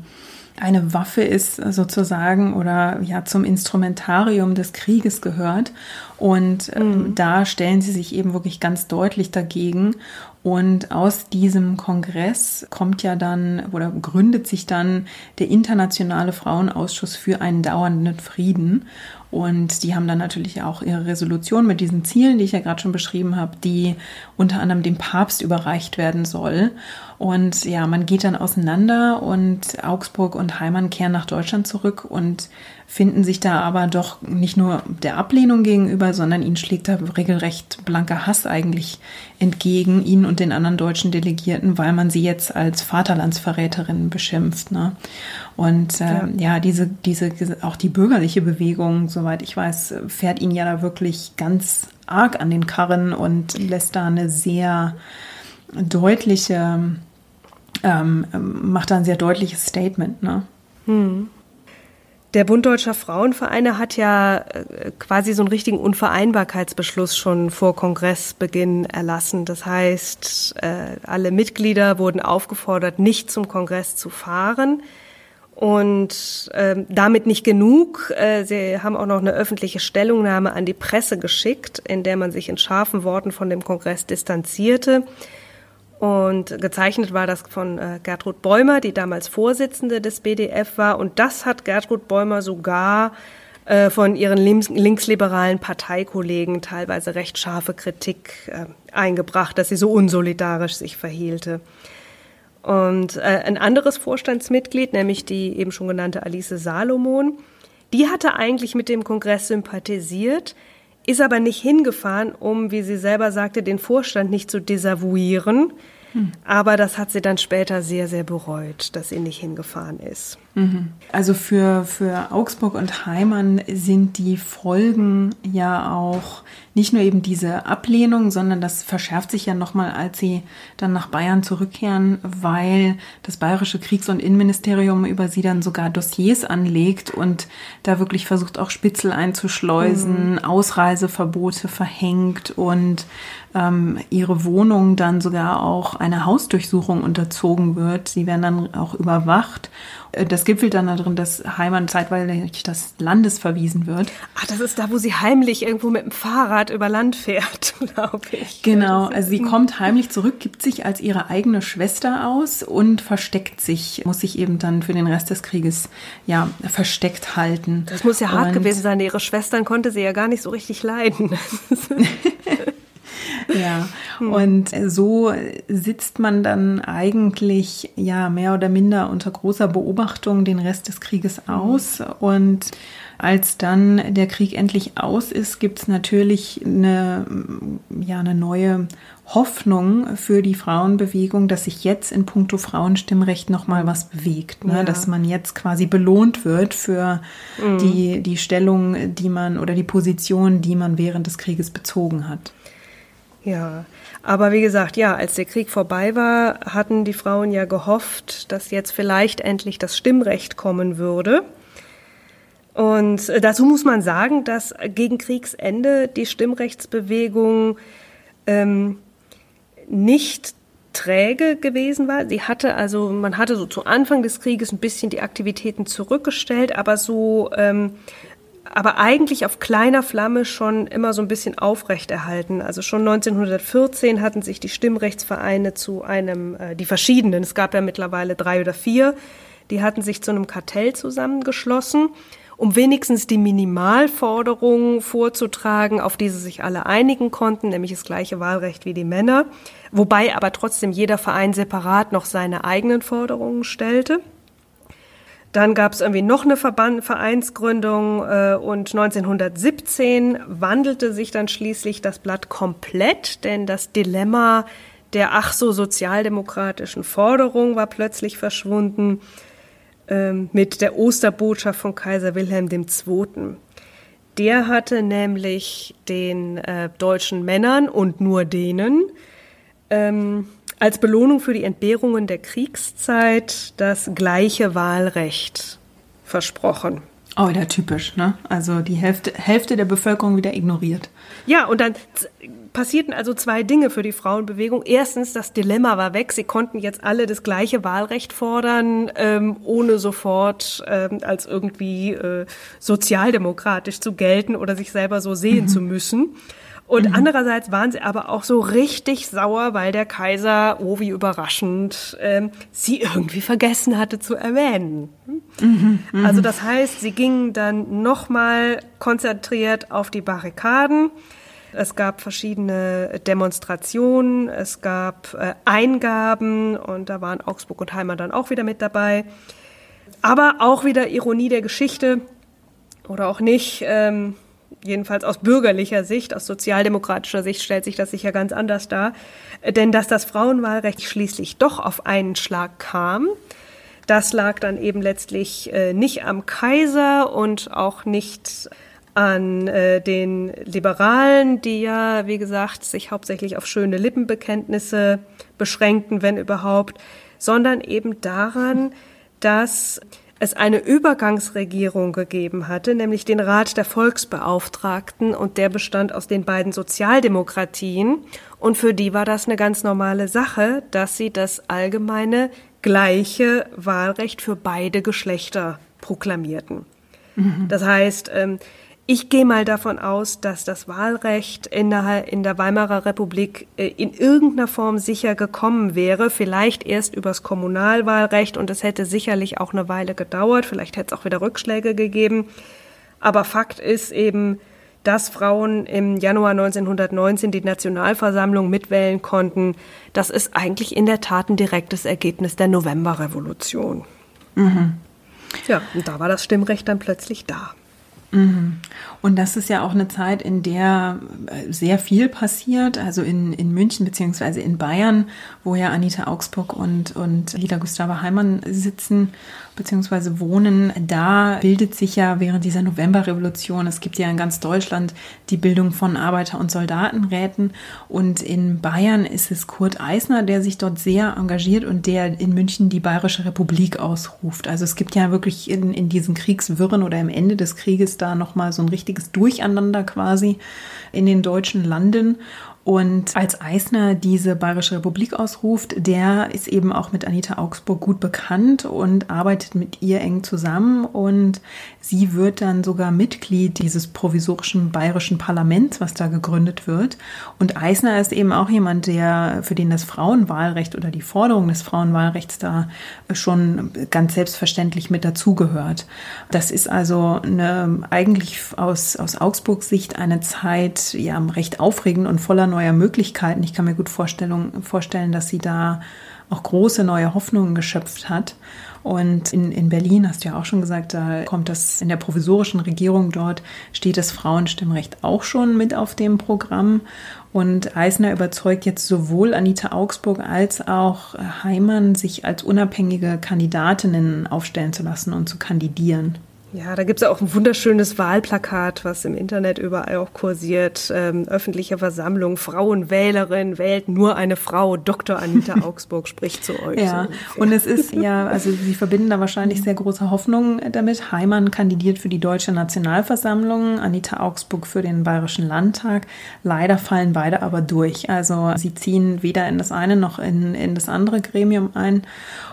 eine Waffe ist sozusagen oder ja zum Instrumentarium des Krieges gehört. Und ähm, mhm. da stellen sie sich eben wirklich ganz deutlich dagegen. Und aus diesem Kongress kommt ja dann oder gründet sich dann der Internationale Frauenausschuss für einen dauernden Frieden. Und die haben dann natürlich auch ihre Resolution mit diesen Zielen, die ich ja gerade schon beschrieben habe, die unter anderem dem Papst überreicht werden soll. Und ja, man geht dann auseinander und Augsburg und Heimann kehren nach Deutschland zurück und finden sich da aber doch nicht nur der Ablehnung gegenüber, sondern ihnen schlägt da regelrecht blanker Hass eigentlich entgegen, ihnen und den anderen deutschen Delegierten, weil man sie jetzt als Vaterlandsverräterinnen beschimpft. Ne? Und äh, ja. ja, diese, diese, auch die bürgerliche Bewegung, soweit ich weiß, fährt ihn ja da wirklich ganz arg an den Karren und lässt da eine sehr deutliche, ähm, macht da ein sehr deutliches Statement. Ne? Hm. Der Bund Deutscher Frauenvereine hat ja äh, quasi so einen richtigen Unvereinbarkeitsbeschluss schon vor Kongressbeginn erlassen. Das heißt, äh, alle Mitglieder wurden aufgefordert, nicht zum Kongress zu fahren. Und äh, damit nicht genug. Äh, sie haben auch noch eine öffentliche Stellungnahme an die Presse geschickt, in der man sich in scharfen Worten von dem Kongress distanzierte. Und gezeichnet war das von äh, Gertrud Bäumer, die damals Vorsitzende des BDF war. Und das hat Gertrud Bäumer sogar äh, von ihren links linksliberalen Parteikollegen teilweise recht scharfe Kritik äh, eingebracht, dass sie so unsolidarisch sich verhielte. Und äh, ein anderes Vorstandsmitglied, nämlich die eben schon genannte Alice Salomon, die hatte eigentlich mit dem Kongress sympathisiert, ist aber nicht hingefahren, um, wie sie selber sagte, den Vorstand nicht zu desavouieren. Hm. Aber das hat sie dann später sehr, sehr bereut, dass sie nicht hingefahren ist. Mhm. Also für, für Augsburg und Heimann sind die Folgen ja auch nicht nur eben diese Ablehnung, sondern das verschärft sich ja nochmal, als sie dann nach Bayern zurückkehren, weil das bayerische Kriegs- und Innenministerium über sie dann sogar Dossiers anlegt und da wirklich versucht auch Spitzel einzuschleusen, mhm. Ausreiseverbote verhängt und ähm, ihre Wohnung dann sogar auch einer Hausdurchsuchung unterzogen wird. Sie werden dann auch überwacht das gipfelt dann darin, dass Heimann zeitweilig das Landes verwiesen wird. Ach, das ist da, wo sie heimlich irgendwo mit dem Fahrrad über Land fährt, <laughs> glaube ich. Genau, also sie kommt heimlich zurück, gibt sich als ihre eigene Schwester aus und versteckt sich, muss sich eben dann für den Rest des Krieges ja versteckt halten. Das muss ja hart und gewesen sein. Ihre Schwestern konnte sie ja gar nicht so richtig leiden. <laughs> <laughs> ja, hm. und so sitzt man dann eigentlich ja mehr oder minder unter großer Beobachtung den Rest des Krieges hm. aus und als dann der Krieg endlich aus ist, gibt es natürlich eine, ja, eine neue Hoffnung für die Frauenbewegung, dass sich jetzt in puncto Frauenstimmrecht nochmal was bewegt. Ne? Ja. Dass man jetzt quasi belohnt wird für mhm. die, die Stellung, die man oder die Position, die man während des Krieges bezogen hat. Ja, aber wie gesagt, ja, als der Krieg vorbei war, hatten die Frauen ja gehofft, dass jetzt vielleicht endlich das Stimmrecht kommen würde. Und äh, dazu muss man sagen, dass gegen Kriegsende die Stimmrechtsbewegung ähm, nicht träge gewesen war. Sie hatte also, man hatte so zu Anfang des Krieges ein bisschen die Aktivitäten zurückgestellt, aber so, ähm, aber eigentlich auf kleiner Flamme schon immer so ein bisschen aufrechterhalten. Also schon 1914 hatten sich die Stimmrechtsvereine zu einem, äh, die verschiedenen, es gab ja mittlerweile drei oder vier, die hatten sich zu einem Kartell zusammengeschlossen um wenigstens die Minimalforderungen vorzutragen, auf die sie sich alle einigen konnten, nämlich das gleiche Wahlrecht wie die Männer, wobei aber trotzdem jeder Verein separat noch seine eigenen Forderungen stellte. Dann gab es irgendwie noch eine Verband Vereinsgründung äh, und 1917 wandelte sich dann schließlich das Blatt komplett, denn das Dilemma der ach so sozialdemokratischen Forderung war plötzlich verschwunden. Ähm, mit der Osterbotschaft von Kaiser Wilhelm II. Der hatte nämlich den äh, deutschen Männern und nur denen ähm, als Belohnung für die Entbehrungen der Kriegszeit das gleiche Wahlrecht versprochen. Oh, ja, typisch, ne? Also die Hälfte, Hälfte der Bevölkerung wieder ignoriert. Ja, und dann passierten also zwei Dinge für die Frauenbewegung. Erstens, das Dilemma war weg. Sie konnten jetzt alle das gleiche Wahlrecht fordern, ähm, ohne sofort ähm, als irgendwie äh, sozialdemokratisch zu gelten oder sich selber so sehen mhm. zu müssen. Und mhm. andererseits waren sie aber auch so richtig sauer, weil der Kaiser, oh wie überraschend, ähm, sie irgendwie vergessen hatte zu erwähnen. Mhm. Mhm. Also das heißt, sie gingen dann nochmal konzentriert auf die Barrikaden. Es gab verschiedene Demonstrationen, es gab äh, Eingaben und da waren Augsburg und Heimer dann auch wieder mit dabei. Aber auch wieder Ironie der Geschichte oder auch nicht. Ähm, jedenfalls aus bürgerlicher Sicht, aus sozialdemokratischer Sicht stellt sich das sicher ganz anders dar. Denn dass das Frauenwahlrecht schließlich doch auf einen Schlag kam, das lag dann eben letztlich äh, nicht am Kaiser und auch nicht an äh, den Liberalen, die ja, wie gesagt, sich hauptsächlich auf schöne Lippenbekenntnisse beschränkten, wenn überhaupt, sondern eben daran, dass es eine Übergangsregierung gegeben hatte, nämlich den Rat der Volksbeauftragten, und der bestand aus den beiden Sozialdemokratien. Und für die war das eine ganz normale Sache, dass sie das allgemeine gleiche Wahlrecht für beide Geschlechter proklamierten. Mhm. Das heißt, ähm, ich gehe mal davon aus, dass das Wahlrecht in der, in der Weimarer Republik äh, in irgendeiner Form sicher gekommen wäre, vielleicht erst übers Kommunalwahlrecht und es hätte sicherlich auch eine Weile gedauert, vielleicht hätte es auch wieder Rückschläge gegeben. Aber Fakt ist eben, dass Frauen im Januar 1919 die Nationalversammlung mitwählen konnten, das ist eigentlich in der Tat ein direktes Ergebnis der Novemberrevolution. Mhm. Ja, und da war das Stimmrecht dann plötzlich da. Mhm. Und das ist ja auch eine Zeit, in der äh, sehr viel passiert. Also in, in München beziehungsweise in Bayern, wo ja Anita Augsburg und, und Lida Gustava Heimann sitzen beziehungsweise wohnen. Da bildet sich ja während dieser Novemberrevolution, es gibt ja in ganz Deutschland die Bildung von Arbeiter- und Soldatenräten. Und in Bayern ist es Kurt Eisner, der sich dort sehr engagiert und der in München die Bayerische Republik ausruft. Also es gibt ja wirklich in, in diesen Kriegswirren oder im Ende des Krieges da nochmal so ein richtiges Durcheinander quasi in den deutschen Landen. Und als Eisner diese Bayerische Republik ausruft, der ist eben auch mit Anita Augsburg gut bekannt und arbeitet mit ihr eng zusammen. Und sie wird dann sogar Mitglied dieses provisorischen bayerischen Parlaments, was da gegründet wird. Und Eisner ist eben auch jemand, der, für den das Frauenwahlrecht oder die Forderung des Frauenwahlrechts da schon ganz selbstverständlich mit dazugehört. Das ist also eine, eigentlich aus, aus Augsburgs Sicht eine Zeit, ja, recht aufregend und voller neuer Möglichkeiten. Ich kann mir gut vorstellen, dass sie da auch große neue Hoffnungen geschöpft hat. Und in, in Berlin, hast du ja auch schon gesagt, da kommt das in der provisorischen Regierung dort, steht das Frauenstimmrecht auch schon mit auf dem Programm. Und Eisner überzeugt jetzt sowohl Anita Augsburg als auch Heimann, sich als unabhängige Kandidatinnen aufstellen zu lassen und zu kandidieren. Ja, da gibt es auch ein wunderschönes Wahlplakat, was im Internet überall auch kursiert. Ähm, öffentliche Versammlung, Frauenwählerin wählt nur eine Frau. Dr. Anita <laughs> Augsburg spricht zu euch. Ja, so und es ist ja, also Sie verbinden da wahrscheinlich sehr große Hoffnung damit. Heimann kandidiert für die Deutsche Nationalversammlung, Anita Augsburg für den Bayerischen Landtag. Leider fallen beide aber durch. Also sie ziehen weder in das eine noch in, in das andere Gremium ein.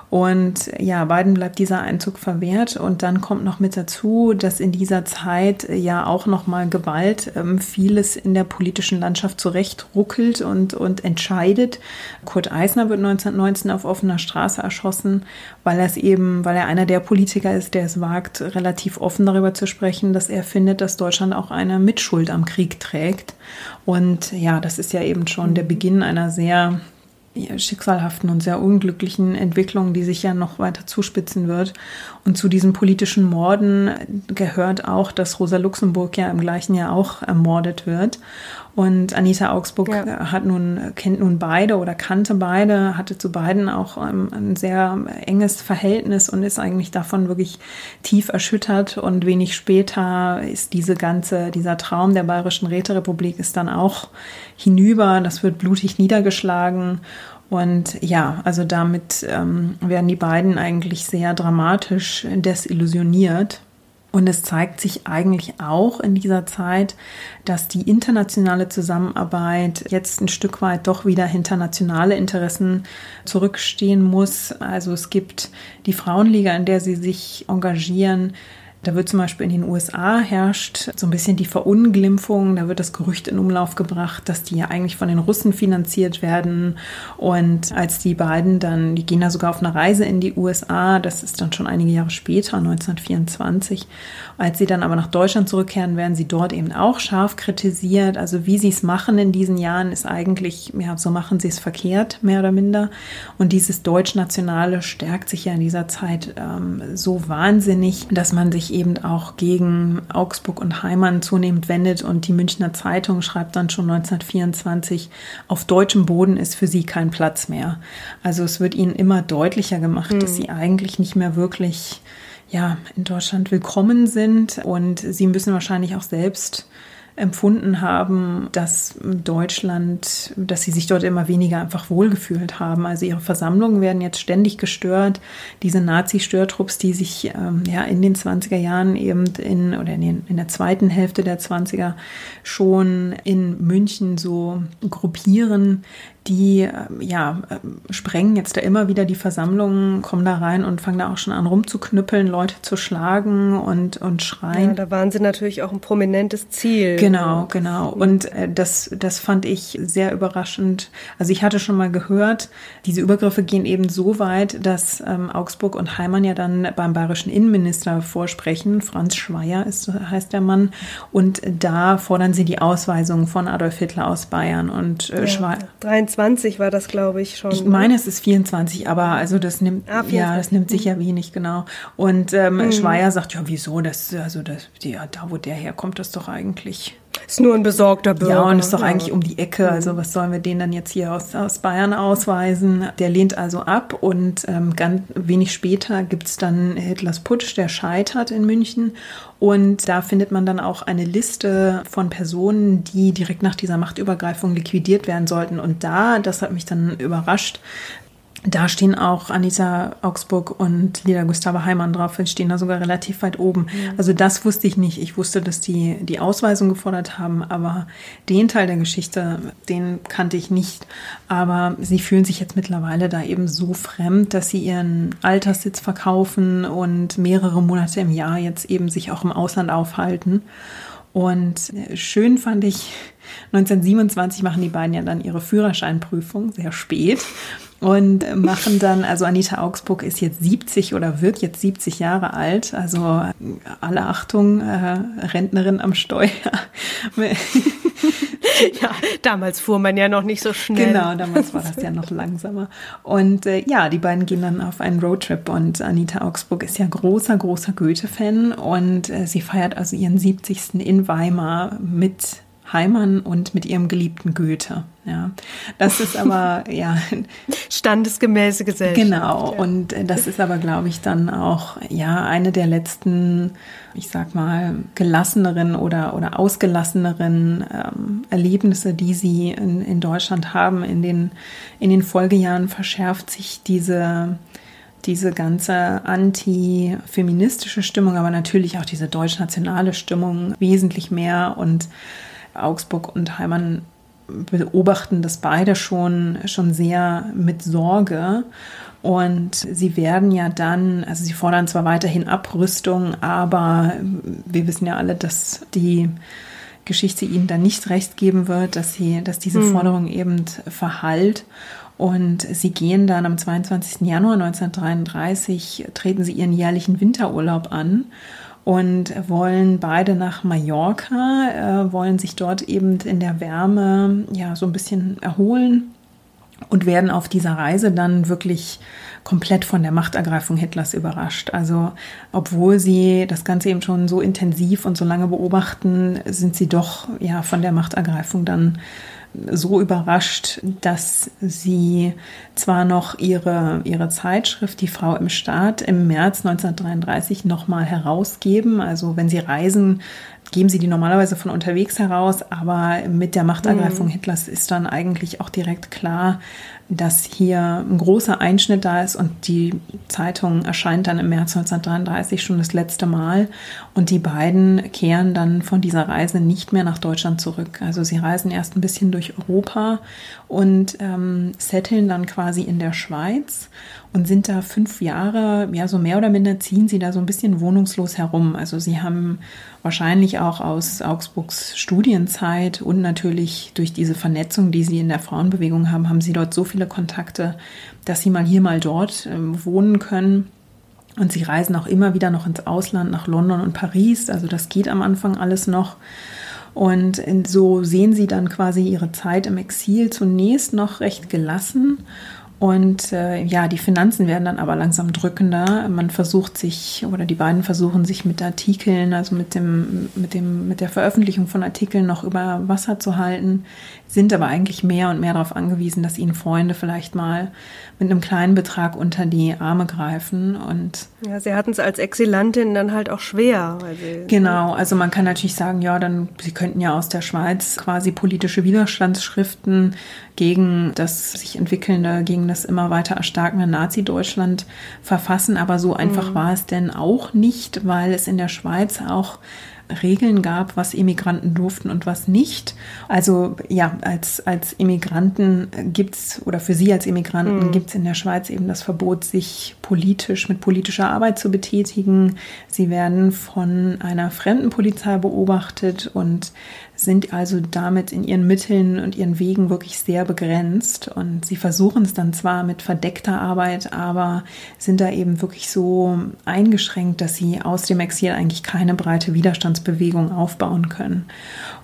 Und ja, beiden bleibt dieser Einzug verwehrt. Und dann kommt noch mit dazu, dass in dieser Zeit ja auch nochmal Gewalt ähm, vieles in der politischen Landschaft zurechtruckelt und, und entscheidet. Kurt Eisner wird 1919 auf offener Straße erschossen, weil er eben, weil er einer der Politiker ist, der es wagt, relativ offen darüber zu sprechen, dass er findet, dass Deutschland auch eine Mitschuld am Krieg trägt. Und ja, das ist ja eben schon der Beginn einer sehr schicksalhaften und sehr unglücklichen Entwicklung, die sich ja noch weiter zuspitzen wird. Und zu diesen politischen Morden gehört auch, dass Rosa Luxemburg ja im gleichen Jahr auch ermordet wird. Und Anita Augsburg ja. hat nun, kennt nun beide oder kannte beide, hatte zu beiden auch ähm, ein sehr enges Verhältnis und ist eigentlich davon wirklich tief erschüttert. Und wenig später ist diese ganze, dieser Traum der Bayerischen Räterepublik ist dann auch hinüber. Das wird blutig niedergeschlagen. Und ja, also damit ähm, werden die beiden eigentlich sehr dramatisch desillusioniert. Und es zeigt sich eigentlich auch in dieser Zeit, dass die internationale Zusammenarbeit jetzt ein Stück weit doch wieder hinter nationale Interessen zurückstehen muss. Also es gibt die Frauenliga, in der sie sich engagieren, da wird zum Beispiel in den USA herrscht so ein bisschen die Verunglimpfung. Da wird das Gerücht in Umlauf gebracht, dass die ja eigentlich von den Russen finanziert werden. Und als die beiden dann, die gehen da sogar auf eine Reise in die USA, das ist dann schon einige Jahre später, 1924. Als sie dann aber nach Deutschland zurückkehren, werden sie dort eben auch scharf kritisiert. Also wie sie es machen in diesen Jahren ist eigentlich, ja, so machen sie es verkehrt, mehr oder minder. Und dieses Deutschnationale stärkt sich ja in dieser Zeit ähm, so wahnsinnig, dass man sich eben auch gegen Augsburg und Heimann zunehmend wendet und die Münchner Zeitung schreibt dann schon 1924, auf deutschem Boden ist für sie kein Platz mehr. Also es wird ihnen immer deutlicher gemacht, mhm. dass sie eigentlich nicht mehr wirklich ja, in Deutschland willkommen sind und sie müssen wahrscheinlich auch selbst empfunden haben, dass Deutschland, dass sie sich dort immer weniger einfach wohlgefühlt haben. Also ihre Versammlungen werden jetzt ständig gestört. Diese Nazi-Störtrupps, die sich ähm, ja in den 20er Jahren eben in oder in, den, in der zweiten Hälfte der 20er schon in München so gruppieren, die äh, ja äh, sprengen jetzt da immer wieder die Versammlungen, kommen da rein und fangen da auch schon an rumzuknüppeln, Leute zu schlagen und, und schreien. Ja, da waren sie natürlich auch ein prominentes Ziel. Genau, genau. Und äh, das, das fand ich sehr überraschend. Also ich hatte schon mal gehört, diese Übergriffe gehen eben so weit, dass ähm, Augsburg und Heimann ja dann beim bayerischen Innenminister vorsprechen. Franz Schweier ist, heißt der Mann. Und da fordern sie die Ausweisung von Adolf Hitler aus Bayern. Und äh, ja, Schweier. 24 war das, glaube ich, schon. Ich ne? meine, es ist 24, aber also das nimmt, ah, ja, das nimmt sicher wenig, genau. Und ähm, mhm. Schweier sagt, ja, wieso? Das, also das, ja, da wo der herkommt, das doch eigentlich ist nur ein besorgter Bürger. Ja, und ist doch eigentlich um die Ecke. Also was sollen wir den dann jetzt hier aus, aus Bayern ausweisen? Der lehnt also ab und ähm, ganz wenig später gibt es dann Hitlers Putsch, der scheitert in München. Und da findet man dann auch eine Liste von Personen, die direkt nach dieser Machtübergreifung liquidiert werden sollten. Und da, das hat mich dann überrascht, da stehen auch Anita Augsburg und Lila Gustave Heimann drauf, die stehen da sogar relativ weit oben. Mhm. Also das wusste ich nicht. Ich wusste, dass die die Ausweisung gefordert haben, aber den Teil der Geschichte, den kannte ich nicht. Aber sie fühlen sich jetzt mittlerweile da eben so fremd, dass sie ihren Alterssitz verkaufen und mehrere Monate im Jahr jetzt eben sich auch im Ausland aufhalten. Und schön fand ich <laughs> 1927 machen die beiden ja dann ihre Führerscheinprüfung, sehr spät und machen dann, also Anita Augsburg ist jetzt 70 oder wird jetzt 70 Jahre alt, also alle Achtung, äh, Rentnerin am Steuer. <laughs> ja, damals fuhr man ja noch nicht so schnell. Genau, damals war das ja noch langsamer. Und äh, ja, die beiden gehen dann auf einen Roadtrip und Anita Augsburg ist ja großer, großer Goethe-Fan und äh, sie feiert also ihren 70. in Weimar mit Heimann und mit ihrem geliebten Goethe. Ja, das ist aber <laughs> ja standesgemäße Gesellschaft. Genau und das ist aber glaube ich dann auch ja eine der letzten, ich sag mal gelasseneren oder oder ausgelasseneren ähm, Erlebnisse, die sie in, in Deutschland haben. In den in den Folgejahren verschärft sich diese diese ganze anti-feministische Stimmung, aber natürlich auch diese deutsch-nationale Stimmung wesentlich mehr und Augsburg und Heimann beobachten das beide schon, schon sehr mit Sorge. Und sie werden ja dann, also sie fordern zwar weiterhin Abrüstung, aber wir wissen ja alle, dass die Geschichte ihnen dann nicht recht geben wird, dass sie, dass diese hm. Forderung eben verhallt. Und sie gehen dann am 22. Januar 1933, treten sie ihren jährlichen Winterurlaub an und wollen beide nach Mallorca, äh, wollen sich dort eben in der Wärme ja so ein bisschen erholen und werden auf dieser Reise dann wirklich komplett von der Machtergreifung Hitlers überrascht. Also obwohl sie das Ganze eben schon so intensiv und so lange beobachten, sind sie doch ja von der Machtergreifung dann so überrascht, dass sie zwar noch ihre, ihre Zeitschrift Die Frau im Staat im März 1933 nochmal herausgeben. Also wenn sie reisen, geben sie die normalerweise von unterwegs heraus, aber mit der Machtergreifung mhm. Hitlers ist dann eigentlich auch direkt klar, dass hier ein großer Einschnitt da ist und die Zeitung erscheint dann im März 1933 schon das letzte Mal und die beiden kehren dann von dieser Reise nicht mehr nach Deutschland zurück. Also sie reisen erst ein bisschen durch Europa und ähm, setteln dann quasi in der Schweiz und sind da fünf Jahre, ja so mehr oder minder ziehen sie da so ein bisschen wohnungslos herum. Also sie haben wahrscheinlich auch aus Augsburgs Studienzeit und natürlich durch diese Vernetzung, die sie in der Frauenbewegung haben, haben sie dort so viele Kontakte, dass sie mal hier, mal dort äh, wohnen können. Und sie reisen auch immer wieder noch ins Ausland, nach London und Paris. Also das geht am Anfang alles noch. Und so sehen sie dann quasi ihre Zeit im Exil zunächst noch recht gelassen und äh, ja, die Finanzen werden dann aber langsam drückender. Man versucht sich, oder die beiden versuchen sich mit Artikeln, also mit dem, mit dem, mit der Veröffentlichung von Artikeln noch über Wasser zu halten, sind aber eigentlich mehr und mehr darauf angewiesen, dass ihnen Freunde vielleicht mal mit einem kleinen Betrag unter die Arme greifen und ja, sie hatten es als Exilantin dann halt auch schwer. genau, also man kann natürlich sagen, ja, dann sie könnten ja aus der Schweiz quasi politische Widerstandsschriften gegen das sich entwickelnde, gegen das immer weiter erstarkende Nazi-Deutschland verfassen, aber so einfach mhm. war es denn auch nicht, weil es in der Schweiz auch Regeln gab, was Immigranten durften und was nicht. Also ja, als, als Immigranten gibt's oder für Sie als Immigranten mhm. gibt's in der Schweiz eben das Verbot, sich politisch mit politischer Arbeit zu betätigen. Sie werden von einer fremden Polizei beobachtet und sind also damit in ihren Mitteln und ihren Wegen wirklich sehr begrenzt. Und sie versuchen es dann zwar mit verdeckter Arbeit, aber sind da eben wirklich so eingeschränkt, dass sie aus dem Exil eigentlich keine breite Widerstandsbewegung aufbauen können.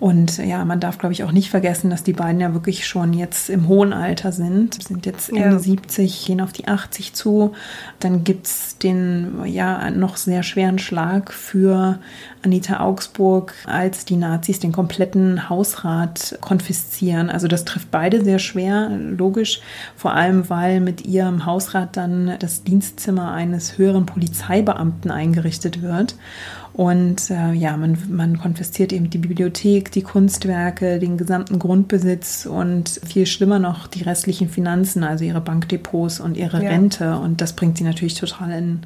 Und ja, man darf, glaube ich, auch nicht vergessen, dass die beiden ja wirklich schon jetzt im hohen Alter sind, sind jetzt Ende ja. 70, gehen auf die 80 zu. Dann gibt's den ja noch sehr schweren Schlag für Anita Augsburg, als die Nazis den kompletten Hausrat konfiszieren. Also das trifft beide sehr schwer, logisch, vor allem weil mit ihrem Hausrat dann das Dienstzimmer eines höheren Polizeibeamten eingerichtet wird. Und äh, ja, man, man konfisziert eben die Bibliothek, die Kunstwerke, den gesamten Grundbesitz und viel schlimmer noch die restlichen Finanzen, also ihre Bankdepots und ihre ja. Rente. Und das bringt sie natürlich total in,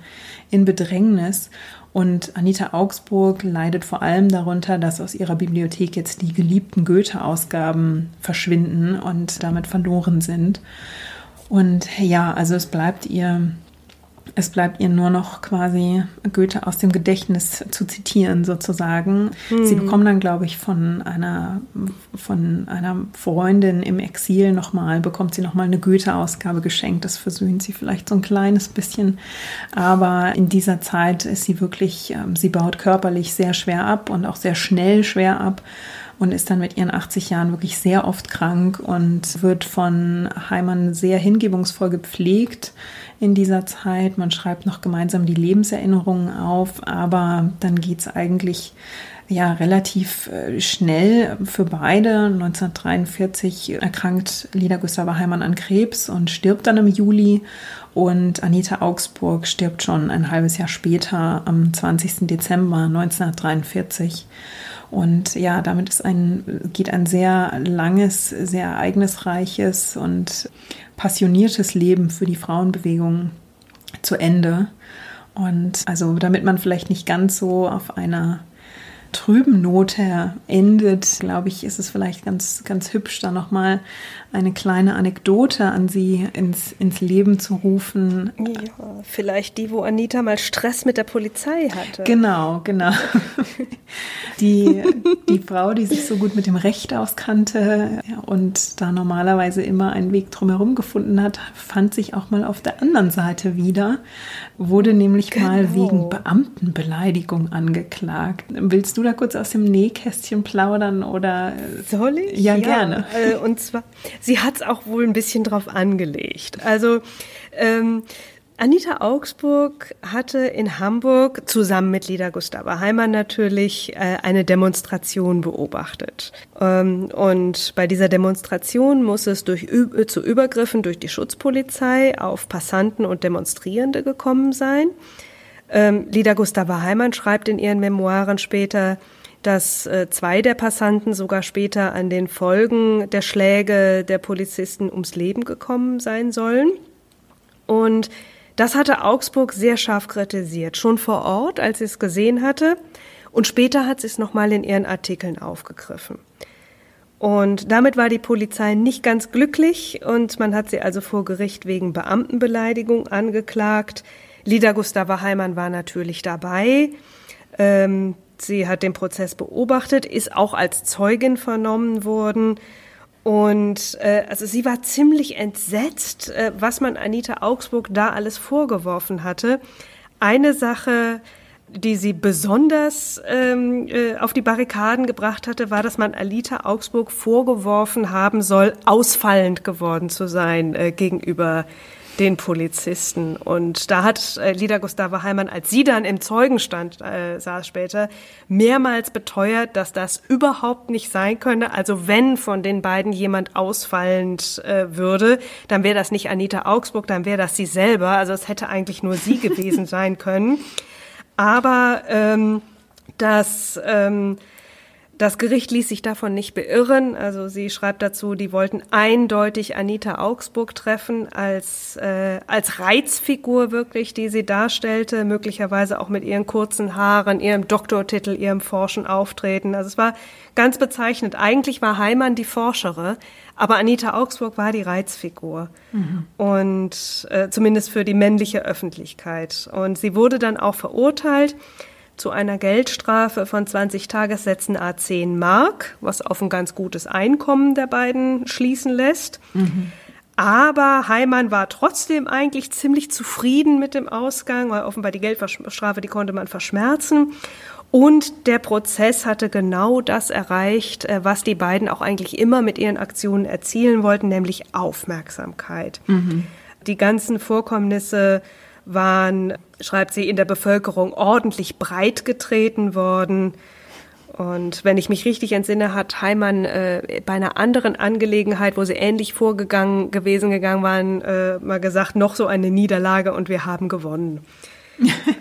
in Bedrängnis. Und Anita Augsburg leidet vor allem darunter, dass aus ihrer Bibliothek jetzt die geliebten Goethe-Ausgaben verschwinden und damit verloren sind. Und ja, also es bleibt ihr Es bleibt ihr nur noch quasi Goethe aus dem Gedächtnis zu zitieren, sozusagen. Hm. Sie bekommen dann, glaube ich, von einer, von einer Freundin im Exil nochmal, bekommt sie nochmal eine Goethe-Ausgabe geschenkt. Das versöhnt sie vielleicht so ein kleines bisschen. Aber in dieser Zeit ist sie wirklich, ähm, sie baut körperlich sehr schwer ab und auch sehr schnell schwer ab und ist dann mit ihren 80 Jahren wirklich sehr oft krank und wird von Heimann sehr hingebungsvoll gepflegt in dieser Zeit. Man schreibt noch gemeinsam die Lebenserinnerungen auf, aber dann geht es eigentlich ja relativ äh, schnell für beide. 1943 erkrankt Lida Gustava Heimann an Krebs und stirbt dann im Juli. Und Anita Augsburg stirbt schon ein halbes Jahr später, am 20. Dezember 1943. Und ja, damit ist ein, geht ein sehr langes, sehr ereignisreiches und passioniertes Leben für die Frauenbewegung zu Ende. Und also damit man vielleicht nicht ganz so auf einer trüben Note endet, glaube ich, ist es vielleicht ganz, ganz hübsch, da nochmal eine kleine Anekdote an Sie ins, ins Leben zu rufen. Ja, vielleicht die, wo Anita mal Stress mit der Polizei hatte. Genau, genau. <laughs> Die, die Frau, die sich so gut mit dem Recht auskannte und da normalerweise immer einen Weg drumherum gefunden hat, fand sich auch mal auf der anderen Seite wieder, wurde nämlich genau. mal wegen Beamtenbeleidigung angeklagt. Willst du da kurz aus dem Nähkästchen plaudern oder? Soll ich? Ja, ja gerne. Äh, und zwar, sie hat es auch wohl ein bisschen drauf angelegt. Also ähm, Anita Augsburg hatte in Hamburg zusammen mit Lida Gustava Heimann natürlich äh, eine Demonstration beobachtet. Ähm, und bei dieser Demonstration muss es durch, zu Übergriffen durch die Schutzpolizei auf Passanten und Demonstrierende gekommen sein. Ähm, Lida Gustava Heimann schreibt in ihren Memoiren später, dass äh, zwei der Passanten sogar später an den Folgen der Schläge der Polizisten ums Leben gekommen sein sollen. Und das hatte Augsburg sehr scharf kritisiert, schon vor Ort, als sie es gesehen hatte. Und später hat sie es nochmal in ihren Artikeln aufgegriffen. Und damit war die Polizei nicht ganz glücklich und man hat sie also vor Gericht wegen Beamtenbeleidigung angeklagt. Lida Gustava Heimann war natürlich dabei. Ähm, sie hat den Prozess beobachtet, ist auch als Zeugin vernommen worden und äh, also sie war ziemlich entsetzt, äh, was man Anita Augsburg da alles vorgeworfen hatte. Eine Sache, die sie besonders ähm, äh, auf die Barrikaden gebracht hatte, war, dass man Alita Augsburg vorgeworfen haben soll, ausfallend geworden zu sein äh, gegenüber den Polizisten. Und da hat äh, Lida Gustava Heimann, als sie dann im Zeugenstand äh, saß später, mehrmals beteuert, dass das überhaupt nicht sein könne. Also wenn von den beiden jemand ausfallend äh, würde, dann wäre das nicht Anita Augsburg, dann wäre das sie selber. Also es hätte eigentlich nur sie gewesen <laughs> sein können. Aber ähm, das ähm, das Gericht ließ sich davon nicht beirren. Also sie schreibt dazu, die wollten eindeutig Anita Augsburg treffen als, äh, als Reizfigur wirklich, die sie darstellte, möglicherweise auch mit ihren kurzen Haaren, ihrem Doktortitel, ihrem forschen Auftreten. Also es war ganz bezeichnend. Eigentlich war Heimann die Forschere, aber Anita Augsburg war die Reizfigur. Mhm. Und äh, zumindest für die männliche Öffentlichkeit. Und sie wurde dann auch verurteilt zu einer Geldstrafe von 20 Tagessätzen a 10 Mark, was auf ein ganz gutes Einkommen der beiden schließen lässt. Mhm. Aber Heimann war trotzdem eigentlich ziemlich zufrieden mit dem Ausgang, weil offenbar die Geldstrafe, die konnte man verschmerzen. Und der Prozess hatte genau das erreicht, äh, was die beiden auch eigentlich immer mit ihren Aktionen erzielen wollten, nämlich Aufmerksamkeit. Mhm. Die ganzen Vorkommnisse waren, schreibt sie, in der Bevölkerung ordentlich breit getreten worden. Und wenn ich mich richtig entsinne, hat Heimann äh, bei einer anderen Angelegenheit, wo sie ähnlich vorgegangen gewesen gegangen waren, äh, mal gesagt, noch so eine Niederlage und wir haben gewonnen.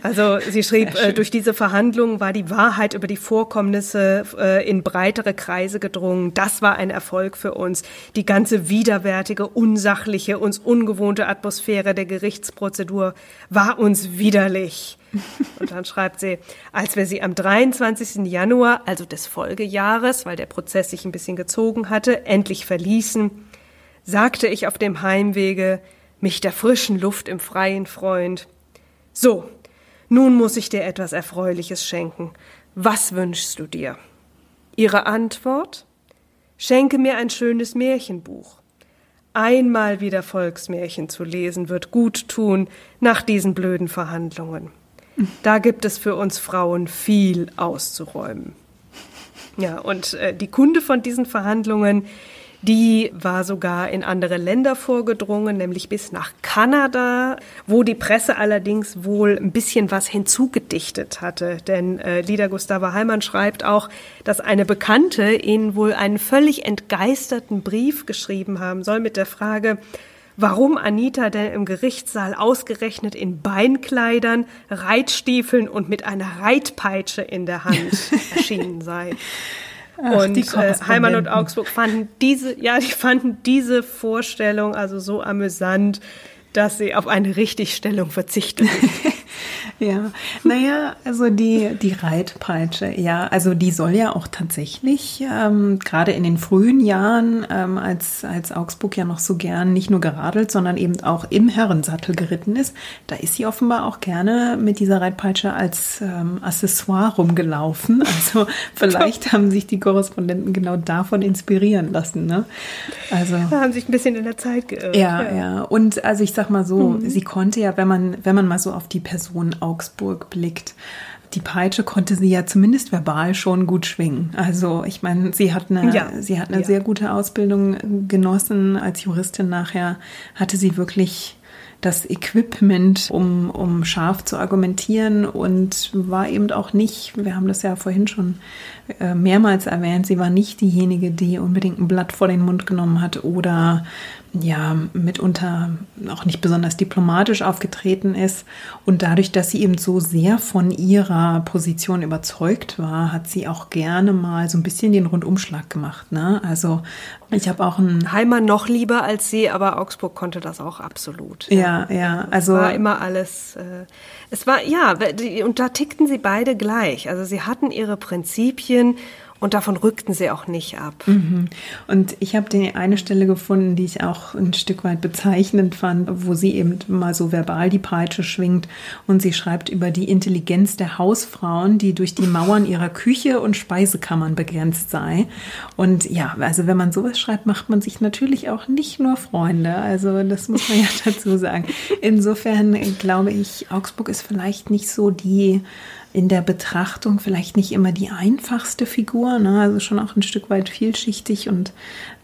Also sie schrieb, äh, durch diese Verhandlungen war die Wahrheit über die Vorkommnisse äh, in breitere Kreise gedrungen. Das war ein Erfolg für uns. Die ganze widerwärtige, unsachliche, uns ungewohnte Atmosphäre der Gerichtsprozedur war uns widerlich. Und dann schreibt sie, als wir sie am 23. Januar, also des Folgejahres, weil der Prozess sich ein bisschen gezogen hatte, endlich verließen, sagte ich auf dem Heimwege, mich der frischen Luft im Freien freuend, So, nun muss ich dir etwas Erfreuliches schenken. Was wünschst du dir? Ihre Antwort? Schenke mir ein schönes Märchenbuch. Einmal wieder Volksmärchen zu lesen wird gut tun nach diesen blöden Verhandlungen. Da gibt es für uns Frauen viel auszuräumen. Ja, und äh, die Kunde von diesen Verhandlungen, die war sogar in andere Länder vorgedrungen, nämlich bis nach Kanada, wo die Presse allerdings wohl ein bisschen was hinzugedichtet hatte. Denn äh, Lieder Gustava Heimann schreibt auch, dass eine Bekannte ihnen wohl einen völlig entgeisterten Brief geschrieben haben soll mit der Frage, warum Anita denn im Gerichtssaal ausgerechnet in Beinkleidern, Reitstiefeln und mit einer Reitpeitsche in der Hand <laughs> erschienen sei. Ach, und äh, Heimann und Augsburg fanden diese, ja, die fanden diese Vorstellung also so amüsant, dass sie auf eine Richtigstellung verzichteten. <laughs> Ja, naja, also die, die Reitpeitsche, ja, also die soll ja auch tatsächlich, ähm, gerade in den frühen Jahren, ähm, als, als Augsburg ja noch so gern nicht nur geradelt, sondern eben auch im Herrensattel geritten ist, da ist sie offenbar auch gerne mit dieser Reitpeitsche als ähm, Accessoire rumgelaufen. Also <laughs> vielleicht haben sich die Korrespondenten genau davon inspirieren lassen. Ne? Also, da haben sich ein bisschen in der Zeit geirrt. Ja, ja, ja. Und also ich sag mal so, mhm. sie konnte ja, wenn man, wenn man mal so auf die Person Augsburg blickt. Die Peitsche konnte sie ja zumindest verbal schon gut schwingen. Also ich meine, sie hat eine, ja. sie hat eine ja. sehr gute Ausbildung genossen. Als Juristin nachher hatte sie wirklich das Equipment, um, um scharf zu argumentieren und war eben auch nicht, wir haben das ja vorhin schon äh, mehrmals erwähnt, sie war nicht diejenige, die unbedingt ein Blatt vor den Mund genommen hat oder ja mitunter auch nicht besonders diplomatisch aufgetreten ist. Und dadurch, dass sie eben so sehr von ihrer Position überzeugt war, hat sie auch gerne mal so ein bisschen den Rundumschlag gemacht. Ne? Also ich habe auch ein Heimann noch lieber als sie, aber Augsburg konnte das auch absolut. Ja, ja. ja also es war immer alles. Äh, es war ja und da tickten sie beide gleich. Also sie hatten ihre Prinzipien und davon rückten sie auch nicht ab. Mhm. Und ich habe die eine Stelle gefunden, die ich auch ein Stück weit bezeichnend fand, wo sie eben mal so verbal die Peitsche schwingt und sie schreibt über die Intelligenz der Hausfrauen, die durch die Mauern ihrer Küche und Speisekammern begrenzt sei. Und ja, also wenn man sowas schreibt, macht man sich natürlich auch nicht nur Freunde. Also das muss man ja <laughs> dazu sagen. Insofern glaube ich, Augsburg ist vielleicht nicht so die in der Betrachtung vielleicht nicht immer die einfachste Figur, ne? also schon auch ein Stück weit vielschichtig und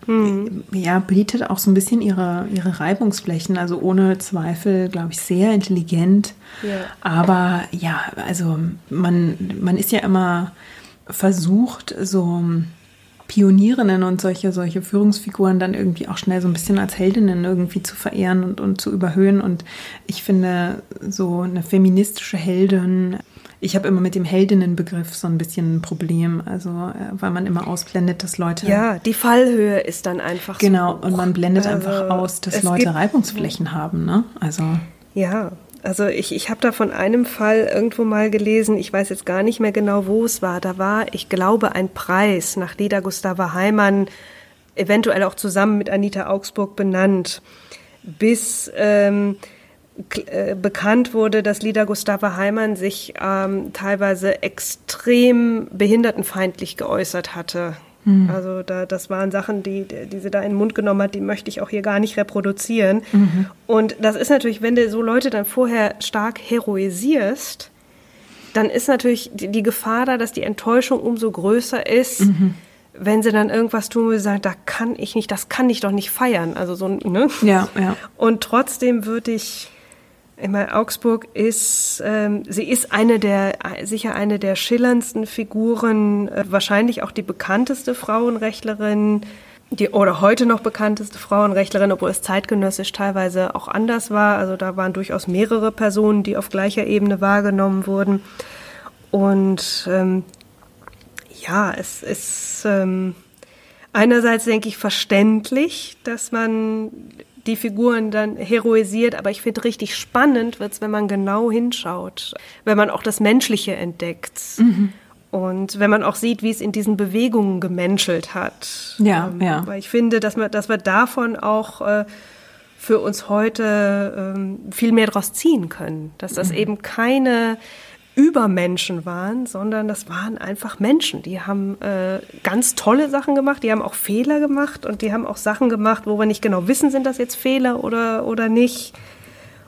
mhm. ja, bietet auch so ein bisschen ihre, ihre Reibungsflächen, also ohne Zweifel, glaube ich, sehr intelligent. Ja. Aber ja, also man, man ist ja immer versucht, so Pionierinnen und solche, solche Führungsfiguren dann irgendwie auch schnell so ein bisschen als Heldinnen irgendwie zu verehren und, und zu überhöhen. Und ich finde, so eine feministische Heldin ich habe immer mit dem Heldinnenbegriff so ein bisschen ein Problem, also äh, weil man immer ausblendet, dass Leute. Ja, die Fallhöhe ist dann einfach Genau, so und man blendet also, einfach aus, dass Leute Reibungsflächen haben, ne? Also. Ja, also ich, ich habe da von einem Fall irgendwo mal gelesen, ich weiß jetzt gar nicht mehr genau, wo es war. Da war, ich glaube, ein Preis nach Lieder Gustava Heimann, eventuell auch zusammen mit Anita Augsburg benannt, bis ähm, äh, bekannt wurde, dass Lieder Gustava Heimann sich ähm, teilweise extrem behindertenfeindlich geäußert hatte. Mhm. Also da, das waren Sachen, die, die sie da in den Mund genommen hat, die möchte ich auch hier gar nicht reproduzieren. Mhm. Und das ist natürlich, wenn du so Leute dann vorher stark heroisierst, dann ist natürlich die, die Gefahr da, dass die Enttäuschung umso größer ist. Mhm wenn sie dann irgendwas tun, wo sie sagen, da kann ich nicht, das kann ich doch nicht feiern. Also so, ne? Ja, ja. Und trotzdem würde ich ich meine, Augsburg ist, ähm, sie ist eine der, sicher eine der schillerndsten Figuren, äh, wahrscheinlich auch die bekannteste Frauenrechtlerin, die, oder heute noch bekannteste Frauenrechtlerin, obwohl es zeitgenössisch teilweise auch anders war. Also da waren durchaus mehrere Personen, die auf gleicher Ebene wahrgenommen wurden. Und ähm, ja, es ist ähm, einerseits, denke ich, verständlich, dass man die Figuren dann heroisiert, aber ich finde richtig spannend wird es, wenn man genau hinschaut, wenn man auch das Menschliche entdeckt. Mhm. Und wenn man auch sieht, wie es in diesen Bewegungen gemenschelt hat. Ja, ähm, ja. Weil ich finde, dass, man, dass wir davon auch äh, für uns heute ähm, viel mehr daraus ziehen können. Dass das mhm. eben keine Übermenschen waren, sondern das waren einfach Menschen. Die haben äh, ganz tolle Sachen gemacht, die haben auch Fehler gemacht und die haben auch Sachen gemacht, wo wir nicht genau wissen, sind das jetzt Fehler oder, oder nicht.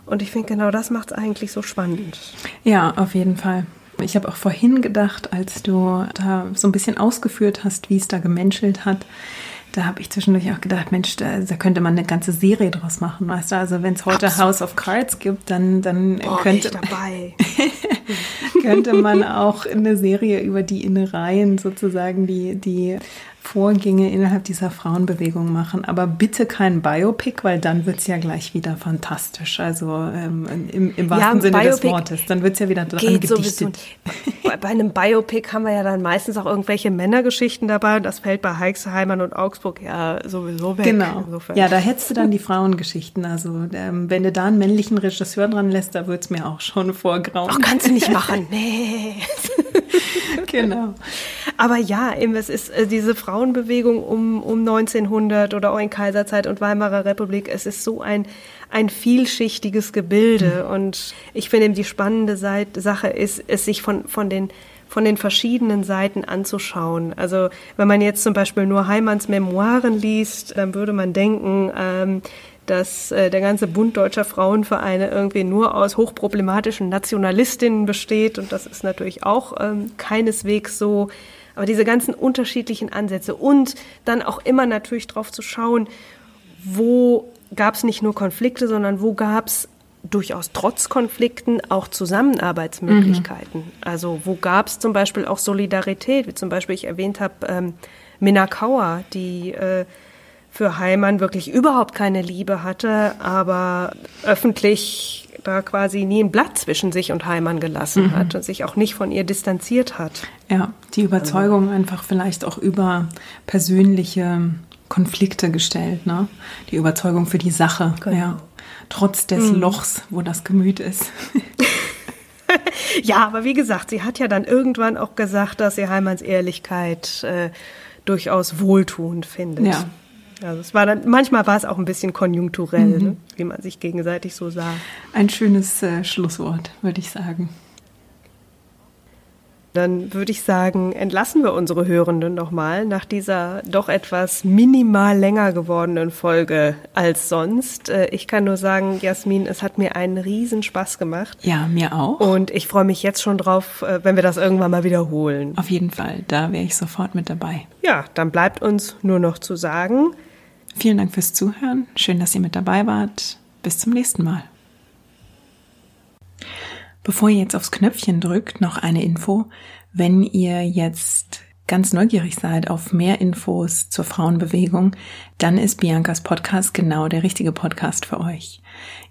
Und ich finde, genau das macht es eigentlich so spannend. Ja, auf jeden Fall. Ich habe auch vorhin gedacht, als du da so ein bisschen ausgeführt hast, wie es da gemenschelt hat, da habe ich zwischendurch auch gedacht, Mensch, da, da, könnte man eine ganze Serie draus machen, weißt du? Also wenn es heute Absolut. House of Cards gibt, dann, dann Boah, könnte, <laughs> könnte man auch eine Serie über die Innereien sozusagen, die, die Vorgänge innerhalb dieser Frauenbewegung machen. Aber bitte kein Biopic, weil dann wird es ja gleich wieder fantastisch. Also ähm, im, im wahrsten ja, Sinne Biopic des Wortes. Dann wird es ja wieder dran gedichtet. Bei, bei einem Biopic haben wir ja dann meistens auch irgendwelche Männergeschichten dabei und das fällt bei Heichsheimer und Augsburg ja sowieso weg. Genau. Insofern. Ja, da hättest du dann die Frauengeschichten. Also ähm, wenn du da einen männlichen Regisseur dran lässt, da wird es mir auch schon vorgrauen. Ach, kannst du nicht machen. Nee. <laughs> <laughs> genau. Aber ja, eben, es ist äh, diese Frauenbewegung um, um 1900 oder auch in Kaiserzeit und Weimarer Republik. Es ist so ein, ein vielschichtiges Gebilde. Mhm. Und ich finde eben die spannende Seite, Sache ist, es sich von, von den von den verschiedenen Seiten anzuschauen. Also wenn man jetzt zum Beispiel nur Heimanns Memoiren liest, dann würde man denken, ähm, dass äh, der ganze Bund deutscher Frauenvereine irgendwie nur aus hochproblematischen Nationalistinnen besteht und das ist natürlich auch ähm, keineswegs so. Aber diese ganzen unterschiedlichen Ansätze und dann auch immer natürlich drauf zu schauen, wo gab es nicht nur Konflikte, sondern wo gab es durchaus trotz Konflikten auch Zusammenarbeitsmöglichkeiten. Mhm. Also wo gab es zum Beispiel auch Solidarität, wie zum Beispiel ich erwähnt habe, ähm, Minna Kauer, die äh, für Heimann wirklich überhaupt keine Liebe hatte, aber öffentlich da quasi nie ein Blatt zwischen sich und Heimann gelassen mhm. hat und sich auch nicht von ihr distanziert hat. Ja, die Überzeugung also. einfach vielleicht auch über persönliche Konflikte gestellt, ne? Die Überzeugung für die Sache, genau. ja. Trotz des mhm. Lochs, wo das Gemüt ist. <laughs> ja, aber wie gesagt, sie hat ja dann irgendwann auch gesagt, dass sie Heimanns Ehrlichkeit äh, durchaus wohltuend findet. Ja. Also es war dann, manchmal war es auch ein bisschen konjunkturell, mhm. ne, wie man sich gegenseitig so sah. Ein schönes äh, Schlusswort, würde ich sagen. Dann würde ich sagen, entlassen wir unsere Hörenden nochmal nach dieser doch etwas minimal länger gewordenen Folge als sonst. Äh, ich kann nur sagen, Jasmin, es hat mir einen riesen Spaß gemacht. Ja, mir auch. Und ich freue mich jetzt schon drauf, äh, wenn wir das irgendwann mal wiederholen. Auf jeden Fall, da wäre ich sofort mit dabei. Ja, dann bleibt uns nur noch zu sagen, Vielen Dank fürs Zuhören. Schön, dass ihr mit dabei wart. Bis zum nächsten Mal. Bevor ihr jetzt aufs Knöpfchen drückt, noch eine Info. Wenn ihr jetzt ganz neugierig seid auf mehr Infos zur Frauenbewegung, dann ist Biancas Podcast genau der richtige Podcast für euch.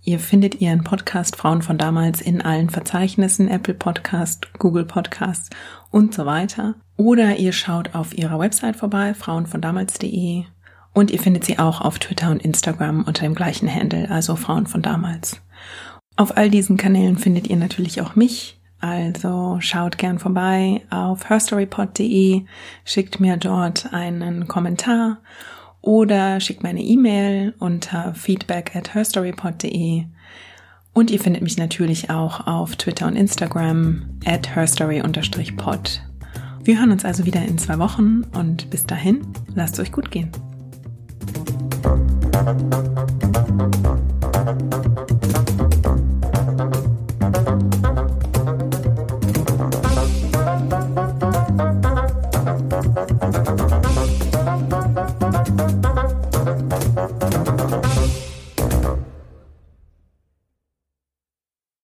Ihr findet ihren Podcast Frauen von damals in allen Verzeichnissen, Apple Podcast, Google Podcast und so weiter. Oder ihr schaut auf ihrer Website vorbei, frauenvondamals.de und ihr findet sie auch auf Twitter und Instagram unter dem gleichen Handle, also Frauen von damals. Auf all diesen Kanälen findet ihr natürlich auch mich, also schaut gern vorbei auf herstorypod.de, schickt mir dort einen Kommentar oder schickt mir eine E-Mail unter feedback at herstorypod.de. Und ihr findet mich natürlich auch auf Twitter und Instagram at herstory-pod. Wir hören uns also wieder in zwei Wochen und bis dahin, lasst euch gut gehen. Thank